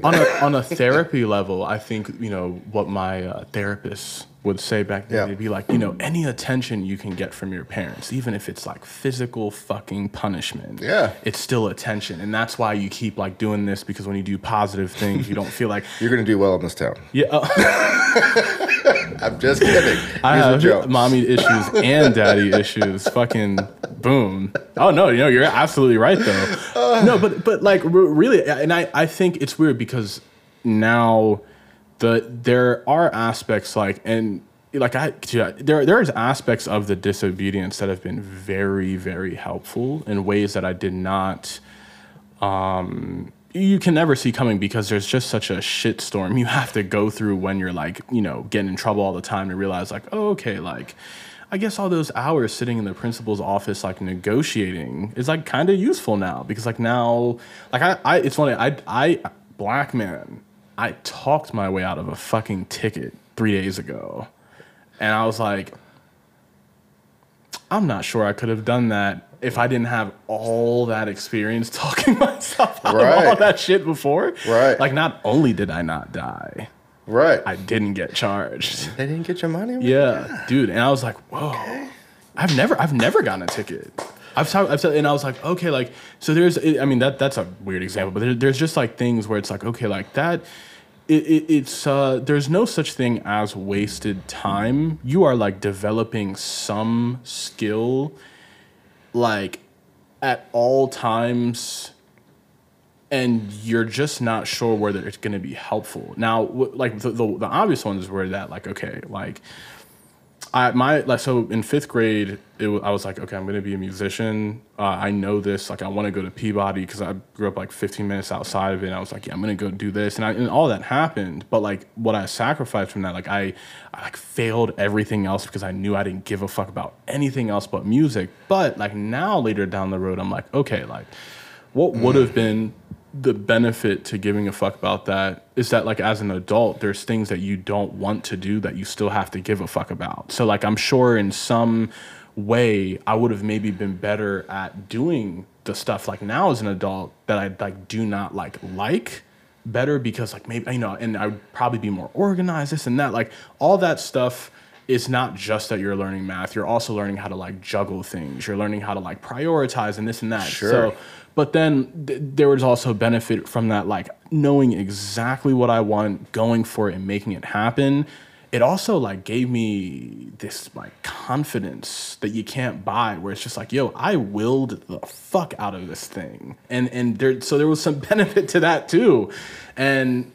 on a <laughs> on a therapy level, I think you know what my uh, therapist would say back then. Yeah. They'd be like, you know, any attention you can get from your parents, even if it's like physical fucking punishment, Yeah. it's still attention, and that's why you keep like doing this because when you do positive things, you don't feel like <laughs> You're gonna do well in this town. yeah. uh, <laughs> <laughs> I'm just kidding. I These have jokes. mommy issues and daddy <laughs> issues. Fucking boom. Oh no, you know you're absolutely right though. No, but but like really, and I I think it's weird because now the there are aspects like and like I yeah, there there's aspects of the disobedience that have been very very helpful in ways that I did not um, you can never see coming because there's just such a shitstorm you have to go through when you're like, you know, getting in trouble all the time to realize like, oh, okay, like I guess all those hours sitting in the principal's office like negotiating is like kind of useful now because like now like I, I it's funny, I I black man, I talked my way out of a fucking ticket 3 days ago. And I was like I'm not sure I could have done that if I didn't have all that experience <laughs> talking myself out of all Right. that shit before. Right. Like, not only did I not die, Right. I didn't get charged. they didn't get your money. Yeah, dude. And I was like, whoa. I've never, I've never gotten a ticket. I've talked, I've said, and I was like, okay, like, so there's, I mean, that that's a weird example, but there, there's just like things where it's like, okay, like that. It, it, it's uh, there's no such thing as wasted time. You are like developing some skill, like at all times and you're just not sure whether it's going to be helpful. Now, like the, the the obvious ones were that like okay, like I my like so in fifth grade, it, I was like okay, I'm going to be a musician. Uh, I know this. Like I want to go to Peabody because I grew up like 15 minutes outside of it. And I was like, yeah, I'm going to go do this, and I, and all that happened. But like what I sacrificed from that, like I I like failed everything else because I knew I didn't give a fuck about anything else but music. But like now later down the road, I'm like okay, like what would have been the benefit to giving a fuck about that is that like as an adult there's things that you don't want to do that you still have to give a fuck about. So like i'm sure in some way i would have maybe been better at doing the stuff like now as an adult that i like do not like like better because like maybe you know and i would probably be more organized this and that. Like all that stuff is not just that you're learning math you're also learning how to like juggle things. You're learning how to like prioritize and this and that. Sure. so but then th- there was also benefit from that like knowing exactly what i want going for it and making it happen. It also like gave me this like confidence that you can't buy where it's just like yo i willed the fuck out of this thing. And and there so there was some <laughs> benefit to that too. And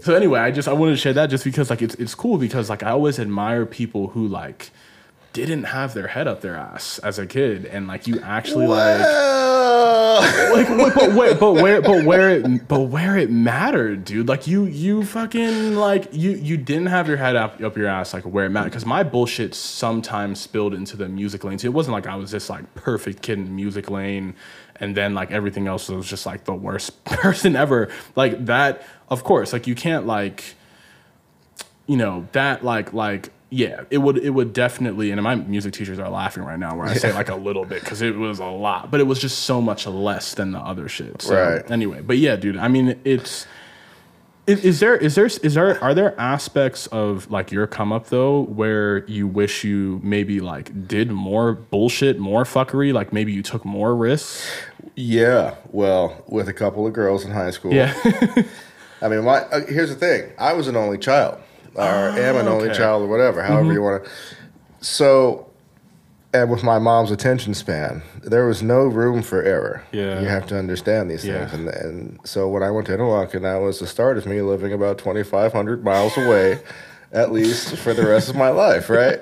so anyway i just i wanted to share that just because like it's it's cool because like i always admire people who like didn't have their head up their ass as a kid and like you actually like Well, like wait, but wait, but where but where it but where it mattered, dude. Like you you fucking like you you didn't have your head up up your ass like where it mattered because my bullshit sometimes spilled into the music lane. too. it wasn't like I was this like perfect kid in the music lane, and then like everything else was just like the worst <laughs> person ever. Like that, of course. Like you can't like you know that like like yeah it would it would definitely and my music teachers are laughing right now where i say like a little bit because it was a lot but it was just so much less than the other shit so Right. anyway but yeah dude i mean it's Is, is there is there is there are there aspects of like your come up though where you wish you maybe like did more bullshit, more fuckery, like maybe you took more risks? Yeah, well, with a couple of girls in high school. Yeah. <laughs> I mean, my uh, here's the thing. I was an only child, or am an only child, or whatever, however you want to. So, and with my mom's attention span, there was no room for error. Yeah. you have to understand these Yeah. things, and and so when I went to Interlochen, that was the start of me living about 2,500 miles away, <laughs> at least for the rest of my life, right?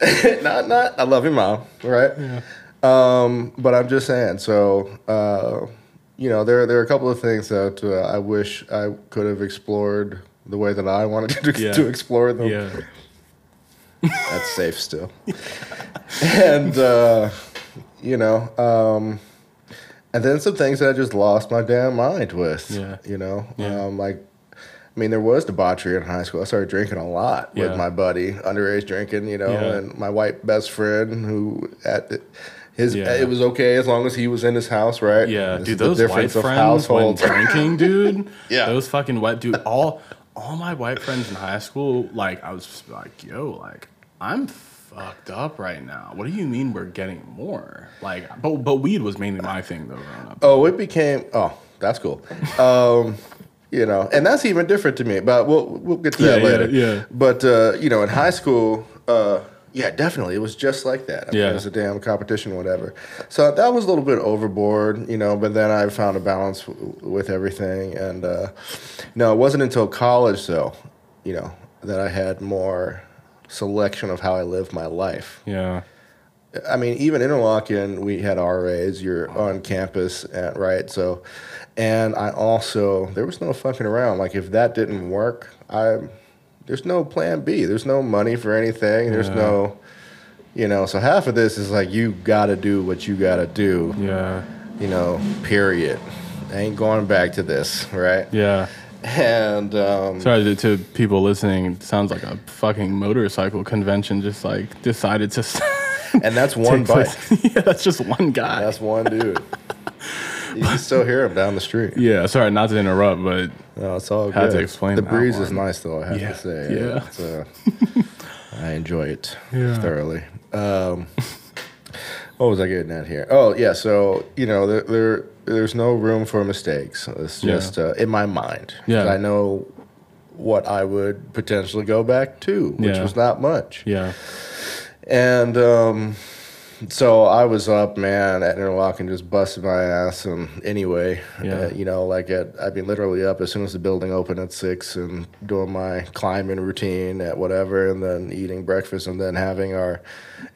<laughs> not not. I love you, mom, right? Um, but I'm just saying. So, uh, you know, there there are a couple of things that uh, I wish I could have explored the way that I wanted to, <laughs> Yeah. to explore them. yeah. <laughs> That's safe still. and uh, you know, um, and then some things that I just lost my damn mind with. Yeah. You know, Yeah. um, like. I mean, there was debauchery in high school. I started drinking a lot Yeah. with my buddy, underage drinking, you know, and my white best friend who at the, his Yeah. it was okay as long as he was in his house, right? Yeah, This dude, is the those white difference of friends when <laughs> drinking, dude. <laughs> Yeah. those fucking white dude. All all my white friends in high school, like I was just like, yo, like I'm fucked up right now. What do you mean we're getting more? Like, but but weed was mainly my thing though growing up. Oh, it became. Oh, that's cool. Um, you know, and that's even different to me. But we'll we'll get to that Yeah, yeah, later. yeah. But uh, you know, in high school, uh, yeah, definitely, it was just like that. I mean, Yeah. it was a damn competition, whatever. So that was a little bit overboard, you know. But then I found a balance w- with everything, and uh, no, it wasn't until college, though, you know, that I had more selection of how I lived my life. Yeah, I mean, even Interlochen, we had RAs. You're on campus, at, right? So, and I also there was no fucking around. Like if that didn't work, I there's no plan B. There's no money for anything. There's Yeah. no, you know. So half of this is like you got to do what you got to do. yeah, You know, period. I ain't going back to this, right? yeah. And um, Sorry to, to people listening. It sounds like a fucking motorcycle convention. Just like decided to. <laughs> and that's one bike. <laughs> yeah, that's just one guy. That's one dude. You can still hear him down the street. yeah, sorry not to interrupt, but No, it's all Had good. to explain The that breeze is one. nice, though. I have Yeah, to say. yeah. It's, uh, I enjoy it Yeah. thoroughly. Um, what was I getting at here? Oh, yeah. So you know, there, there there's no room for mistakes. It's Yeah. just uh, in my mind. Yeah. I know what I would potentially go back to, which Yeah. was not much. yeah, And um, so I was up, man, at Interlochen, just busting my ass. And anyway, Yeah. uh, you know, like at, I'd be literally up as soon as the building opened at six and doing my climbing routine at whatever, and then eating breakfast, and then having our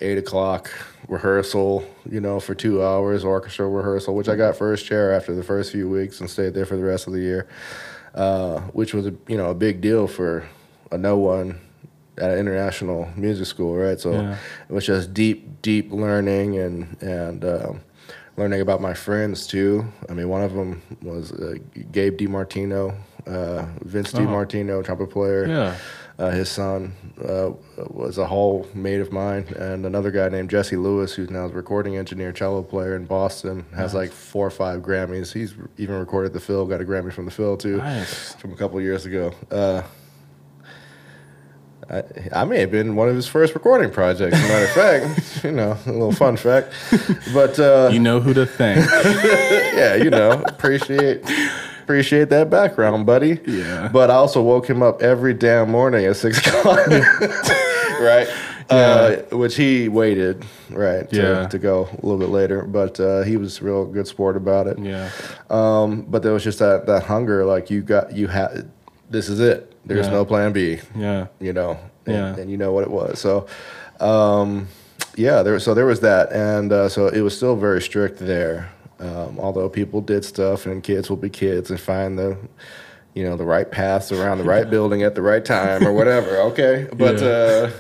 eight o'clock rehearsal, you know, for two hours, orchestra rehearsal, which I got first chair after the first few weeks and stayed there for the rest of the year, uh, which was a you know a big deal for a no one at an international music school, right? So Yeah. it was just deep, deep learning and and um, learning about my friends too. I mean, one of them was uh, Gabe DiMartino, uh, Vince Oh. DiMartino, trumpet player. yeah. Uh, his son uh, was a hall mate of mine, and another guy named Jesse Lewis, who's now a recording engineer, cello player in Boston, has like four or five Grammys. He's even recorded the Phil, got a Grammy from the Phil too Nice. from a couple of years ago. Uh, I, I may have been one of his first recording projects. As a matter of fact, <laughs> you know, a little fun fact. But uh, You know who to thank. <laughs> yeah, you know, appreciate appreciate that background, buddy. Yeah. But I also woke him up every damn morning at six <laughs> o'clock, right? Uh, which he waited, right, to, Yeah. to go a little bit later. But uh, he was real good sport about it. yeah, Um, but there was just that that hunger, like you got you had. This is it. There's Yeah. no plan B yeah, you know, and, Yeah. and you know what it was. So, um, yeah, there so there was that, and uh, so it was still very strict there. Um, although people did stuff, and kids will be kids and find the, you know, the right paths around the right <laughs> building at the right time or whatever. Okay, but Yeah. uh,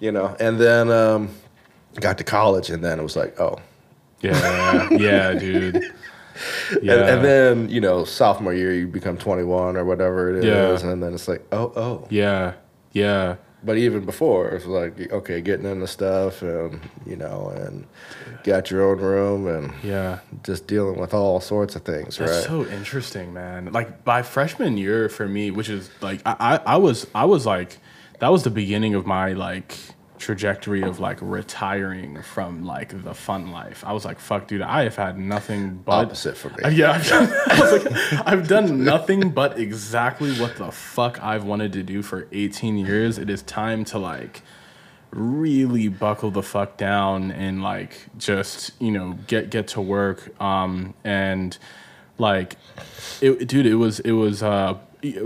you know, and then um, got to college, and then it was like, oh, yeah, yeah, dude. <laughs> Yeah, <laughs> and, and then you know, sophomore year you become 21 or whatever it is, Yeah. and then it's like, oh, oh, yeah, yeah. but even before, it's like okay, getting into stuff and you know, and got your own room and Yeah. just dealing with all sorts of things, That's right? so interesting, man. Like by freshman year for me, which is like I, I, I was I was like that was the beginning of my like trajectory of like retiring from like the fun life. I was like, fuck, dude, I have had nothing but Opposite for me. <laughs> Yeah, I've done, <laughs> I was like, I've done nothing but exactly what the fuck I've wanted to do for 18 years. It is time to like really buckle the fuck down and like just you know get get to work um and like it dude it was it was uh it-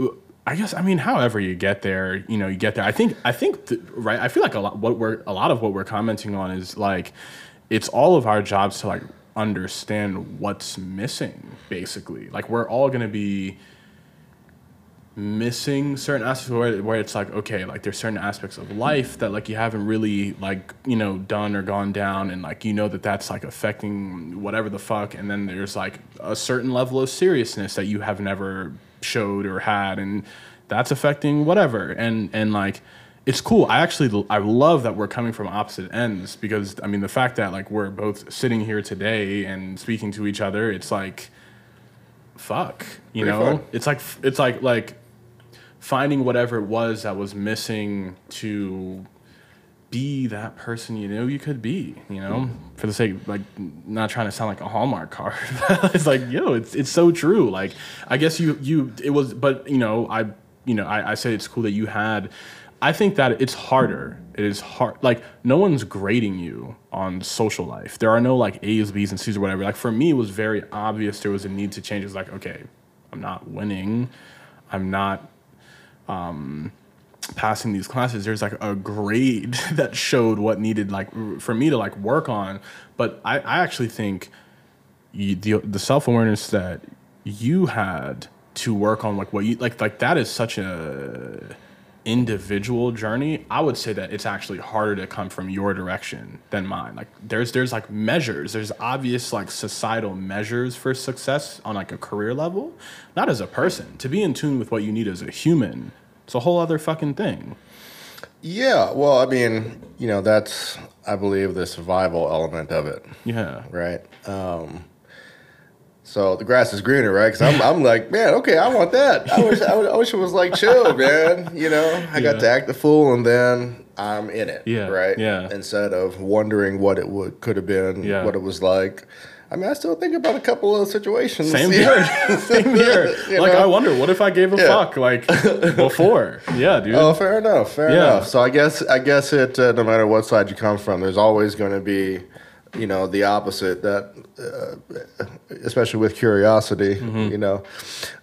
I guess I mean however you get there you know you get there. I think I think th- right I feel like a lot what we're a lot of what we're commenting on is like it's all of our jobs to like understand what's missing basically. Like we're all to be missing certain aspects where, where it's like okay like there's certain aspects of life that like you haven't really like you know done or gone down and like you know that that's like affecting whatever the fuck. And then there's like a certain level of seriousness that you have never showed or had and that's affecting whatever. And and like it's cool. I actually i love that we're coming from opposite ends because i mean the fact that like we're both sitting here today and speaking to each other it's like fuck you Pretty know? fun. it's like it's like like finding whatever it was that was missing to be that person you know you could be you know? Hmm. For the sake like not trying to sound like a hallmark card <laughs> it's like yo it's it's so true. Like i guess you you it was but you know i you know i, I say it's cool that you had i think that it's harder. It is hard like no one's grading you on social life. There are no like a's b's and c's or whatever. Like for me it was very obvious there was a need to change. It was like okay i'm not winning. I'm not um, passing these classes there's like a grade <laughs> that showed what needed like for me to like work on. But i, I actually think you, the, the self-awareness that you had to work on like what you like like that is such a individual journey. I would say that it's actually harder to come from your direction than mine. Like there's there's like measures. There's obvious like societal measures for success on like a career level. Not as a person. To be in tune with what you need as a human it's a whole other fucking thing Yeah, well, I mean, you know, that's I believe the survival element of it, yeah right? Um, so the grass is greener, right? Because I'm, I'm like, man, okay, I want that. I wish, I, wish- I wish it was like chill, <laughs> man. You know, I got to act the fool, and then I'm in it, Yeah, right? yeah. Instead of wondering what it would could have been, Yeah. what it was like. I mean, I still think about a couple of situations. Same <laughs> here. <laughs> Same here. Like know? I wonder, what if I gave a Yeah. fuck like before? Yeah, dude. Oh, fair enough. Fair Yeah. enough. So I guess I guess it uh, no matter what side you come from, there's always going to be, you know, the opposite. That, uh, especially with curiosity, Mm-hmm. you know.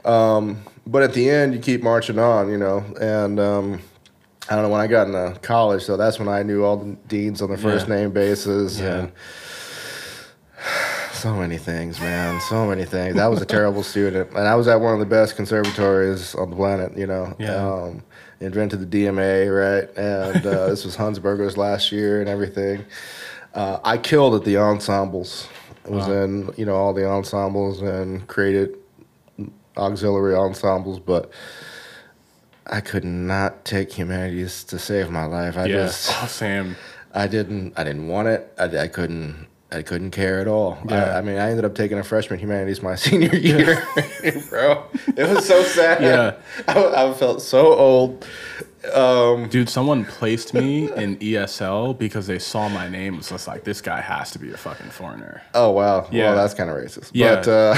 Um, but at the end, you keep marching on, you know. And um, I don't know when I got into college, so that's when I knew all the deans on the first Yeah. name basis Yeah. and. So many things, man. So many things. I was a terrible <laughs> student, and I was at one of the best conservatories on the planet. You know, Yeah. um, invented the DMA, right? And uh, this was <laughs> Hunsberger's last year and everything. Uh, I killed at the ensembles. I was Wow. in, you know, all the ensembles and created auxiliary ensembles, but I could not take humanities to save my life. I yeah. just, <laughs> Oh, Sam. I didn't. I didn't want it. I, I couldn't. I couldn't care at all. Yeah. I, I mean, I ended up taking a freshman humanities my <laughs> senior year, <laughs> bro. It was so sad. Yeah. <laughs> I, I felt so old. Um, Dude, someone placed me in ESL because they saw my name. It's just like this guy has to be a fucking foreigner. oh wow. Yeah. Well, that's kind of racist. Yeah. But uh,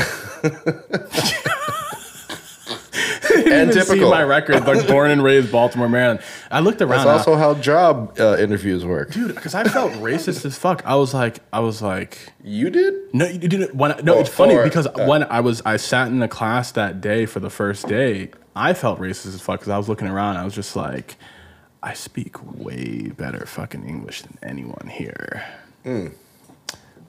and and see typical. my record, like <laughs> born and raised Baltimore, Maryland. I looked around. That's also how job uh, interviews work. dude, because I felt racist as fuck. I was like, I was like, You did? No, you didn't. When I, no, Oh, it's funny or- because uh, when I was, I sat in a class that day for the first day. I felt racist as fuck because I was looking around. I was just like, I speak way better fucking English than anyone here.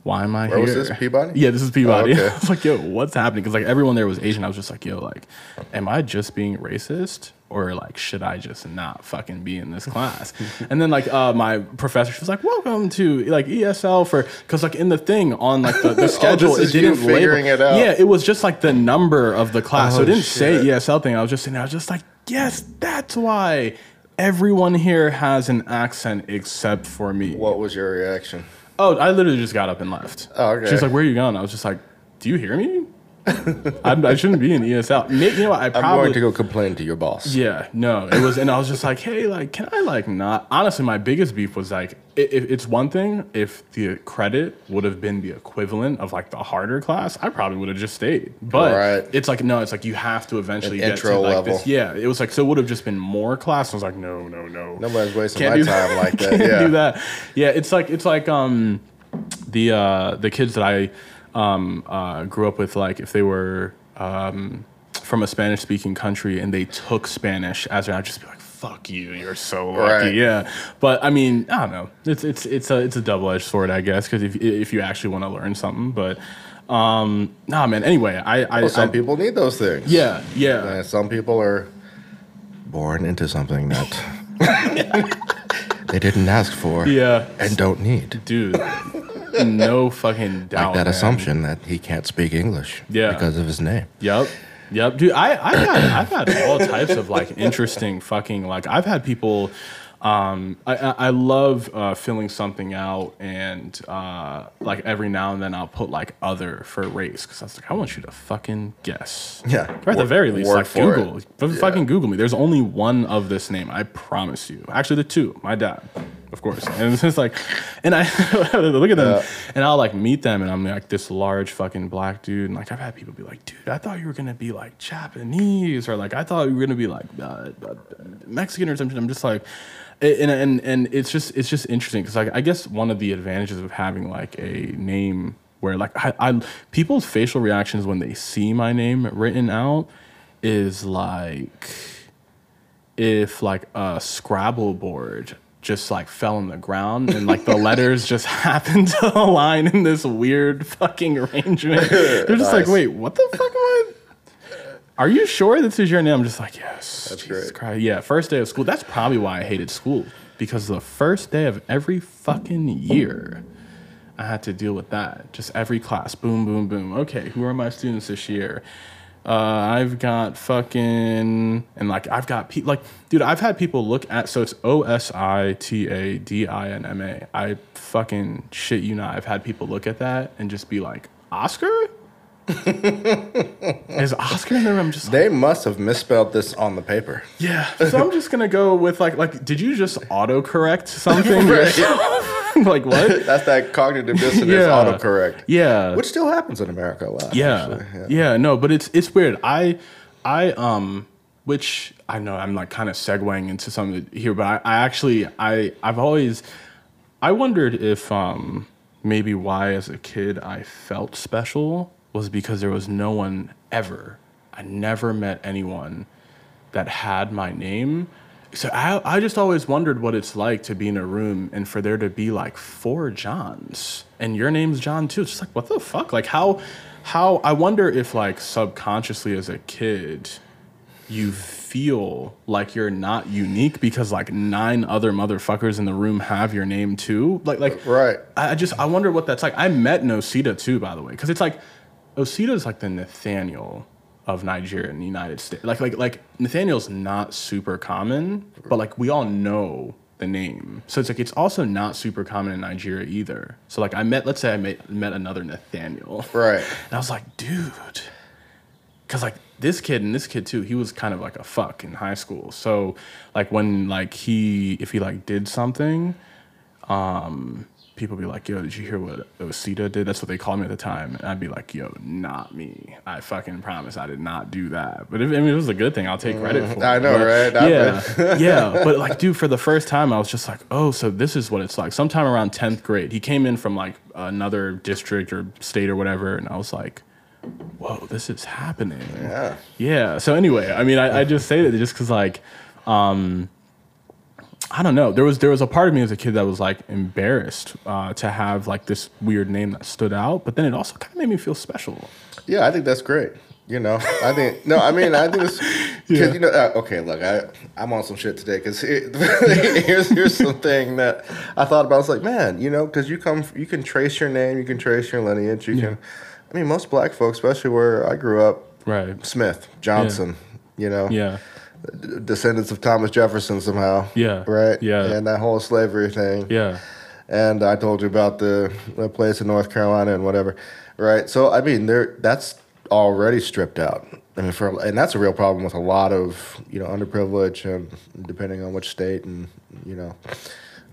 Why am I. Where here? was this, Peabody? Yeah, this is Peabody. Oh, okay. <laughs> I was like, yo, what's happening? Because like everyone there was Asian. I was just like, yo, like, am I just being racist? Or like, should I just not fucking be in this class? <laughs> and then like uh, my professor, she was like, "Welcome to like ESL for," because like in the thing on like the, <laughs> the schedule, Oh, this is it didn't label. figuring it out. Yeah, it was just like the number of the class, so Oh, it didn't say shit. ESL thing. I was just saying, I was just like, yes, that's why. everyone here has an accent except for me. What was your reaction? Oh, I literally just got up and left. Oh, okay. She's like, "Where are you going?" I was just like, "Do you hear me? <laughs> I, I shouldn't be in ESL." You know, what? I I'm probably going to go complain to your boss. yeah, no, it was, and I was just like, hey, like, can I like not? Honestly, my biggest beef was like, i if it's one thing if the credit would have been the equivalent of like the harder class, I probably would have just stayed. But Right. it's like no, it's like you have to eventually An get to like level. this. Yeah, it was like so it would have just been more class. I was like, no, no, no, Nobody's wasting Can't my time like <laughs> that. Can't Yeah. do that. Yeah, it's like it's like um the uh the kids that I um uh grew up with like if they were um from a Spanish speaking country and they took Spanish as I'd just be like fuck you you're so lucky. Right. yeah. But I mean I don't know. It's it's it's a it's a double edged sword I guess because if if you actually want to learn something but um nah man. Anyway I I, Well, some I people need those things. yeah yeah. And some people are born into something that <laughs> <laughs> they didn't ask for yeah. and don't need. dude no fucking doubt Like that man. assumption that he can't speak English Yeah. because of his name. Yep. Yep, dude. I I've had I've had all types of like interesting fucking like I've had people. Um, I I, I love uh, filling something out and uh, like every now and then I'll put like other for race because I was like I want you to fucking guess. Yeah. Or at the very least, like Google. F- fucking Google me. There's only one of this name. I promise you. Actually, the two. My dad, of course. And it's just like, and I <laughs> look at them, and I'll like meet them, and I'm like this large fucking black dude, and like I've had people be like, dude, I thought you were gonna be like Japanese, or like I thought you were gonna be like uh, uh, Mexican or something. I'm just like. And, and and it's just it's just interesting because like I guess one of the advantages of having like a name where like I, I people's facial reactions when they see my name written out is like if like a Scrabble board just like fell on the ground and like the letters just <laughs> happened to align in this weird fucking arrangement. <laughs> They're just like, wait, what the fuck am I? Are you sure this is your name? I'm just like, yes. That's Jesus great. Christ. Yeah, first day of school. That's probably why I hated school because the first day of every fucking year, I had to deal with that. Just every class, boom, boom, boom. Okay, who are my students this year? Uh, I've got fucking and like I've got people like dude I've had people look at so it's O S I T A D I N M A I fucking shit you not I've had people look at that and just be like Oscar <laughs> is Oscar in there I'm just like, They must have misspelled this on the paper. yeah so I'm just gonna go with like like did you just autocorrect <laughs> something yourself? <laughs> <laughs> like what <laughs> That's that cognitive dissonance Yeah. autocorrect. yeah Which still happens in America a lot. yeah. actually. yeah no but it's it's weird i i um which i know i'm like kind of segueing into something here but i, I actually i i've always i wondered if um maybe why as a kid i felt special was because there was no one ever i never met anyone that had my name. So I, I just always wondered what it's like to be in a room and for there to be like four Johns and your name's John too. It's just like what the fuck? Like how how I wonder if like subconsciously as a kid you feel like you're not unique because like nine other motherfuckers in the room have your name too. Like like Right. I I just I wonder what that's like. I met Nosita too, by the way, because it's like Osita is like the Nathaniel of Nigeria in the United States. Like like like Nathaniel's not super common, but like we all know the name. So it's like it's also not super common in Nigeria either. So like I met let's say I met met another Nathaniel. Right. <laughs> And I was like, dude. Cause like this kid and this kid too, he was kind of like a fuck in high school. So like when like he if he like did something, um, people be like, yo, did you hear what Osita did? That's what they called me at the time. And I'd be like, yo, not me. I fucking promise I did not do that. But if, I mean, it was a good thing. I'll take credit for it. I know, But right? Yeah. <laughs> yeah. <laughs> But like, dude, for the first time, I was just like, oh, so this is what it's like. Sometime around 10th grade, he came in from like another district or state or whatever. And I was like, whoa, this is happening. Yeah. Yeah. So anyway, I mean, I, I just say that just because like, um, I don't know. There was there was a part of me as a kid that was like embarrassed uh, to have like this weird name that stood out, but then it also kind of made me feel special. Yeah, I think that's great. You know, I think no, I mean, I think it's <laughs> because you know. Uh, okay, look, I I'm on some shit today because <laughs> here's here's something that I thought about. I was like, man, you know, because you come, you can trace your name, you can trace your lineage, you can. I mean, most black folks, especially where I grew up, Right. Smith, Johnson, you know, Yeah. Descendants of Thomas Jefferson somehow. Yeah. Right. Yeah. And that whole slavery thing. Yeah. And I told you about the, the place in North Carolina and whatever. Right. So I mean, there that's already stripped out. I mean, for and that's a real problem with a lot of you know underprivileged and depending on which state and you know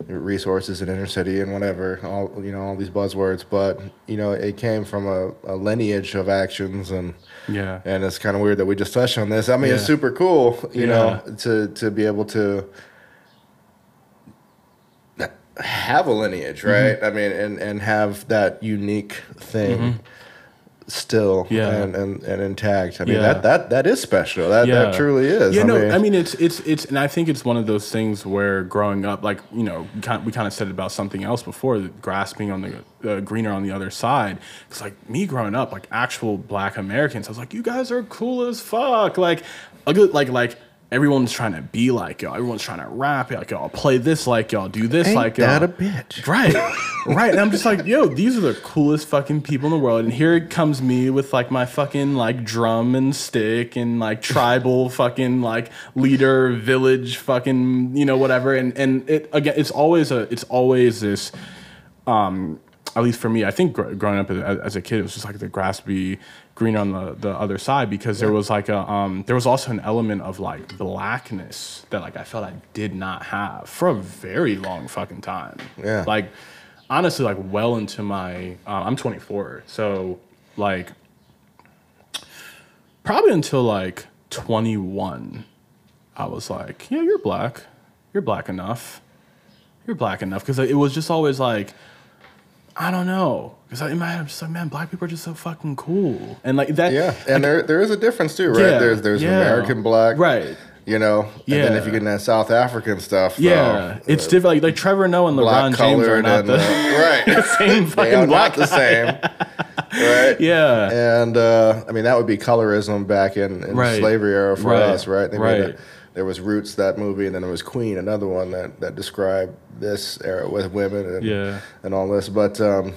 resources in inner city and whatever all you know all these buzzwords but you know it came from a, a lineage of actions and Yeah. and it's kind of weird that we just touched on this. I mean it's super cool you know to to be able to have a lineage right? Mm-hmm. I mean and and have that unique thing mm-hmm. Still Yeah. and, and and intact i mean Yeah. that that that is special that Yeah. that truly is Yeah, I no, mean, I mean it's it's it's, and I think it's one of those things where growing up, like you know, we kind of said about something else before, grasping on the uh, greener on the other side. It's like me growing up, like actual Black Americans, I was like, you guys are cool as fuck, like a good like like. Everyone's trying to be like y'all. Everyone's trying to rap like y'all, play this like y'all, do this Ain't like y'all. that a bitch Right, <laughs> right. And I'm just like, yo, these are the coolest fucking people in the world. And here it comes me with like my fucking like drum and stick and like <laughs> tribal fucking like leader village fucking you know whatever. And and it again, it's always a it's always this. Um, at least for me, I think gr- growing up as, as a kid, it was just like the grass be greener on the, the other side because there was like a um, there was also an element of like blackness that like I felt I did not have for a very long fucking time. Yeah. Like honestly, like well into my uh, I'm 24, so like probably until like 21, I was like, yeah, you're black, you're black enough, you're black enough because it was just always like. I don't know. Because in my head, I'm just like, man, black people are just so fucking cool. And like that. Yeah, and there there is a difference too, right? Yeah, there's there's yeah. American black, Right. You know, and then if you get in that South African stuff, Yeah. it's uh, different. Like, like Trevor Noah and LeBron James are not and the uh, <laughs> right, same they fucking black not the same, right? <laughs> Yeah. and uh, I mean that would be colorism back in, in Right. the slavery era for Right. us, right? They made Right. a- there was Roots that movie, and then there was Queen, another one that that described this era with women and Yeah. and all this, but. Um,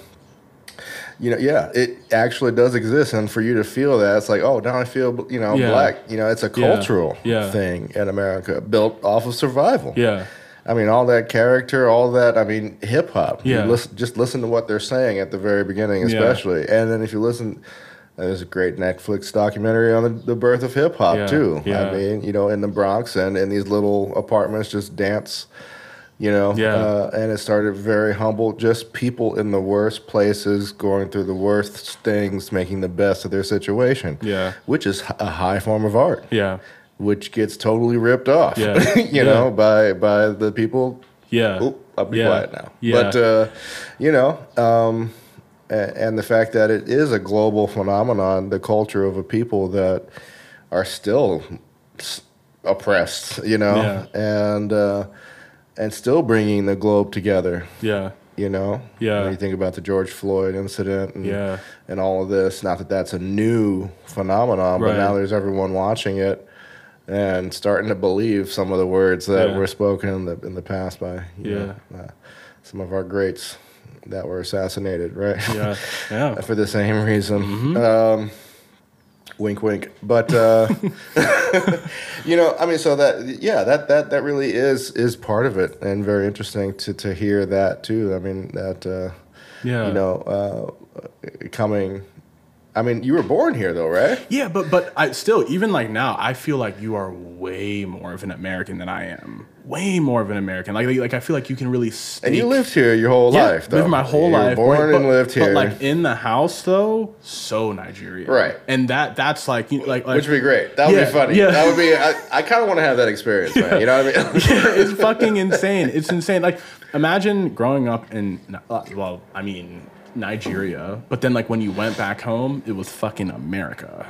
you know, yeah, it actually does exist, and for you to feel that, it's like, oh, now I feel, you know, Yeah. black. You know, it's a cultural Yeah. thing in America, built off of survival. Yeah. I mean, all that character, all that. I mean, hip hop. Yeah. listen, just listen to what they're saying at the very beginning, Yeah. especially, and then if you listen, there's a great Netflix documentary on the, the birth of hip hop Yeah. too. Yeah. I mean, you know, in the Bronx and in these little apartments, just dance. You know, Yeah. uh, and it started very humble, just people in the worst places going through the worst things, making the best of their situation. Yeah. which is a high form of art Yeah. which gets totally ripped off. Yeah. <laughs> you Yeah. know, by by the people. Yeah. Oop, I'll be Yeah. quiet now. Yeah. But uh, you know, um, and the fact that it is a global phenomenon, the culture of a people that are still oppressed, you know, and uh, and still bringing the globe together. Yeah. You know, Yeah. When you think about the George Floyd incident, and, Yeah. and all of this. Not that that's a new phenomenon, but Right. now there's everyone watching it and starting to believe some of the words that Yeah. were spoken in the in the past by you know, uh, some of our greats that were assassinated, right? Yeah. <laughs> Yeah. For the same reason. Mm-hmm. Um, wink, wink. But uh, <laughs> <laughs> you know, I mean, so that yeah, that that that really is is part of it, and very interesting to to hear that too. I mean, that uh, Yeah. you know, uh, coming. I mean, you were born here though, right? Yeah, but but I still even like now I feel like you are way more of an American than I am. Way more of an American. Like like I feel like you can really stake, And you lived here your whole yeah, life, though. lived my whole you were life. born but, and lived here, But like in the house though, so Nigerian. Right. And that that's like you like, like which would be great. That would Yeah, be funny. yeah. That would be. I, I kind of want to have that experience, man. You know what I mean? <laughs> it's <laughs> fucking insane. It's insane. Like imagine growing up in uh, well, I mean Nigeria, but then like when you went back home, it was fucking America.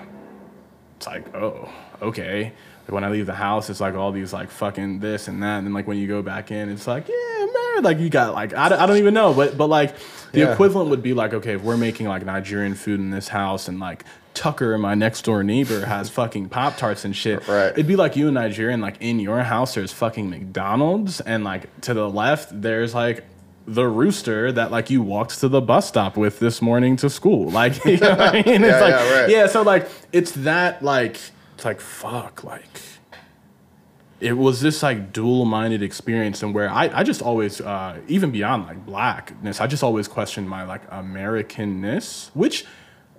It's like, oh, okay. Like when I leave the house, it's like all these like fucking this and that, and then like when you go back in, it's like, yeah, man, like you got like I, don't- I don't even know, but but like the Yeah. equivalent would be like, okay, if we're making like Nigerian food in this house and like Tucker, my next door neighbor, has fucking Pop Tarts and shit. Right. It'd be like you in Nigeria, and like in your house, there's fucking McDonald's, and like to the left, there's like the rooster that like you walked to the bus stop with this morning to school. <laughs> Like, you know what I mean? It's Yeah, like, yeah, right. yeah, so like it's that like it's like fuck, like it was this like dual-minded experience and where I, I just always uh, even beyond like blackness i just always questioned my like americanness which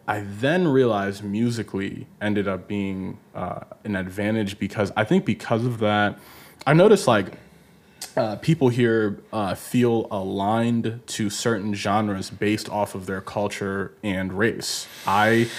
i then realized musically ended up being uh, an advantage because i think because of that i noticed like uh, people here uh, feel aligned to certain genres based off of their culture and race. I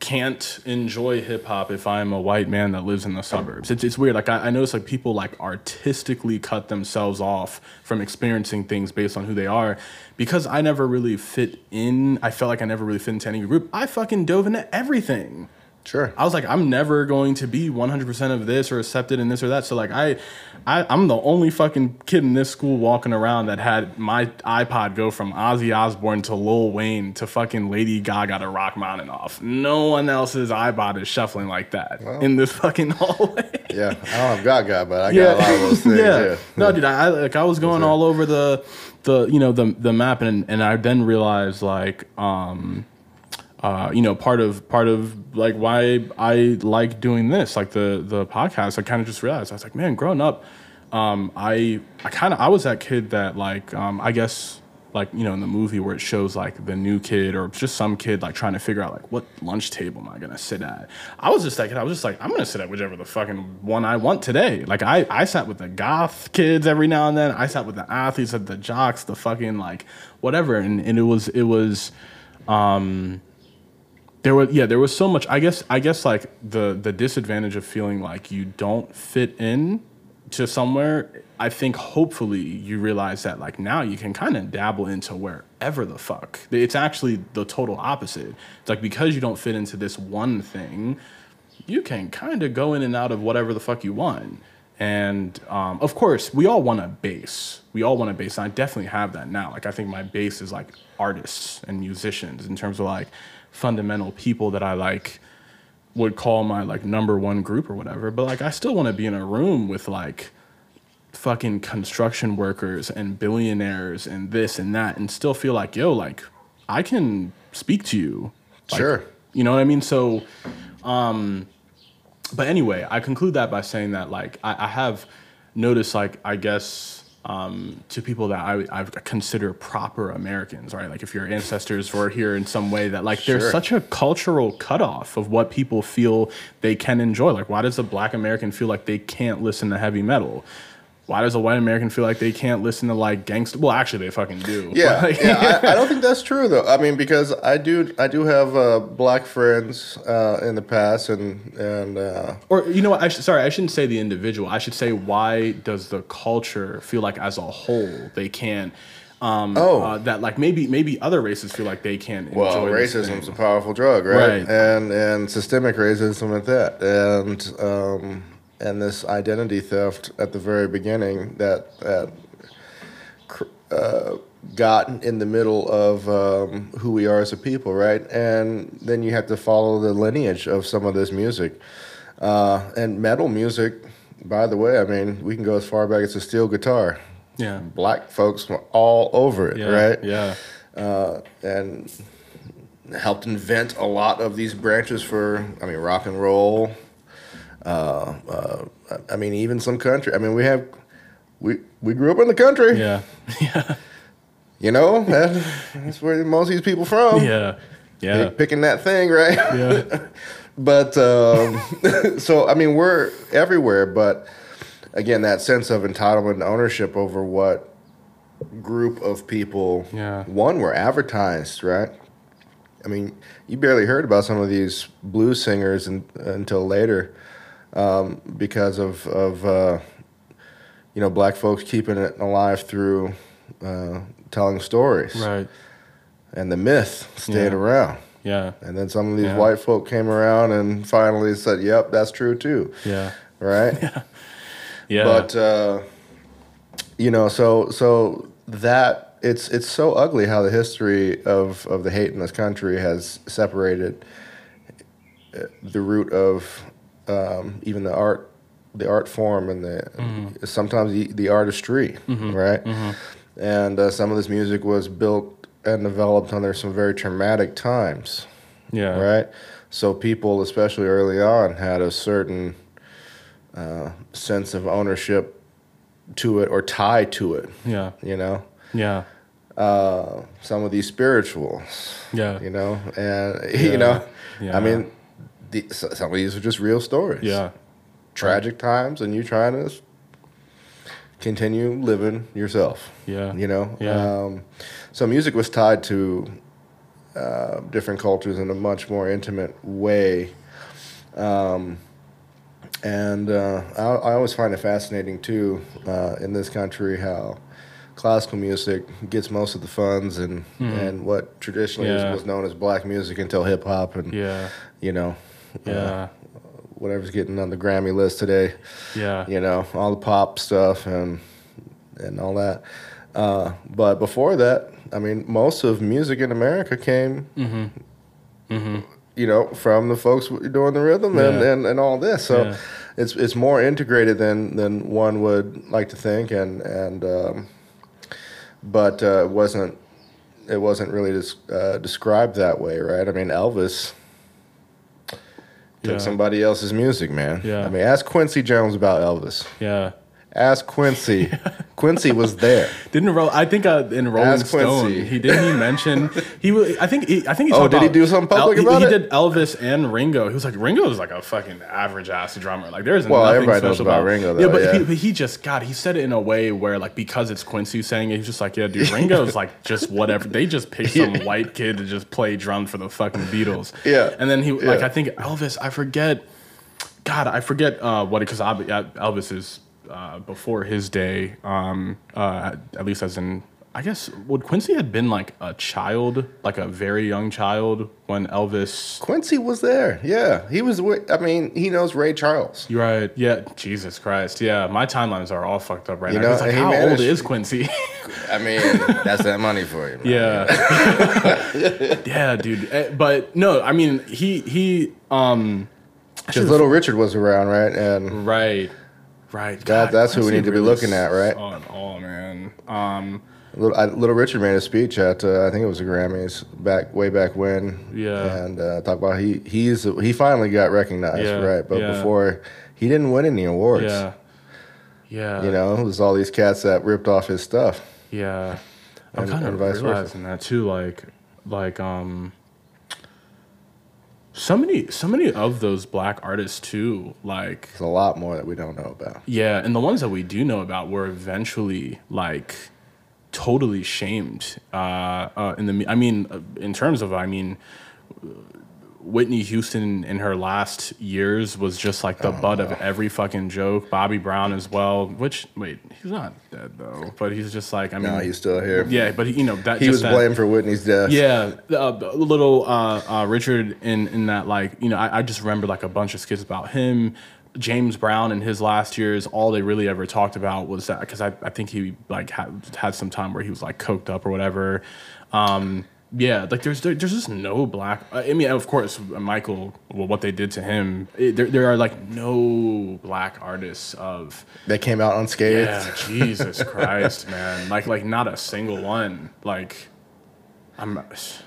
can't enjoy hip hop if I'm a white man that lives in the suburbs. It's, it's weird. Like I, I notice like people like artistically cut themselves off from experiencing things based on who they are because I never really fit in. I felt like I never really fit into any group. I fucking dove into everything. Sure. I was like, I'm never going to be 100% of this or accepted in this or that. So like, I, I, I'm the only fucking kid in this school walking around that had my iPod go from Ozzy Osbourne to Lil Wayne to fucking Lady Gaga to Rachmaninoff. No one else's iPod is shuffling like that Well. in this fucking <laughs> hallway. Yeah, I don't have Gaga, but I got a lot of those things. <laughs> yeah. Yeah. No, dude, I I- like I was going all over the the you know the the map and and I then realized like um uh, you know, part of part of like why I like doing this, like the the podcast. I kind of just realized I was like, man, growing up, um, I I kind of I was that kid that like um, I guess like you know in the movie where it shows like the new kid or just some kid like trying to figure out like what lunch table am I gonna sit at. I was just that kid. I was just like I'm gonna sit at whichever the fucking one I want today. Like I I sat with the goth kids every now and then. I sat with the athletes, at the jocks, the fucking like whatever, and and it was it was. Um, there was yeah there was so much i guess i guess like the the disadvantage of feeling like you don't fit in to somewhere i think hopefully you realize that like now you can kind of dabble into wherever the fuck. It's actually the total opposite. It's like because you don't fit into this one thing you can kind of go in and out of whatever the fuck you want. And um, of course we all want a base. We all want a base and i definitely have that now. Like i think my base is like artists and musicians in terms of like fundamental people that i like would call my like number one group or whatever but like i still want to be in a room with like fucking construction workers and billionaires and this and that and still feel like yo like i can speak to you Like, Sure. you know what i mean so um but anyway i conclude that by saying that like i, I have noticed like i guess um, to people that I, I consider proper Americans, right? Like if your ancestors were here in some way, that like there's such a cultural cutoff of what people feel they can enjoy. Like, why does a black American feel like they can't listen to heavy metal? Why does a white American feel like they can't listen to like gangster? Well, actually, they fucking do. Yeah, <laughs> like- yeah. I, I don't <laughs> think that's true though. I mean, because I do, I do have uh, black friends uh, in the past, and and uh, Or you know what? I should, sorry, I shouldn't say the individual. I should say why does the culture feel like as a whole they can't? Um, Oh. uh, that like maybe maybe other races feel like they can't. well, enjoy this racism's a powerful drug, right? Right. And and systemic racism at that, and um, and this identity theft at the very beginning that that cr- uh, got in the middle of um, who we are as a people, right? And then you have to follow the lineage of some of this music. Uh, and metal music, by the way, I mean, we can go as far back as a steel guitar. Yeah. Black folks were all over it, Yeah. right? Yeah. Uh, and helped invent a lot of these branches for, I mean, rock and roll. Uh, uh, I mean, even some country. I mean, we have, we we grew up in the country. Yeah. <laughs> Yeah. You know, that, that's where most of these people from. Yeah. Yeah. Pick- picking that thing, right? Yeah. <laughs> but um, <laughs> so I mean, we're everywhere. But again, that sense of entitlement and ownership over what group of people Yeah. one were advertised, right? I mean, you barely heard about some of these blues singers in, until later um, because of of uh, you know black folks keeping it alive through uh, telling stories, Right. and the myth stayed Yeah. around. Yeah. And then some of these Yeah. white folk came around and finally said, "Yep, that's true too." Yeah. Right? <laughs> Yeah. yeah. But uh, you know, so so that it's it's so ugly how the history of of the hate in this country has separated uh, the root of um, even the art, the art form, and the Mm-hmm. sometimes the, the artistry, right? And uh, some of this music was built and developed under some very traumatic times yeah. right? So people, especially early on, had a certain uh, sense of ownership to it or tie to it. Yeah. You know, Yeah. uh, some of these spirituals. Yeah. You know, and <laughs> Yeah. you know, Yeah. I mean, the, some of these are just real stories. Yeah. tragic times, and you're trying to continue living yourself. Yeah. You know. Yeah. Um, so music was tied to uh, different cultures in a much more intimate way. Um, and uh, I, I always find it fascinating too uh, in this country how classical music gets most of the funds and and what traditionally. Yeah. was known as black music until hip hop and Yeah. you know uh, Yeah. whatever's getting on the Grammy list today Yeah. you know, all the pop stuff and and all that. Uh, but before that, I mean, most of music in America came, you know, from the folks doing the rhythm and, Yeah. and, and all this. So Yeah. it's it's more integrated than than one would like to think, and and um, but uh, it wasn't it wasn't really des- uh, described that way, right? I mean, Elvis. Took Yeah. somebody else's music, man. Yeah. I mean, ask Quincy Jones about Elvis. Yeah. Ask Quincy. Quincy was there. <laughs> Didn't Ro- I think uh, in Rolling Ask Stone Quincy. he didn't he mention he was I think he, I think he Oh, did he do something public he- about he, it? did Elvis and Ringo. He was like Ringo is like a fucking average ass drummer. Like there's Well, nothing everybody knows special about Ringo, though, yeah, but yeah. He, but he just God he said it in a way where like because it's Quincy saying it, he's just like yeah, dude, Ringo's like just whatever. They just picked some <laughs> Yeah. white kid to just play drums for the fucking Beatles. Yeah. and then he like I think Elvis. I forget. God, I forget uh, what because Elvis is uh, before his day. Um, uh, at least as in, I guess would Quincy had been like a child, like a very young child when Elvis. Quincy was there. Yeah, he was. I mean, he knows Ray Charles. You're right. Yeah. Jesus Christ. Yeah. My timelines are all fucked up right You now. know, It's like, how old is Quincy? <laughs> I mean, that's that money for you. man. yeah. <laughs> yeah, dude. Eh, But no, I mean, he he um. Because Little Richard was around, right? And Right. Right. That- that's who we need to be looking at, right? Oh, man. Um. Little, I, Little Richard made a speech at uh, I think it was the Grammys back way back when. Yeah. And uh, talk about he he's he finally got recognized, Yeah, right? But yeah. before he didn't win any awards. Yeah. Yeah. You know, it was all these cats that ripped off his stuff. Yeah. I'm And- kind of vice versa. realizing that too. Like, like, um, so many, so many of those black artists too. Like, There's a lot more that we don't know about. yeah, and the ones that we do know about were eventually like totally shamed. Uh, uh in the, I mean, uh, in terms of, I mean. Whitney Houston in her last years was just like Oh, the butt of every fucking joke. Bobby Brown as well. Which wait, he's not dead though, but he's just like I mean, No, he's still here. yeah, but he, you know that He just was that, blamed for Whitney's death. Yeah, uh, little uh, uh, Richard in in that like you know I, I just remember like a bunch of skits about him. James Brown in his last years, all they really ever talked about was that because I, I think he like had had some time where he was like coked up or whatever. Um, yeah, like there's there, there's just no black. Uh, I mean, of course, Michael. Well, what they did to him, it, there there are like no black artists of that came out unscathed. yeah, Jesus Christ, <laughs> man. Like like not a single one. Like I'm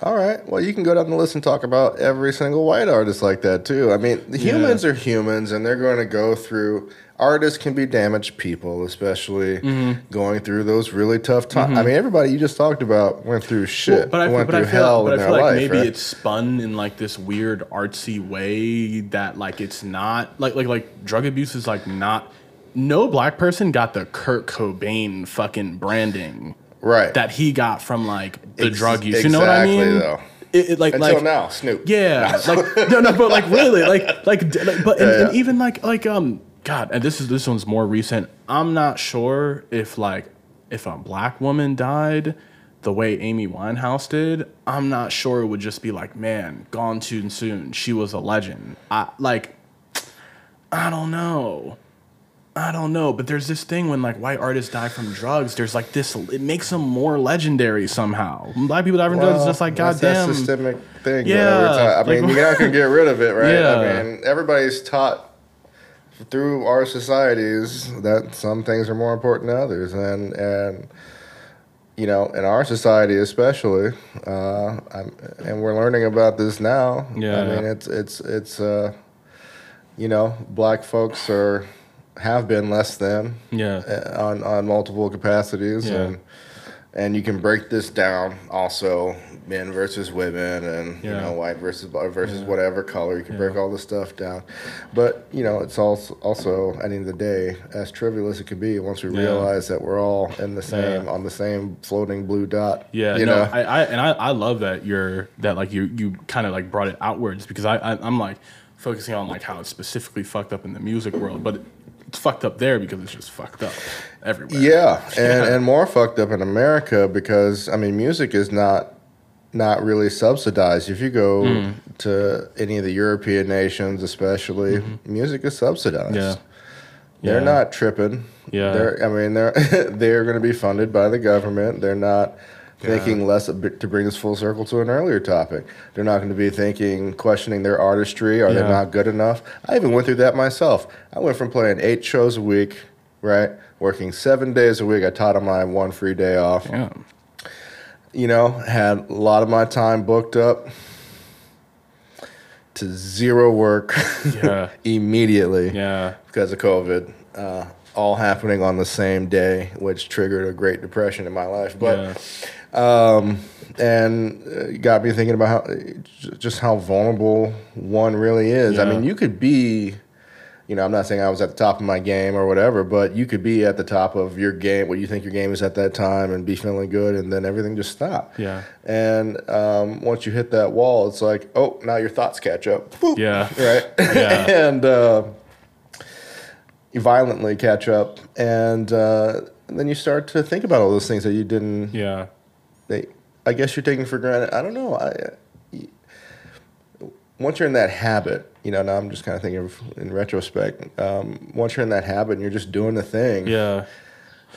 All right. Well, you can go down the list and talk about every single white artist like that too. I mean, the humans are humans, and they're going to go through. Artists can be damaged people, especially Mm-hmm. going through those really tough times. I mean, everybody you just talked about went through shit, but I, went but I through feel, hell but I in feel their like life. maybe right? it's spun in like this weird artsy way that like it's not like like like drug abuse is like not. No black person got the Kurt Cobain fucking branding right. that he got from like the Ex- drug use. You know what I mean? though. It, it, like Until like now, Snoop. Yeah, <laughs> like no, no, but like really, like like, like but and, Yeah, and even like like um, God, and this is this one's more recent. I'm not sure if like if a black woman died the way Amy Winehouse did, I'm not sure it would just be like, man, gone too soon. She was a legend. I like, I don't know. I don't know, but there's this thing when like white artists die from drugs. There's like this. It makes them more legendary somehow. Black people die from drugs. It's just like goddamn. systemic thing. Yeah, Yeah, I mean, like- you're not gonna get rid of it, right? Yeah. I mean, everybody's taught through our societies that some things are more important than others, and and you know, in our society especially, uh, I'm, and we're learning about this now. Yeah. I mean, it's it's it's uh, you know, black folks are have been less than Yeah. uh, on on multiple capacities Yeah. and and you can break this down also men versus women and you know white versus versus whatever color you can break all this stuff down but you know it's also also at the end of the day as trivial as it could be once we Yeah. realize that we're all in the same Yeah. on the same floating blue dot Yeah, you no, know I, I and I, I love that you're that like you you kind of like brought it outwards because I, I I'm like focusing on like how it's specifically fucked up in the music world, but it's fucked up there because it's just fucked up everywhere. Yeah, and <laughs> and more fucked up in America because I mean, music is not not really subsidized. If you go Mm. to any of the European nations, especially, music is subsidized. Mm-hmm. Yeah. They're Yeah. not tripping. Yeah. They're, I mean, they're <laughs> they're going to be funded by the government. They're not thinking less a bit- to bring this full circle to an earlier topic. They're not going to be thinking, questioning their artistry. Are they not good enough? I even went through that myself. I went from playing eight shows a week, right, working seven days a week. I taught on my one free day off. Yeah. You know, had a lot of my time booked up to zero work Yeah. <laughs> immediately Yeah. because of COVID, uh, all happening on the same day, which triggered a great depression in my life. But yeah. um, and uh, got me thinking about how just how vulnerable one really is. I mean, you could be. You know, I'm not saying I was at the top of my game or whatever, but you could be at the top of your game, what you think your game is at that time, and be feeling good, and then everything just stop. Yeah. And um, once you hit that wall, it's like, oh, now your thoughts catch up. Boop. Yeah. Right. Yeah. <laughs> and uh, you violently catch up, and, uh, and then you start to think about all those things that you didn't. Yeah. They, I guess you're taking for granted. I don't know. I. Once you're in that habit, you know. Now I'm just kind of thinking of in retrospect. Um, once you're in that habit, and you're just doing the thing, Yeah.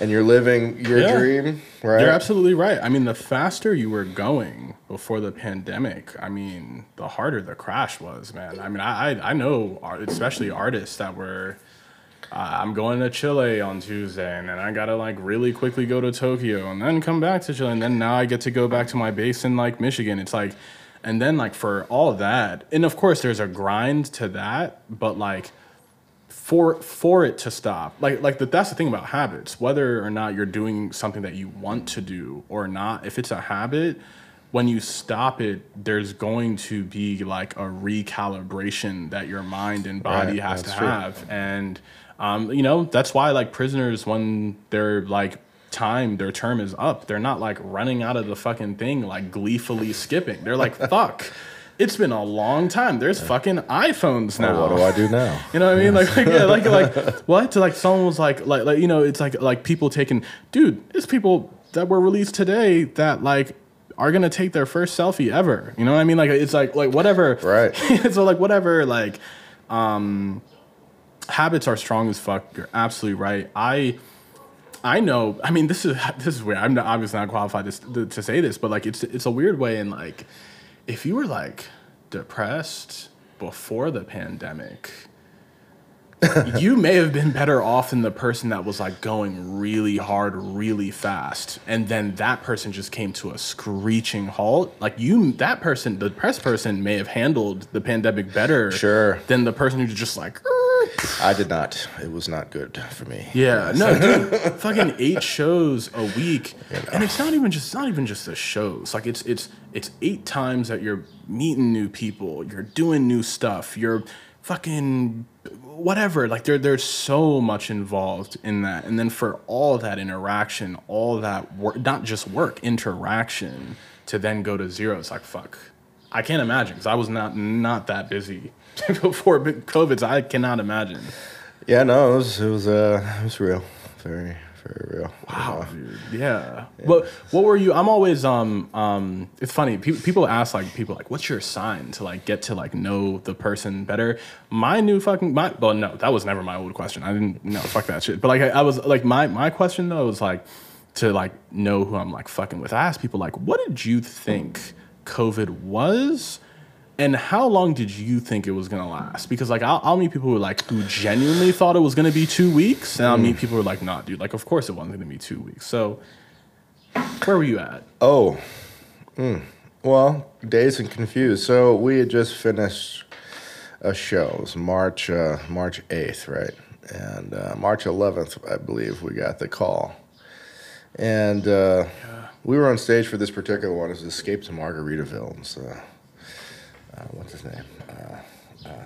and you're living your Yeah. dream, right? You're absolutely right. I mean, the faster you were going before the pandemic, I mean, the harder the crash was, man. I mean, I I, I know, especially artists that were. Uh, I'm going to Chile on Tuesday, and then I gotta like really quickly go to Tokyo, and then come back to Chile, and then now I get to go back to my base in like Michigan. It's like, and then like for all that, and of course there's a grind to that, but like for for it to stop like like the, that's the thing about habits whether or not you're doing something that you want to do or not if it's a habit when you stop it there's going to be like a recalibration that your mind and body Right, has to true. have and um, you know that's why like prisoners when they're like time their term is up they're not like running out of the fucking thing like gleefully skipping they're like <laughs> fuck it's been a long time there's fucking iphones now What do I do now? <laughs> you know what I mean? Like, like, yeah, like, like, <laughs> what? To like, someone was like, like, like, you know, it's like, like people taking, dude, there's people that were released today that like are gonna take their first selfie ever. You know what I mean? Like, it's like, like whatever. Right. so like whatever, like, um, habits are strong as fuck. You're absolutely right. I. I know. I mean, this is <laughs> this is weird. I'm not, obviously not qualified to, to, to say this, but like, it's it's a weird way. And like, if you were like depressed before the pandemic, <laughs> you may have been better off than the person that was like going really hard, really fast, and then that person just came to a screeching halt. Like you, that person, the press person, may have handled the pandemic better, Sure. than the person who's just like. I did not. It was not good for me. Yeah, no, dude, <laughs> fucking eight shows a week, and it's not even just not even just the shows. Like it's it's it's eight times that you're meeting new people, you're doing new stuff, you're fucking whatever. Like there there's so much involved in that, and then for all that interaction, all that work, not just work, interaction, to then go to zero, it's like fuck. I can't imagine because I was not not that busy <laughs> before COVID. So I cannot imagine. Yeah, no, it was it was uh it was real, very very real. Wow, dude. Yeah. But what were you? I'm always um um. It's funny. Pe- people ask like people like, "What's your sign?" To like get to like know the person better. My new fucking my. Well, no, that was never my old question. I didn't. No, fuck that shit. But like I, I was like my my question though was like to like know who I'm like fucking with. I asked people like, "What did you think COVID was?" And how long did you think it was gonna last? Because like I'll, I'll meet people who like who genuinely thought it was gonna be two weeks, and I'll meet people who are like, "Nah, dude. Like, of course it wasn't gonna be two weeks." So, where were you at? Oh, mm. well, dazed and confused. So we had just finished a show. It was March uh, March eighth, right? and uh, March 11th, I believe, we got the call, and uh, we were on stage for this particular one. It was Escape to Margaritaville. And so, uh, what's his name? Uh, uh,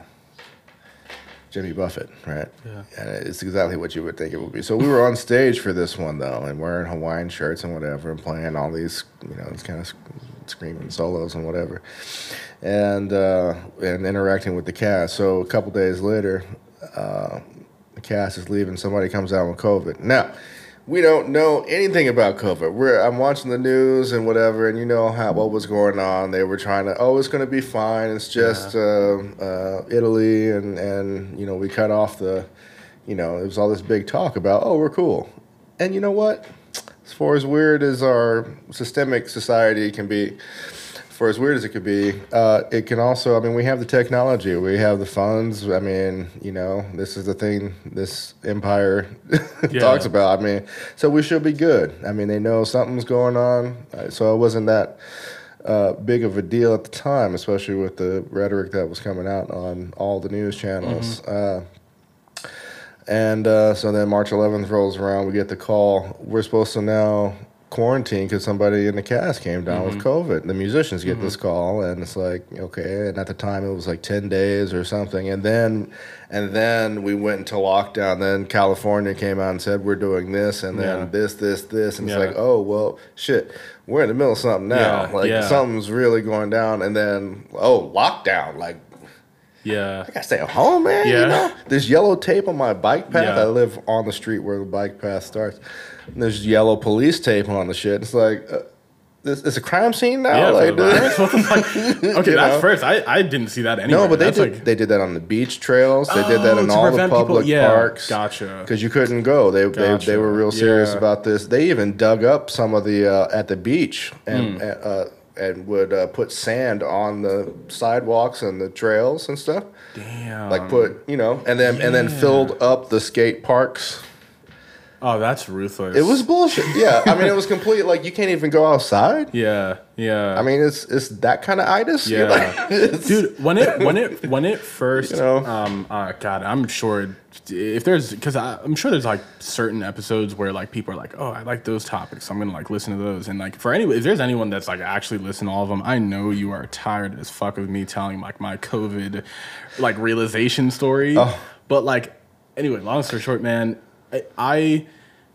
Jimmy Buffett, right? Yeah. And it's exactly what you would think it would be. So we were on stage for this one though, and wearing Hawaiian shirts and whatever, and playing all these, you know, these kind of screaming solos and whatever, and uh, and interacting with the cast. So a couple days later, uh, the cast is leaving. Somebody comes out with COVID. Now we don't know anything about COVID. We're I'm watching the news and whatever, and you know how what was going on. They were trying to, oh, it's going to be fine. It's just Yeah. uh, uh, Italy, and and you know we cut off the, you know, it was all this big talk about, oh, we're cool, and you know what? As far as weird as our systemic society can be, for as weird as it could be, uh, it can also. I mean, we have the technology, we have the funds. I mean, you know, this is the thing this empire <laughs> Yeah. talks about. I mean, so we should be good. I mean, they know something's going on, uh, so it wasn't that uh, big of a deal at the time, especially with the rhetoric that was coming out on all the news channels. Uh, and uh, so then March 11th rolls around, we get the call. We're supposed to now quarantine because somebody in the cast came down with mm-hmm. COVID. The musicians get this mm-hmm. call, and it's like okay. And at the time, it was like 10 days or something. And then, and then we went into lockdown. Then California came out and said we're doing this, and then Yeah. this, this, this, and Yeah. it's like oh well, shit. We're in the middle of something now. Yeah, like something's really going down, and then oh, lockdown. Like Yeah. I gotta stay at home, man. Yeah. You know? There's yellow tape on my bike path. Yeah. I live on the street where the bike path starts. And there's yellow police tape on the shit. It's like, uh, this it's a crime scene now. Yeah, like, for the virus? What the fuck? Okay, that's first. I, I didn't see that anywhere. no, but they That's did. like- they did that on the beach trails. They did that Oh, in all the prevent people- public yeah, parks. gotcha. Because you couldn't go. They, they they were real serious Yeah. about this. They even dug up some of the uh, at the beach and uh, and would uh, put sand on the sidewalks and the trails and stuff. Damn. like put you know and then and then filled up the skate parks Oh, that's ruthless. it was bullshit yeah i mean it was complete like you can't even go outside Yeah. Yeah. i mean it's it's that kind of itis Yeah. <laughs> like, dude when it when it when it <laughs> first You know? um uh, god i'm sure if there's because i'm sure there's like certain episodes where like people are like oh i like those topics so i'm gonna like listen to those and like for any if there's anyone that's like actually listen to all of them i know you are tired as fuck of me telling like my covid like realization story Oh. but like anyway long story short man i, I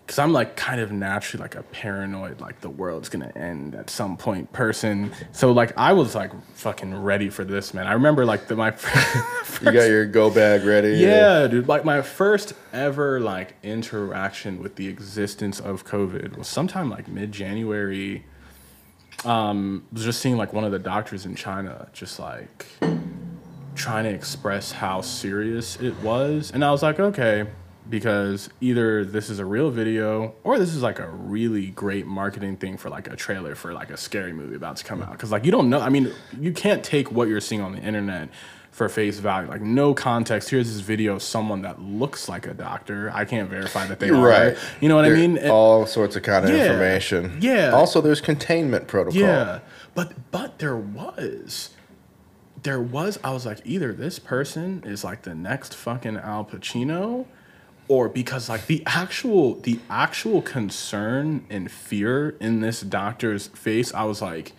because I'm like kind of naturally like a paranoid, like the world's gonna end at some point person. So like I was like fucking ready for this, man. I remember like the my first, <laughs> you got your go bag ready yeah, dude. Like my first ever like interaction with the existence of COVID was sometime like mid January. Um, was just seeing like one of the doctors in China just like trying to express how serious it was, and I was like, okay, because either this is a real video or this is like a really great marketing thing for like a trailer for like a scary movie about to come out. Because like you don't know, I mean, you can't take what you're seeing on the internet for face value. Like no context. Here's this video of someone that looks like a doctor. I can't verify that they are. right. You know what I mean? And- all sorts of kind of Yeah. information Yeah. also there's containment protocol Yeah, but but there was, there was. I was like, either this person is like the next fucking Al Pacino, or because like the actual the actual concern and fear in this doctor's face, I was like.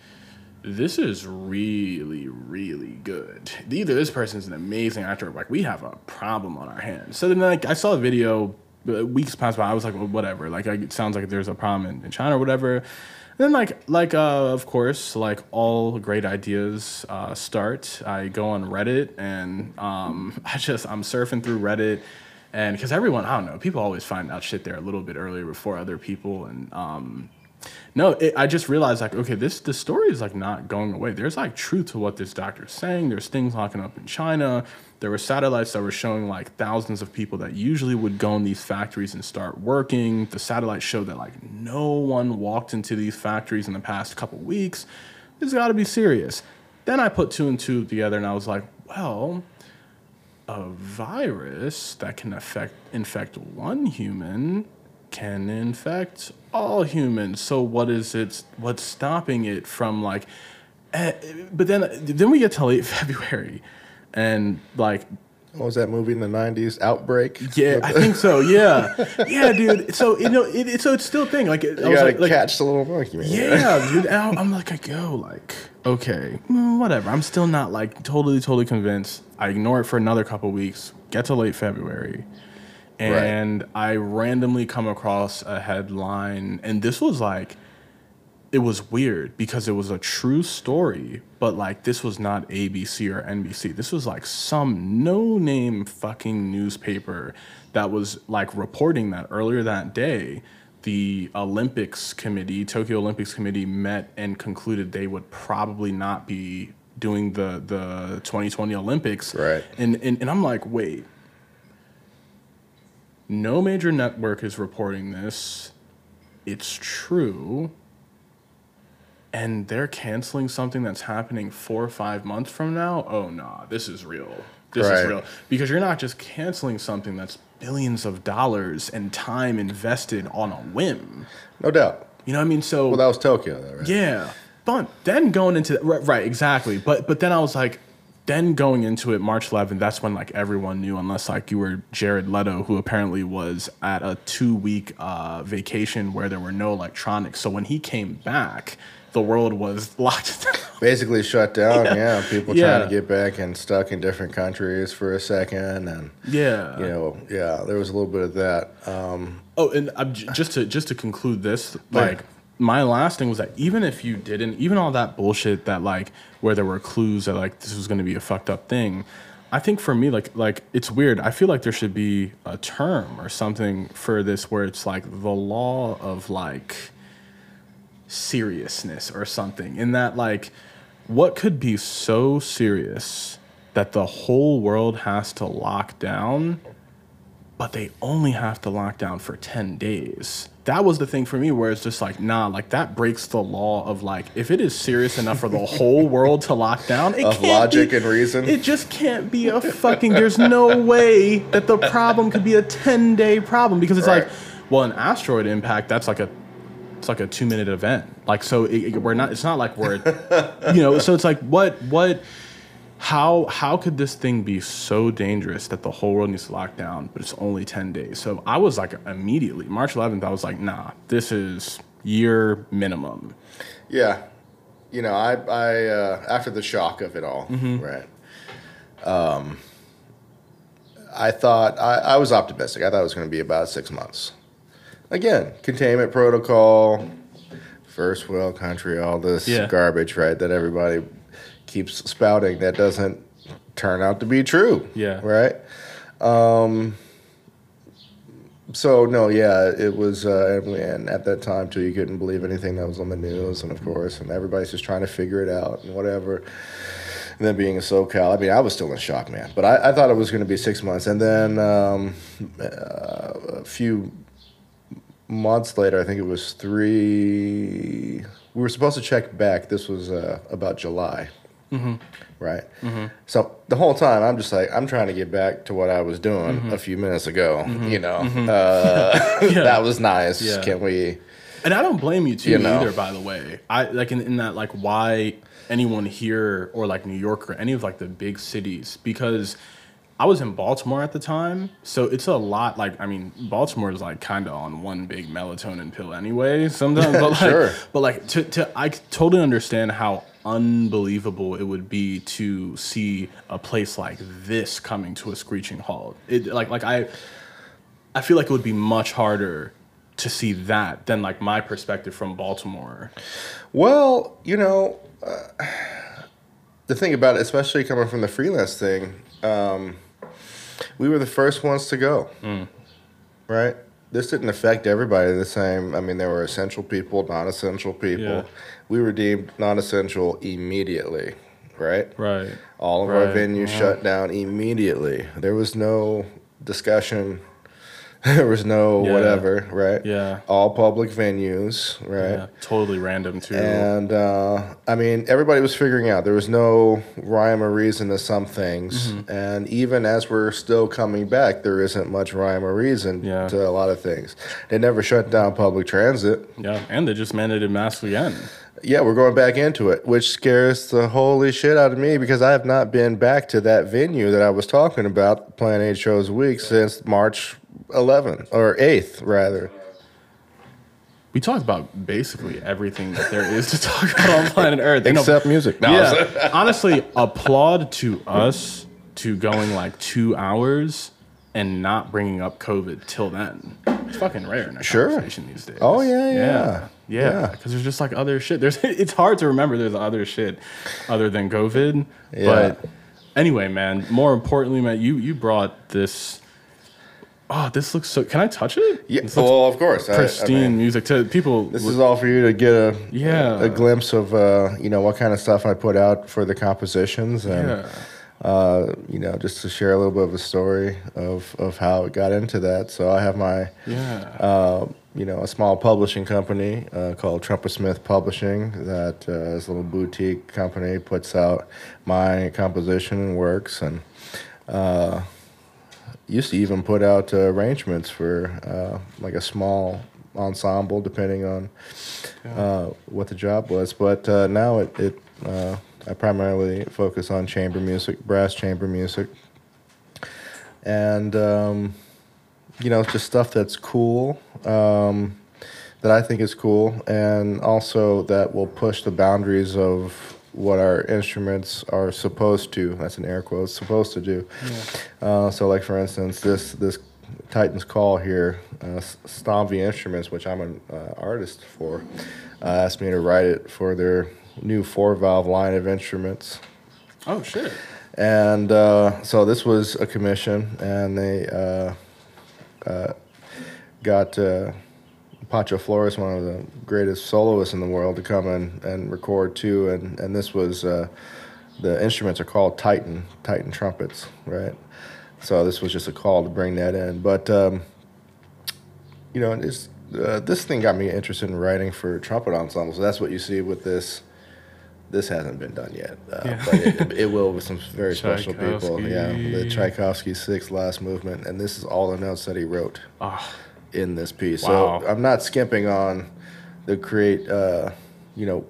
This is really, really good. Either this person is an amazing actor, or like we have a problem on our hands. So then, like, I saw a video uh, weeks passed by. I was like, well, whatever. Like, it sounds like there's a problem in, in China or whatever. And then, like, like uh, of course, like all great ideas uh, start. I go on Reddit and um, <laughs> I just I'm surfing through Reddit, and because everyone, I don't know, people always find out shit there a little bit earlier before other people, and um, no, it, I just realized like, okay, this the story is like not going away. There's like truth to what this doctor's saying. There's things locking up in China. There were satellites that were showing like thousands of people that usually would go in these factories and start working. The satellites showed that like no one walked into these factories in the past couple weeks. This got to be serious. Then I put two and two together and I was like, well, a virus that can affect infect one human can infect all humans. So what is it? What's stopping it from like? eh, But then then we get to late <laughs> February, and like what was that movie in the '90s? Outbreak. Yeah, I think so. Yeah, yeah, dude. So you know, it, it, so it's still a thing. Like, it, I You was gotta like, like, catch the little monkey. Man. yeah, dude. I- I'm like, I go like, okay, whatever. I'm still not like totally, totally convinced. I ignore it for another couple weeks. Get to late February, and I randomly come across a headline, and this was like, it was weird because it was a true story, but like this was not ABC or NBC. This was like some no-name fucking newspaper that was like reporting that earlier that day the Olympics committee, Tokyo Olympics committee met and concluded they would probably not be doing the the 2020 Olympics. Right. And and, and I'm like, wait. No major network is reporting this. It's true and they're canceling something that's happening four or five months from now, oh nah, this is real. This Right. is real. Because you're not just canceling something that's billions of dollars and time invested on a whim. No doubt. You know what I mean? So Well, that was Tokyo, though, right? yeah, but then going into right, right, exactly. But but then I was like, then going into it, March 11th. That's when like everyone knew, unless like you were Jared Leto, who apparently was at a two week uh, vacation where there were no electronics. So when he came back, the world was <laughs> locked down. Basically shut down. Yeah, people trying to get back and stuck in different countries for a second, and yeah. you know, yeah, there was a little bit of that. Um, Oh, and I'm, just to just to conclude this, like my last thing was that even if you didn't, even all that bullshit that like where there were clues that like this was going to be a fucked up thing, I think for me like like it's weird. I feel like there should be a term or something for this where it's like the law of like seriousness or something in that like what could be so serious that the whole world has to lock down but they only have to lock down for 10 days that was the thing for me where it's just like nah like that breaks the law of like if it is serious enough for the <laughs> whole world to lock down it Of can't logic be- and reason? it just can't be a fucking there's no way that the problem could be a 10 day problem because it's like well an asteroid impact that's like a it's like a two minute event like so it, it- we're not it's not like we're <laughs> you know so it's like what what how how could this thing be so dangerous that the whole world needs to lock down but it's only 10 days so i was like immediately march 11th i was like nah this is year minimum yeah, you know, I, I uh, after the shock of it all, right? Um, I thought I, I was optimistic. I thought it was going to be about six months. Again, containment protocol, first world country, all this Yeah. garbage, right? That everybody keeps spouting that doesn't turn out to be true. Yeah. Right. Um, so no, yeah, it was, uh, and- at that time too, you couldn't believe anything that was on the news, and of course, and everybody's just trying to figure it out and whatever. And then being a SoCal, I mean, I was still in shock, man. But I, I thought it was going to be six months, and then um, uh, a few months later, I think it was three. We were supposed to check back. This was uh, about July, Mm-hmm. right? Mm-hmm. So the whole time, I'm just like, I'm trying to get back to what I was doing mm-hmm. a few minutes ago. You know, uh, <laughs> that was nice. Yeah. Can we? And I don't blame you too You know. either, by the way. I like in, in that like why anyone here or like New York or any of like the big cities because I was in Baltimore at the time, so it's a lot. Like I mean, Baltimore is like kind of on one big melatonin pill anyway. Sometimes, but <laughs> like, Sure. but like to to I totally understand how unbelievable it would be to see a place like this coming to a screeching halt. It like like I I feel like it would be much harder to see that than like my perspective from Baltimore. Well, you know, uh, the thing about it, especially coming from the freelance thing, um, we were the first ones to go, right? This didn't affect everybody the same. I mean, there were essential people, non-essential people. Yeah. We were deemed non-essential immediately, right? Right. All of our venues shut down immediately. There was no discussion. <laughs> There was no Yeah. whatever, right? Yeah. All public venues, right? Yeah. Totally random too. And uh, I mean, everybody was figuring out there was no rhyme or reason to some things. Mm-hmm. And even as we're still coming back, there isn't much rhyme or reason Yeah. to a lot of things. They never shut down public transit. yeah. And they just mandated masks again. yeah, we're going back into it, which scares the holy shit out of me because I have not been back to that venue that I was talking about, playing eight shows week since March 11th or 8th, rather. We talked about basically everything that there is to <laughs> talk about on planet Earth. You know, Except music. No, yeah, <laughs> honestly, applaud to us to going like two hours and not bringing up COVID till then. It's fucking rare in a Sure. conversation these days. Oh, yeah, yeah. yeah, Yeah. yeah. Because there's just like other shit. There's <laughs> it's hard to remember there's other shit other than COVID. Yeah. But anyway, man. More importantly, man, you you brought this. Oh, this looks so. Can I touch it? Yeah, well, of course. I- I pristine mean, music to people. This is all for you to get a Yeah. a glimpse of uh, you know what kind of stuff I put out for the compositions and yeah. uh, you know just to share a little bit of a story of of how it got into that. So I have my Yeah. uh, you know a small publishing company uh, called TrumpetSmith Publishing that uh, is a little boutique company puts out my composition works and. Used to even put out uh, arrangements for uh, like a small ensemble, depending on uh, what the job was. But uh, now it, it uh, I primarily focus on chamber music, brass chamber music, and um, you know just stuff that's cool. Um, that I think is cool, and also that will push the boundaries of what our instruments are supposed to. That's an air quotes supposed to do. Uh, so, like for instance, this this Titan's Call here, uh, Stomvi Instruments, which I'm an uh, artist for, uh, asked me to write it for their new four valve line of instruments. Oh shit. And uh, so this was a commission, and they uh, uh, got uh, Pacho Flores, one of the greatest soloists in the world, to come in and record too. And, and this was uh, the instruments are called Titan, Titan trumpets, right? So this was just a call to bring that in. But um, you know, it's, uh, this thing got me interested in writing for trumpet ensembles. That's what you see with this. This hasn't been done yet, uh, Yeah. but it, it will with some very special people. Yeah, the Tchaikovsky. Sixth last movement, and this is all the notes that he wrote Ah, in this piece. Wow. So I'm not skimping on the create, uh, you know,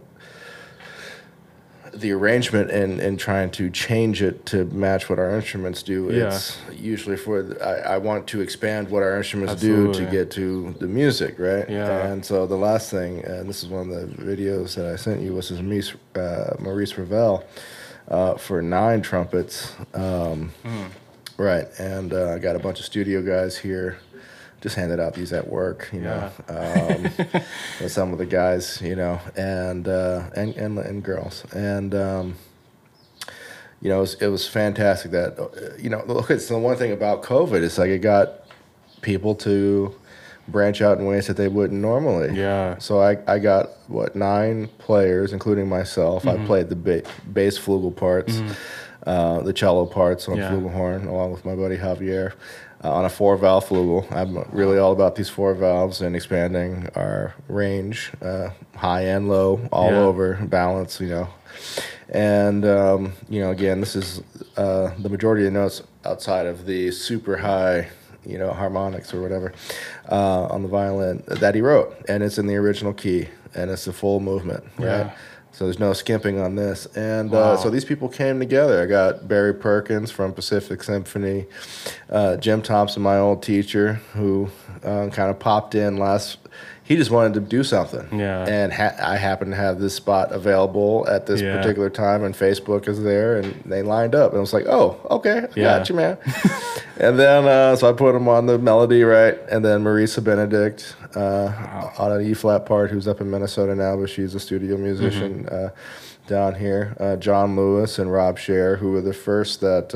the arrangement and, and trying to change it to match what our instruments do. Yeah. It's usually for, the, I, I want to expand what our instruments do to get to the music, right? Yeah. And so the last thing, and this is one of the videos that I sent you, was this Maurice, uh, Maurice Ravel uh, for nine trumpets. Um, Mm. Right, and uh, I got a bunch of studio guys here. Just handed out these at work, you know, um, <laughs> with some of the guys, you know, and uh, and, and and girls, and um, you know, it was, it was fantastic that uh, you know, look, it's the one thing about COVID It's like it got people to branch out in ways that they wouldn't normally. Yeah. So I, I got what nine players, including myself. Mm-hmm. I played the ba- bass flugel parts, uh, the cello parts on Yeah. flugelhorn, along with my buddy Javier, uh, on a four valve flugel. I'm really all about these four valves and expanding our range, uh, high and low, all Yeah. over, balance, you know. And um, you know, again, this is uh, the majority of the notes outside of the super high, you know, harmonics or whatever uh, on the violin that he wrote, and it's in the original key, and it's a full movement, right? Yeah. So there's no skimping on this, and Wow. uh, so these people came together. I got Barry Perkins from Pacific Symphony, uh, Jim Thompson, my old teacher, who uh, kind of popped in last. He just wanted to do something, Yeah. And ha- I happened to have this spot available at this Yeah. particular time, and Facebook is there, and they lined up, and I was like, "Oh, okay, I Yeah. got you, man." <laughs> and then uh, so I put him on the melody right, and then Marisa Benedict uh, on an E flat part, who's up in Minnesota now, but she's a studio musician uh, down here. Uh, John Lewis and Rob Scher, who were the first that.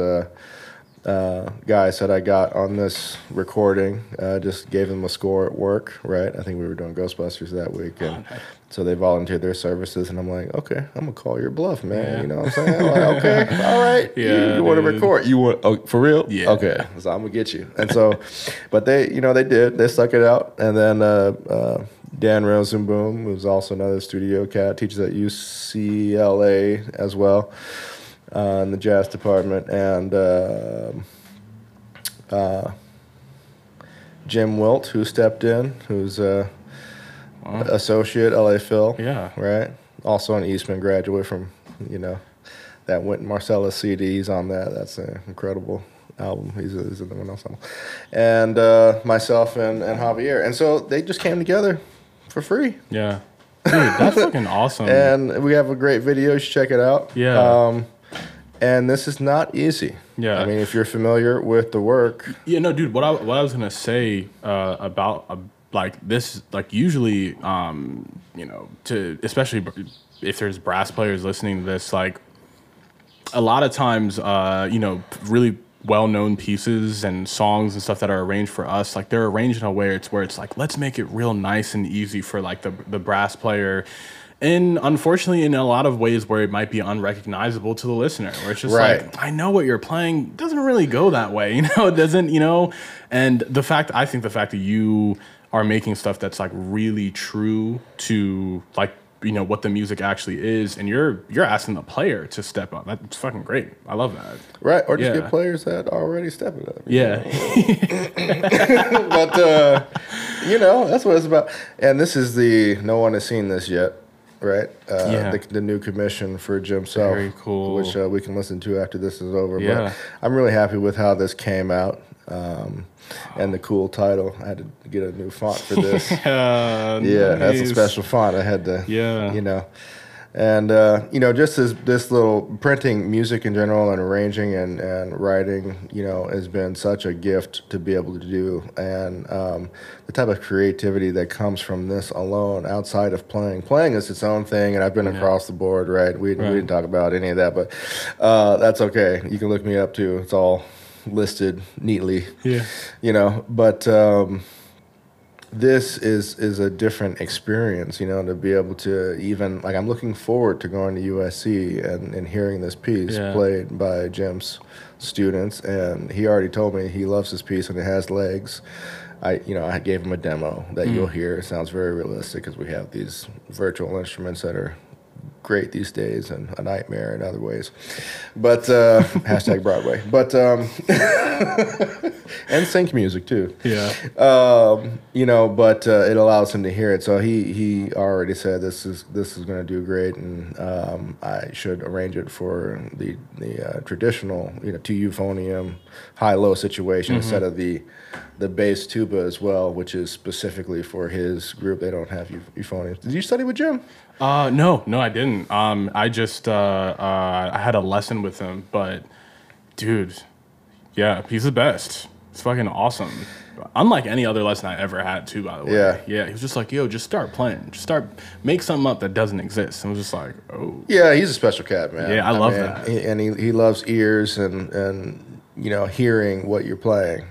Uh, guys that I got on this recording. Uh, just gave them a score at work, right? I think we were doing Ghostbusters that week, and so they volunteered their services. And I'm like, okay, I'm gonna call your bluff, man. Yeah. You know what I'm saying? I'm like, okay, <laughs> all right. you, Yeah, you want to record? You want oh, for real? Yeah. Okay, so I'm gonna get you. And so, <laughs> but they, you know, they did. They stuck it out, and then. Uh, uh, Dan Rosenboom, who's also another studio cat, teaches at UCLA as well uh, in the jazz department, and um uh, Jim Wilt, who stepped in, who's a associate LA Phil, Yeah. right, also an Eastman graduate from, you know, that Wynton Marsalis CD. He's on that. That's an incredible album. He's, a, he's in the one else album. And uh, myself and, and Javier. And so they just came together for free. Yeah. Dude, that's <laughs> fucking awesome. And we have a great video. You should check it out. Yeah. Um, and this is not easy. Yeah. I mean, if you're familiar with the work, Yeah, no, dude. What I what I was gonna say uh, about uh, like this, like usually, um, you know, to especially if there's brass players listening to this, like a lot of times, uh, you know, really well-known pieces and songs and stuff that are arranged for us, like they're arranged in a way it's where it's like let's make it real nice and easy for like the the brass player. And unfortunately, in a lot of ways where it might be unrecognizable to the listener, where it's just Right. like, I know what you're playing doesn't really go that way, <laughs> you know. It doesn't, you know. And the fact, I think, the fact that you are making stuff that's like really true to like you know what the music actually is, and you're you're asking the player to step up. That's fucking great. I love that. right? Or just Yeah. get players that already step it up. Yeah, <laughs> but uh, you know that's what it's about. And this is the no one has seen this yet, right? Uh, Yeah. the, the new commission for Jim Self, Very cool. which uh, we can listen to after this is over. Yeah. But I'm really happy with how this came out. Um, and the cool title. I had to get a new font for this. <laughs> yeah, Yeah, that's a special font. I had to, Yeah. you know, and uh, you know, just as this little printing music in general and arranging and and writing, you know, has been such a gift to be able to do, and um, the type of creativity that comes from this alone, outside of playing. Playing is its own thing, and I've been across the board. Right, we, we didn't talk about any of that, but uh, that's okay. You can look me up too. It's all listed neatly Yeah, you know but um this is is a different experience you know to be able to even like i'm looking forward to going to usc and, and hearing this piece Yeah. played by jim's students and he already told me he loves this piece and it has legs I, you know, I gave him a demo that hmm. you'll hear. It sounds very realistic because we have these virtual instruments that are great these days and a nightmare in other ways. But uh, <laughs> hashtag Broadway. But um, <laughs> and sync music too. yeah, Um, you know, but uh, it allows him to hear it. So he he already said this is this is going to do great, and um, I should arrange it for the the uh, traditional you know two euphonium high low situation instead of the the bass tuba as well, which is specifically for his group. They don't have eu- euphoniums. Did you study with Jim? Uh, no, no, I didn't. Um, I just uh, uh, I had a lesson with him, but dude, yeah, he's the best. It's fucking awesome. Unlike any other lesson I ever had, too. By the way, Yeah. yeah. He was just like, "Yo, just start playing. Just start make something up that doesn't exist." And I was just like, "Oh, Yeah, he's a special cat, man. Yeah, I love that. he- and he, he loves ears and and you know hearing what you're playing,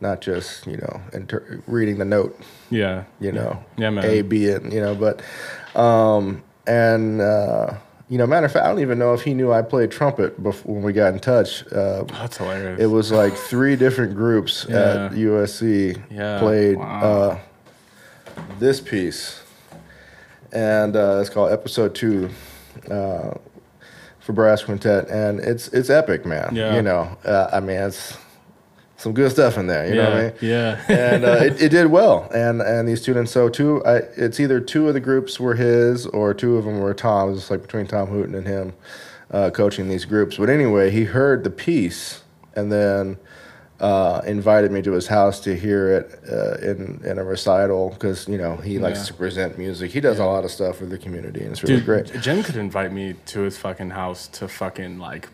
not just you know inter- reading the note. yeah, You know, Yeah, man. A, B, and you know, but um, and uh, you know, matter of fact, I don't even know if he knew I played trumpet before when we got in touch. Uh, that's hilarious." it was like three different groups at USC Yeah, played wow. uh, this piece, and uh, it's called Episode Two uh, for brass quintet, and it's it's epic, man. Yeah. You know, uh, I mean, it's some good stuff in there. You yeah, know what I mean? yeah, <laughs> and uh, it, it did well. And and these students, so two, I, it's either two of the groups were his or two of them were Tom's. It's like between Tom Hooten and him uh, coaching these groups. But anyway, he heard the piece and then uh, invited me to his house to hear it uh, in in a recital because you know he likes Yeah. to present music. He does a lot of stuff for the community, and it's really Dude, great. Jen could invite me to his fucking house to fucking like,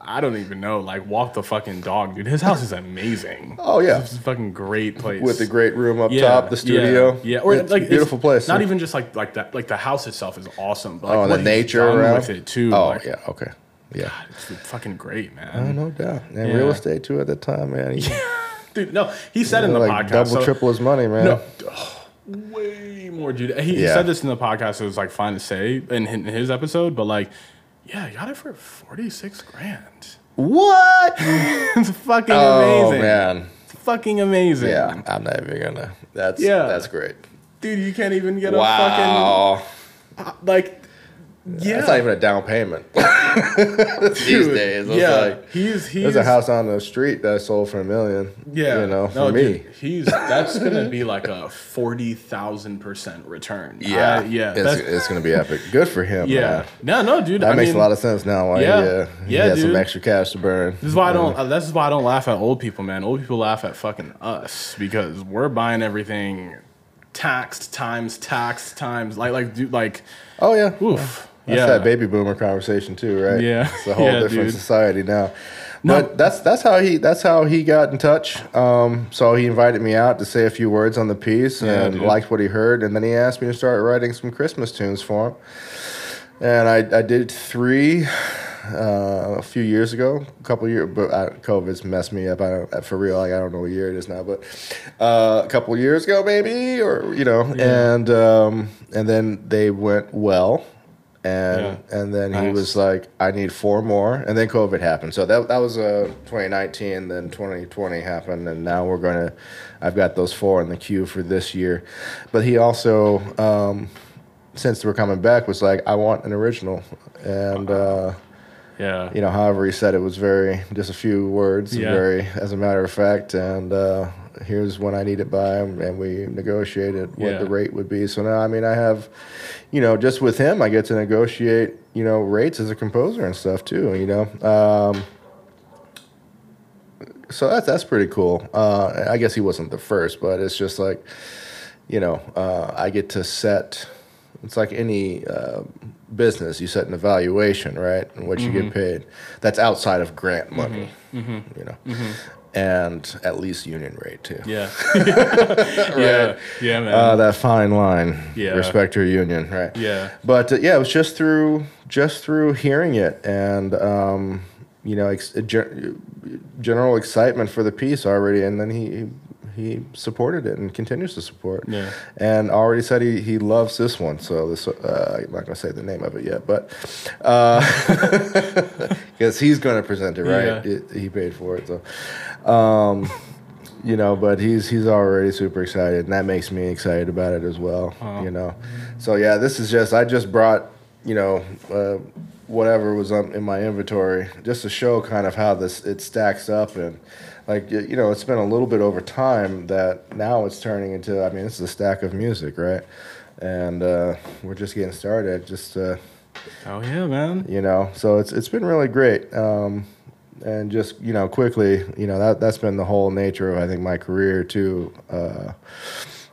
I don't even know, like walk the fucking dog, dude. His house is amazing. Oh, yeah. it's a fucking great place With the great room up Yeah, top, the studio, yeah, yeah. or It's like a beautiful place. Not huh? even just like like that, like the house itself is awesome, but like oh, the nature around with it too. Oh like, yeah, okay, yeah. it's fucking great, man. Oh, no doubt. And Yeah. real estate too at the time, man. <laughs> He, Dude, no, he said in the like podcast, double, so- triple his money, man. No, oh, way more, dude. He, he Yeah. said this in the podcast. It was like fine to say in, in his episode, but like, yeah, you got it for forty six grand. What? <laughs> it's fucking oh amazing. man. It's fucking amazing. Yeah, I'm not even gonna. That's Yeah. That's great. dude, you can't even get a fucking uh, like. Yeah, That's not even a down payment. <laughs> these Dude, days. Yeah, like, he's he's there's a house on the street that sold for a million. Yeah, you know, for no, me. dude, he's that's gonna be like a forty thousand percent return. Yeah, I- yeah, It's, it's gonna be epic. Good for him. yeah. man. No, no, dude. That I makes mean, a lot of sense now. Why Yeah. he, uh, he Yeah, has some extra cash to burn. This is why I don't. uh, This is why I don't laugh at old people, man. Old people laugh at fucking us because we're buying everything taxed times taxed times like like dude like Oh yeah. oof. That's yeah. that baby boomer conversation too, right? Yeah. It's a whole <laughs> Yeah, different dude. society now. No. But that's that's how he that's how he got in touch. Um, so he invited me out to say a few words on the piece Yeah, and dude. liked what he heard, and then he asked me to start writing some Christmas tunes for him. And I, I did three uh, a few years ago, a couple years, but I, COVID's messed me up. I don't, for real, like I don't know what year it is now, but uh, a couple years ago, maybe, or you know, Yeah. and um, and then they went well, and Yeah. and then he was like, I need four more, and then COVID happened. So that that was uh, 2019. Then 2020 happened, and now we're gonna. I've got those four in the queue for this year, but he also. Um, since we're coming back, was like, I want an original, and uh, yeah. you know, however he said it was very just a few words, Yeah. very as a matter of fact, and uh, here's when I need it by, and we negotiated what Yeah. the rate would be. So now, I mean, I have, you know, just with him, I get to negotiate, you know, rates as a composer and stuff too, you know. Um, so that's that's pretty cool. Uh, I guess he wasn't the first, but it's just like, you know, uh, I get to set. It's like any uh, business, you set an evaluation, right, and what you Mm-hmm. get paid. That's outside of grant money, you know, and at least union rate too. Yeah. <laughs> <laughs> yeah. Yeah, man. Uh, that fine line, Yeah. respect your union, right? yeah. But uh, yeah, it was just through just through hearing it and um, you know ex- gen- general excitement for the piece already, and then he he supported it and continues to support. Yeah. And already said he, he loves this one. So this uh, I'm not gonna say the name of it yet, but <laughs> because he's gonna present it, right? Yeah. It- he paid for it, so. Um, you know, but he's he's already super excited, and that makes me excited about it as well. You know, so yeah, this is just I just brought you know uh, whatever was on, in my inventory just to show kind of how this it stacks up and like you know it's been a little bit over time that now it's turning into I mean this is a stack of music, right? And uh, we're just getting started. Just uh, Oh yeah, man. you know so it's it's been really great um, and just you know quickly you know that that's been the whole nature of i think my career too uh,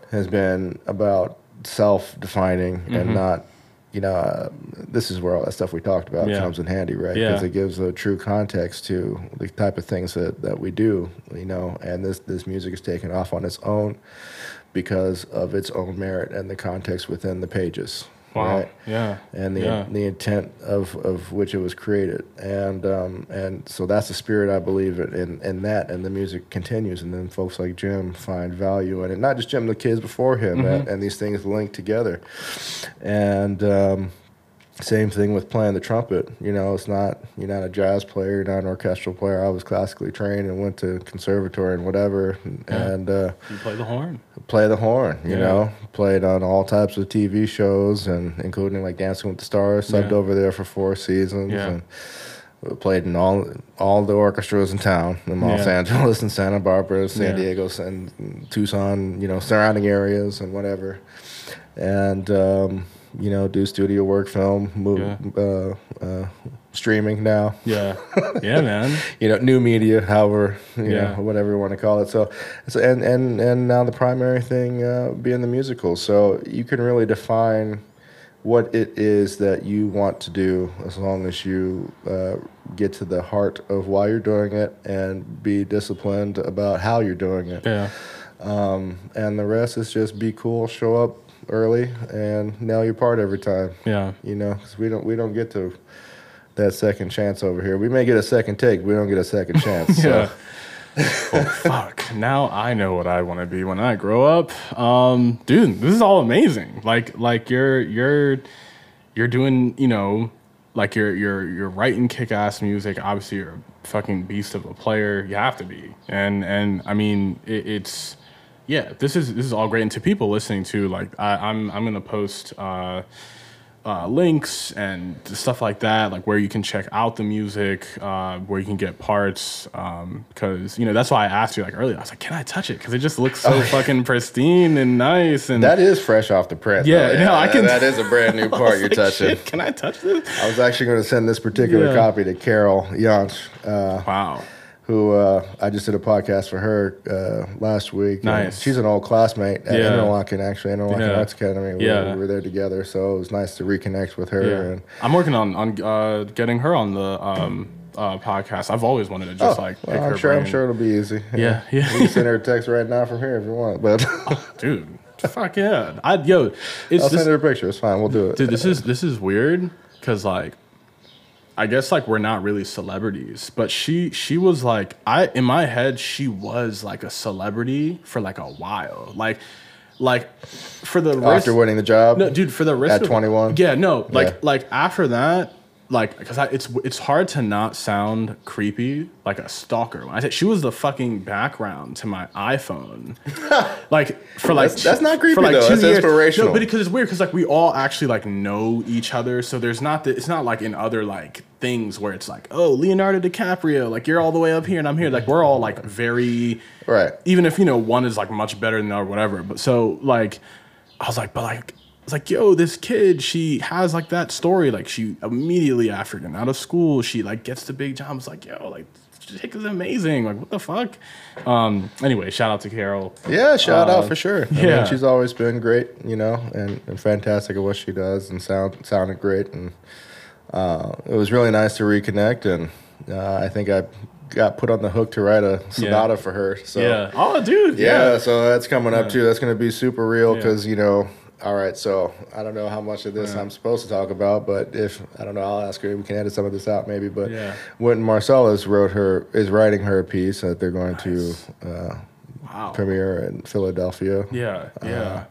has been about self-defining and not you know uh, this is where all that stuff we talked about Yeah. comes in handy right Yeah. because it gives a true context to the type of things that, that we do you know and this this music is taken off on its own because of its own merit and the context within the pages Wow. right Yeah. and the yeah. the intent of, of which it was created, and um, and so that's the spirit I believe in, in in that, and the music continues, and then folks like Jim find value in it. Not just Jim, the kids before him, and, and these things link together, and. Um, same thing with playing the trumpet. You know, it's not you're not a jazz player, you're not an orchestral player. I was classically trained and went to conservatory and whatever, and, Yeah. and uh, You play the horn. play the horn. You Yeah. know, played on all types of TV shows, and including like Dancing with the Stars. Subbed Yeah. over there for four seasons, Yeah. and played in all all the orchestras in town in Los Yeah. Angeles and Santa Barbara, San Yeah. Diego, and Tucson. You know, surrounding areas and whatever, and. Um, you know, do studio work, film, move, uh, uh, streaming now Yeah. <laughs> yeah, man. you know, new media, however, you Yeah. know, whatever you want to call it. So, so and and and now the primary thing uh, being the musical. So you can really define what it is that you want to do as long as you uh, get to the heart of why you're doing it and be disciplined about how you're doing it. Yeah. Um, and the rest is just be cool, show up early, and nail your part every time Yeah. you know, 'cause we don't we don't get to that second chance over here. We may get a second take, we don't get a second <laughs> chance. Yeah. So <laughs> oh fuck! Now I know what I want to be when I grow up. Um, dude, this is all amazing. Like, like you're you're you're doing, you know, like you're you're you're writing kick-ass music. Obviously, you're a fucking beast of a player. You have to be. And and I mean, it, it's yeah. This is this is all great. And to people listening to, like, I, I'm I'm gonna post. Uh, uh, links and stuff like that, like where you can check out the music, uh, where you can get parts. Because you know that's why I asked you like earlier. I was like, "Can I touch it?" Because it just looks so <laughs> fucking pristine and nice. And That is fresh off the press. Yeah, though. no, I can- That is a brand new <laughs> part you're like, touching. "Shit, can I touch this? I was actually going to send this particular Yeah. copy to Carol Jantsch, uh, Wow. Who uh, I just did a podcast for her uh, last week. Nice. She's an old classmate at Yeah. Interlochen, actually, Interlochen Yeah. Arts Academy. We, Yeah. we were there together, so it was nice to reconnect with her. Yeah. And I'm working on on uh, getting her on the um, uh, podcast. I've always wanted to just Oh, like well, I'm sure. I'm sure it'll be easy. Yeah, yeah. You can send her a text right now from here if you want, but <laughs> dude. Fuck yeah. I yo, it's I'll this, send her a picture. It's fine. We'll do it. dude. This is this is weird because like. I guess like we're not really celebrities, but she she was like I in my head she was like a celebrity for like a while, like like for the rest, After winning the job, No, dude, for the rest At of 21? Yeah, no, like Yeah. like after that, like because it's it's hard to not sound creepy like a stalker. When I said she was the fucking background to my iPhone, <laughs> like for like That's- that's not creepy, for like though. two That's years. inspirational. No, but because it's weird because like we all actually like know each other, so there's not the, it's not like in other like things where it's like oh Leonardo DiCaprio, like you're all the way up here and I'm here, like we're all like very Right. even if you know one is like much better than the other, whatever. But so like, I was like, but like, it's like, yo, this kid, she has like that story. Like she immediately after getting out of school, she like gets the big job. It's like, yo, like chick is amazing. Like what the fuck? Um. Anyway, shout out to Carol. Yeah, shout out for sure. I yeah. mean, she's always been great, you know, and, and fantastic at what she does, and sound sounded great, and uh, it was really nice to reconnect. And uh, I think I got put on the hook to write a sonata for her. So yeah. Oh, dude. yeah, Yeah. so that's coming up Yeah. too. That's going to be super real Yeah. because you know. All right, so I don't know how much of this Yeah. I'm supposed to talk about, but if I don't know, I'll ask her. We can edit some of this out, maybe. But Yeah. Wynton Marsalis wrote her is writing her a piece that they're going Nice. to uh, Wow. premiere in Philadelphia Yeah. Yeah.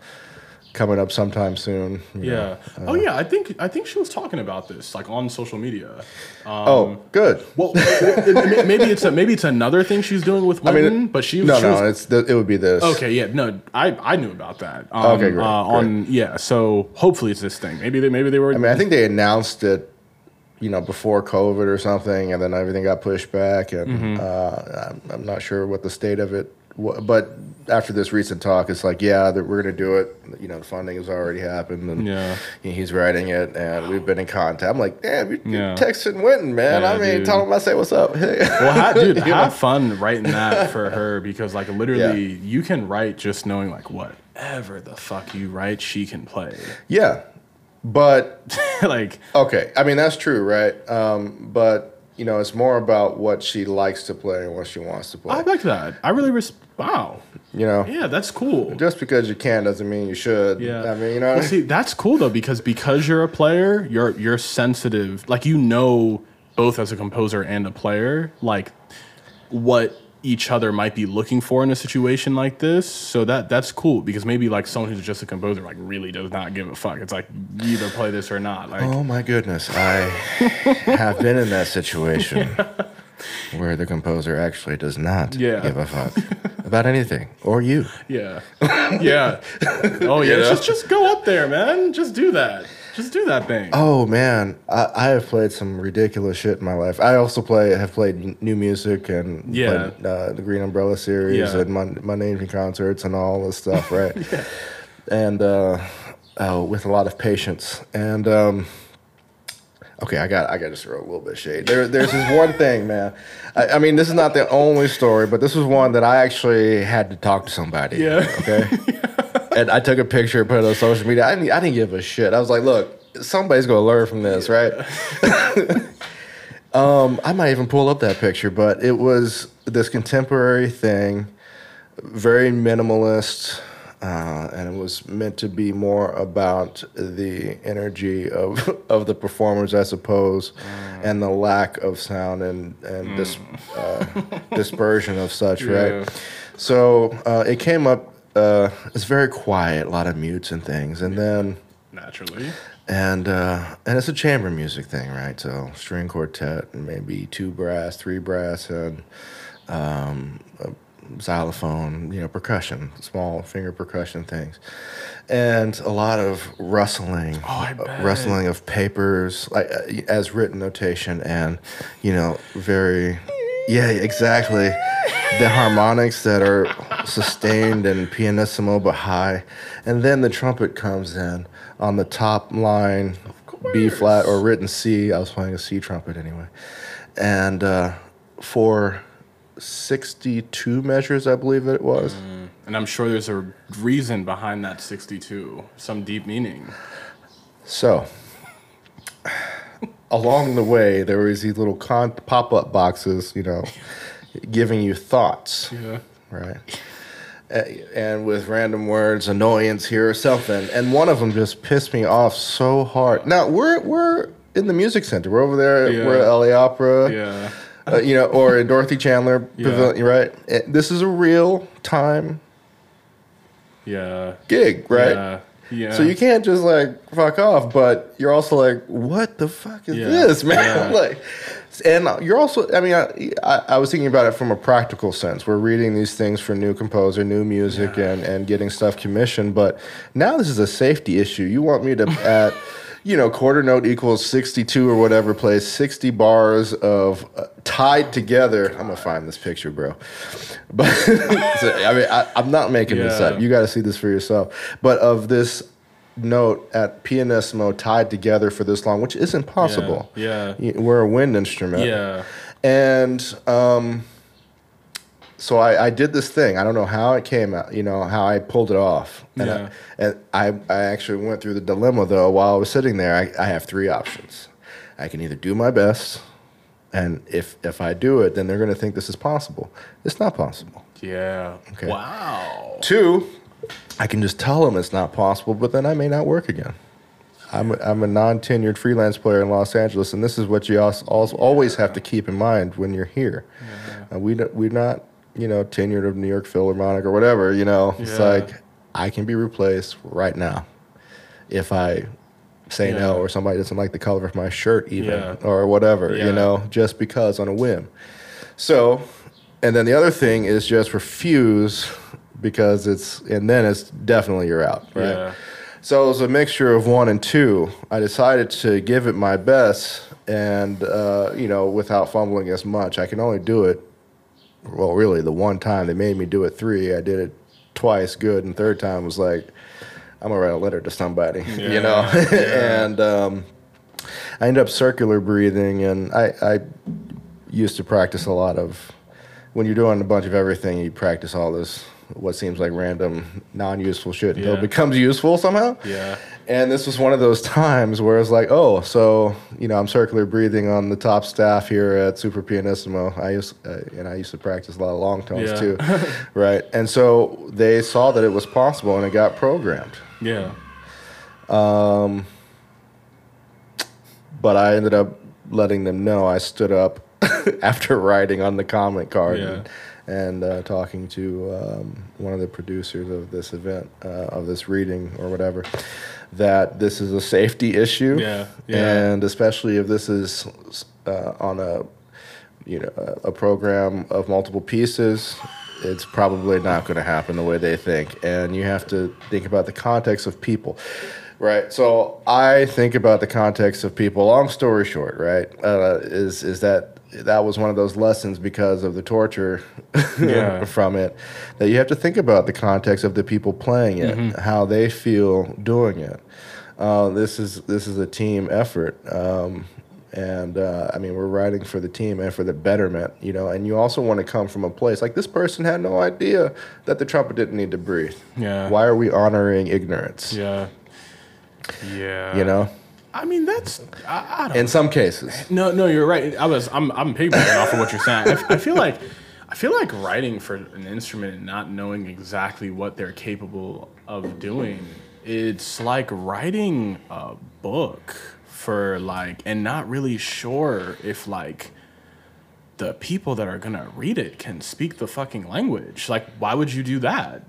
Coming up sometime soon. you know. yeah. oh yeah. I think I think she was talking about this like on social media. Um, Oh, good. Well, maybe it's a, maybe it's another thing she's doing with I women, mean, but she no, she no, was, it's the, it would be this. Okay, yeah, no, I, I knew about that. Um, Okay, great, Uh, on yeah, so hopefully it's this thing. Maybe they maybe they were. I mean, I think they announced it, you know, before COVID or something, and then everything got pushed back, and Mm-hmm. uh, I'm, I'm not sure what the state of it. But after this recent talk, it's like, yeah, that we're gonna do it. You know, the funding has already happened, and Yeah. he's writing it, and we've been in contact. I'm like, damn, you're, Yeah. texting Wynton, man. Yeah, I mean, dude. tell him I say what's up. <laughs> well, ha, dude, <laughs> You know? have fun writing that for her because like literally you can write just knowing like whatever the fuck you write, she can play. yeah, but <laughs> like Okay, I mean that's true, right? Um, but you know, it's more about what she likes to play and what she wants to play. I like that. I really res- wow. you know, Yeah, that's cool. just because you can doesn't mean you should. Yeah, I mean, you know, Well, see, that's cool though because because you're a player, you're you're sensitive. Like you know, both as a composer and a player, like what each other might be looking for in a situation like this. So that that's cool because maybe like someone who's just a composer like really does not give a fuck. It's like you either play this or not. Like oh my goodness, I have been in that situation <laughs> where the composer actually does not Yeah. give a fuck about anything or you. yeah, yeah. <laughs> Oh yeah, You know? just just go up there, man. Just do that. Just do that thing. Oh man, I, I have played some ridiculous shit in my life. I also play have played new music and Yeah. played, uh, the Green Umbrella series Yeah. and my my name concerts and all this stuff, right? <laughs> yeah. And uh, oh, with a lot of patience and. Um, Okay, I got I got to throw a little bit of shade. There, there's this one thing, man. I, I mean, this is not the only story, but this was one that I actually had to talk to somebody. Yeah. Okay. <laughs> and I took a picture, put it on social media. I didn't, I didn't give a shit. I was like, look, somebody's gonna learn from this, right? <laughs> um, I might even pull up that picture, but it was this contemporary thing, very minimalist. Uh, and it was meant to be more about the energy of <laughs> of the performers, I suppose, and the lack of sound and and dis, uh, <laughs> dispersion of such, Yeah. right? So uh, it came up. Uh, it's very quiet, a lot of mutes and things, and then Naturally. and uh, and it's a chamber music thing, right? So string quartet and maybe two brass, three brass, and um, a xylophone, you know, percussion, small finger percussion things, and a lot of rustling, Oh, uh, rustling of papers, like uh, as written notation, and you know, very, yeah, exactly, the harmonics that are sustained and pianissimo but high, and then the trumpet comes in on the top line, B flat or written C. I was playing a C trumpet anyway, and uh, for 62 measures, I believe it was. Mm, and I'm sure there's a reason behind that 62, some deep meaning. So, along the way, there was these little con- pop-up boxes, you know, <laughs> giving you thoughts, Yeah. right? And with random words, annoyance here or something, and one of them just pissed me off so hard. Now we're we're in the music center. We're over there. Yeah. We're at LA Opera. Yeah. Uh, you know, or Dorothy Chandler Yeah. Pavilion, right? Eh, This is a real time Yeah. gig, right? Yeah. Yeah. So you can't just like fuck off, but you're also like, what the fuck is Yeah. this, man? <laughs> Like, and you're also, I mean, I, I, I was thinking about it from a practical sense. We're reading these things for new composer, new music, and and getting stuff commissioned. But now this is a safety issue. You want me to <laughs> at you know, quarter note equals 62 or whatever, plays 60 bars of uh, tied together. I'm going to find this picture, bro. <laughs> But <laughs> so, I mean, I, I'm not making this up. You got to see this for yourself. But of this note at pianissimo tied together for this long, which isn't possible. Yeah. Y- We're a wind instrument. Yeah. And um, so I, I did this thing. I don't know how it came out, you know, how I pulled it off. And, Yeah. I, and I, I actually went through the dilemma, though, while I was sitting there. I, I have three options. I can either do my best, and if, if I do it, then they're going to think this is possible. It's not possible. Yeah. Okay. Wow. Two, I can just tell them it's not possible, but then I may not work again. I'm a, I'm a non-tenured freelance player in Los Angeles, and this is what you also, also always have to keep in mind when you're here. Uh, we don't- we're not you know tenured of New York Philharmonic or whatever. You know, it's like I can be replaced right now if I say no or somebody doesn't like the color of my shirt even Yeah. or whatever. Yeah. You know, just because on a whim. So, and then the other thing is just refuse because it's, and then it's definitely you're out, right? Yeah. So it was a mixture of one and two. I decided to give it my best, and uh, you know, without fumbling as much. I can only do it. Well, really, the one time they made me do it three, I did it twice good, and third time was like, I'm gonna write a letter to somebody, <laughs> you know. <laughs> yeah. and um, I ended up circular breathing, and I, I used to practice a lot of. When you're doing a bunch of everything, you practice all this what seems like random, non-useful shit until Yeah. it becomes useful somehow. Yeah. And this was one of those times where it's like, oh, so you know, I'm circular breathing on the top staff here at Super Pianissimo. I used uh, and I used to practice a lot of long tones Yeah. too, <laughs> right? And so they saw that it was possible, and it got programmed. Yeah. Um. But I ended up letting them know. I stood up <laughs> after writing on the comment card Yeah. and, and uh, talking to um, one of the producers of this event, uh, of this reading or whatever, that this is a safety issue. Yeah, yeah. And especially if this is uh, on a you know a, program of multiple pieces. It's probably not going to happen the way they think, and you have to think about the context of people. Right. So I think about the context of people. Long story short, right, uh, is is that that was one of those lessons because of the torture <laughs> Yeah. from it that you have to think about the context of the people playing it, Mm-hmm. how they feel doing it. Uh, this is this is a team effort, um, and uh, I mean we're writing for the team and for the betterment, you know. And you also want to come from a place like this person had no idea that the trumpet didn't need to breathe. Yeah. Why are we honoring ignorance? Yeah. Yeah. You know, I mean, that's I, I don't. in some cases. No, no, you're right. I was I'm I'm piggybacking off of what you're saying. I, I feel like I feel like writing for an instrument and not knowing exactly what they're capable of doing. It's like writing a book for like and not really sure if like the people that are gonna read it can speak the fucking language. Like, why would you do that?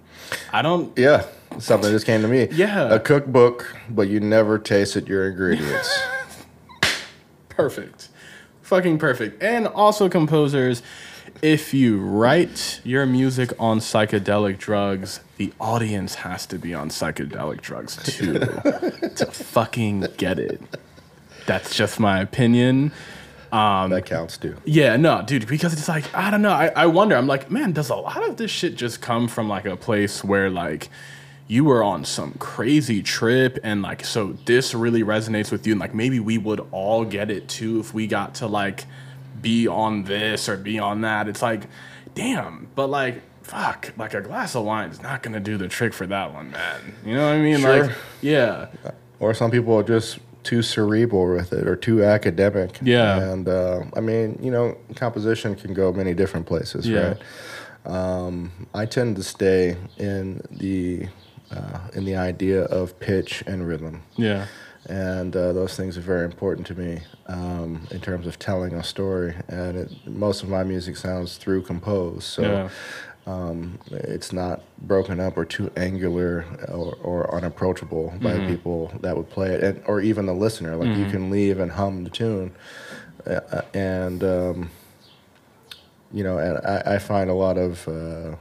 I don't. Yeah, something just came to me. Yeah. a cookbook, but you never tasted your ingredients. <laughs> perfect fucking perfect and also composers if you write your music on psychedelic drugs, the audience has to be on psychedelic drugs too <laughs> to fucking get it. That's just my opinion. Um, that counts too. Yeah, no, dude, because it's like, I don't know. I, I wonder, I'm like, man, does a lot of this shit just come from like a place where like you were on some crazy trip and like, so this really resonates with you and like maybe we would all get it too if we got to like be on this or be on that. It's like, damn, but like, fuck, like a glass of wine is not gonna do the trick for that one, man. You know what I mean? Sure. Like, yeah. Or some people are just too cerebral with it or too academic. Yeah. And uh, I mean, you know, composition can go many different places, Yeah. right? Um, I tend to stay in the uh, in the idea of pitch and rhythm, Yeah. and uh, those things are very important to me um, in terms of telling a story. And it, most of my music sounds through composed, so Yeah. um, it's not broken up or too angular or, or unapproachable by Mm-hmm. people that would play it, and, or even the listener. Like you can leave and hum the tune, uh, uh, and um, you know, and I, I find a lot of uh,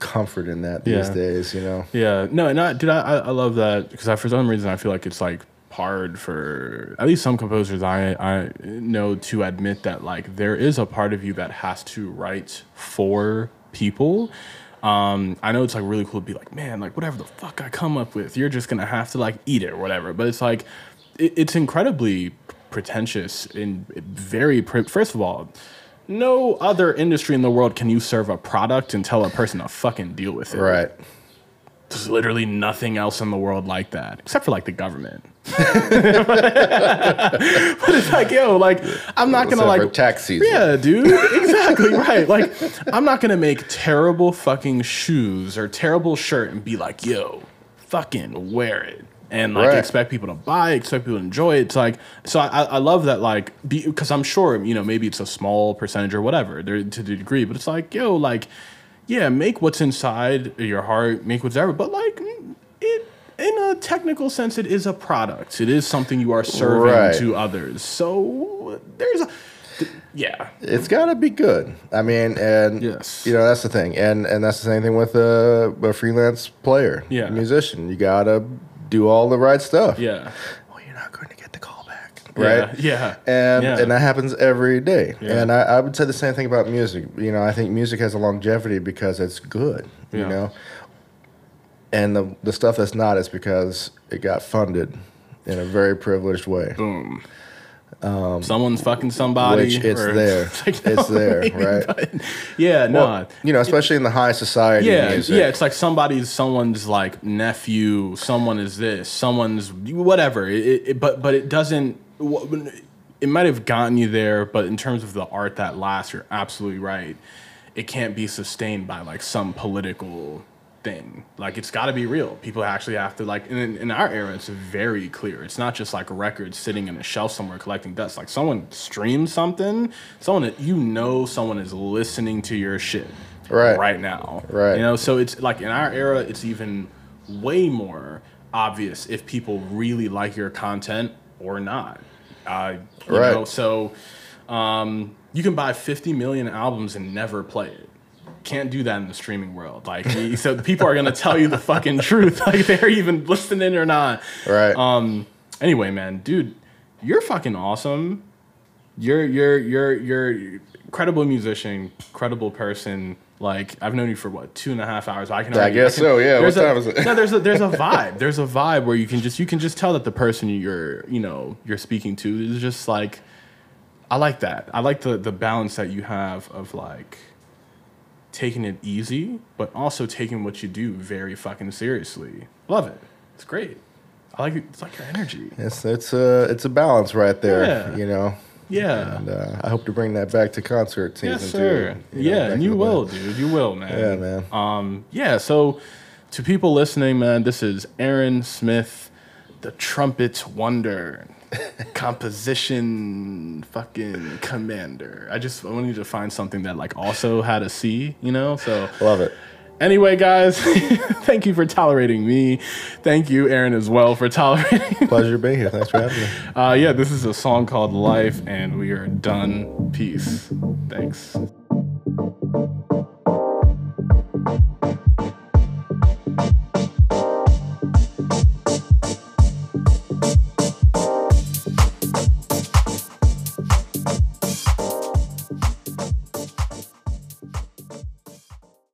comfort in that these Yeah. days. You know, Yeah, no, and I, dude, I, I love that because I, for some reason I feel like it's like hard for at least some composers I I know to admit that like there is a part of you that has to write for people. Um, I know it's like really cool to be like, man, like whatever the fuck I come up with, you're just gonna have to like eat it or whatever. But it's like, it, it's incredibly pretentious and very. Pre- First of all, no other industry in the world can you serve a product and tell a person to fucking deal with it. right? There's literally nothing else in the world like that, except for like the government. <laughs> but it's like, yo, like I'm not gonna like for tax season. yeah, dude. Exactly right. Like, I'm not gonna make terrible fucking shoes or terrible shirt and be like, yo, fucking wear it. And like Right. expect people to buy, expect people to enjoy it. It's like so I, I love that like because I'm sure you know maybe it's a small percentage or whatever there, to the degree, but it's like yo like yeah make what's inside your heart, make whatever, but like it in a technical sense it is a product. It is something you are serving Right. to others. So there's a yeah It's got to be good. I mean, and Yes. you know that's the thing, and and that's the same thing with a, a freelance player, Yeah. musician. You gotta do all the right stuff. yeah. Well, you're not going to get the call back, right? Yeah. And Yeah. and that happens every day. Yeah. And I, I would say the same thing about music. You know, I think music has a longevity because it's good. Yeah. You know, and the the stuff that's not is because it got funded in a very privileged way. Boom. Um, someone's fucking somebody. which it's or- there. <laughs> like, It's there, maybe, right? but- yeah, no. Well, you know, especially in the high society yeah, music. yeah. It's like somebody's someone's like nephew. Someone is this. Someone's whatever. It, it- but but it doesn't. It might have gotten you there, but in terms of the art that lasts, you're absolutely right. It can't be sustained by like some political thing. Like it's got to be real. People actually have to like. In, in our era, it's very clear. It's not just like records sitting in a shelf somewhere collecting dust. Like someone streams something. Someone that you know, someone is listening to your shit Right. right now. Right. You know, so it's like in our era, it's even way more obvious if people really like your content or not. Uh, you Right. know, so um, you can buy 50 million albums and never play it. Can't do that in the streaming world. Like, so the people are gonna tell you the fucking truth, <laughs> like they're even listening or not. Right. Um. Anyway, man, dude, you're fucking awesome. You're you're you're you're credible musician, credible person. Like I've known you for what two and a half hours. I can. I guess can- so, yeah. What a, time is it? No, there's a there's a <laughs> vibe. There's a vibe where you can just you can just tell that the person you're you know you're speaking to is just like. I like that. I like the the balance that you have of like taking it easy, but also taking what you do very fucking seriously. Love it. It's great. I like it. It's like your energy. It's it's a it's a balance right there. Yeah. You know. Yeah. And uh, I hope to bring that back to concert season Yes, sir. too. you know, yeah, and you will, band. dude. You will, man. Yeah, man. Um, yeah. So, to people listening, man, this is Aaron Smith, the trumpet wonder, composition fucking commander. I just I wanted to find something that like also had a C, you know. So Love it. Anyway, guys, <laughs> thank you for tolerating me. Thank you, Aaron, as well, for tolerating. Pleasure to be here. Thanks for having me. <laughs> Uh, yeah, this is a song called Life, and we are done. Peace. Thanks.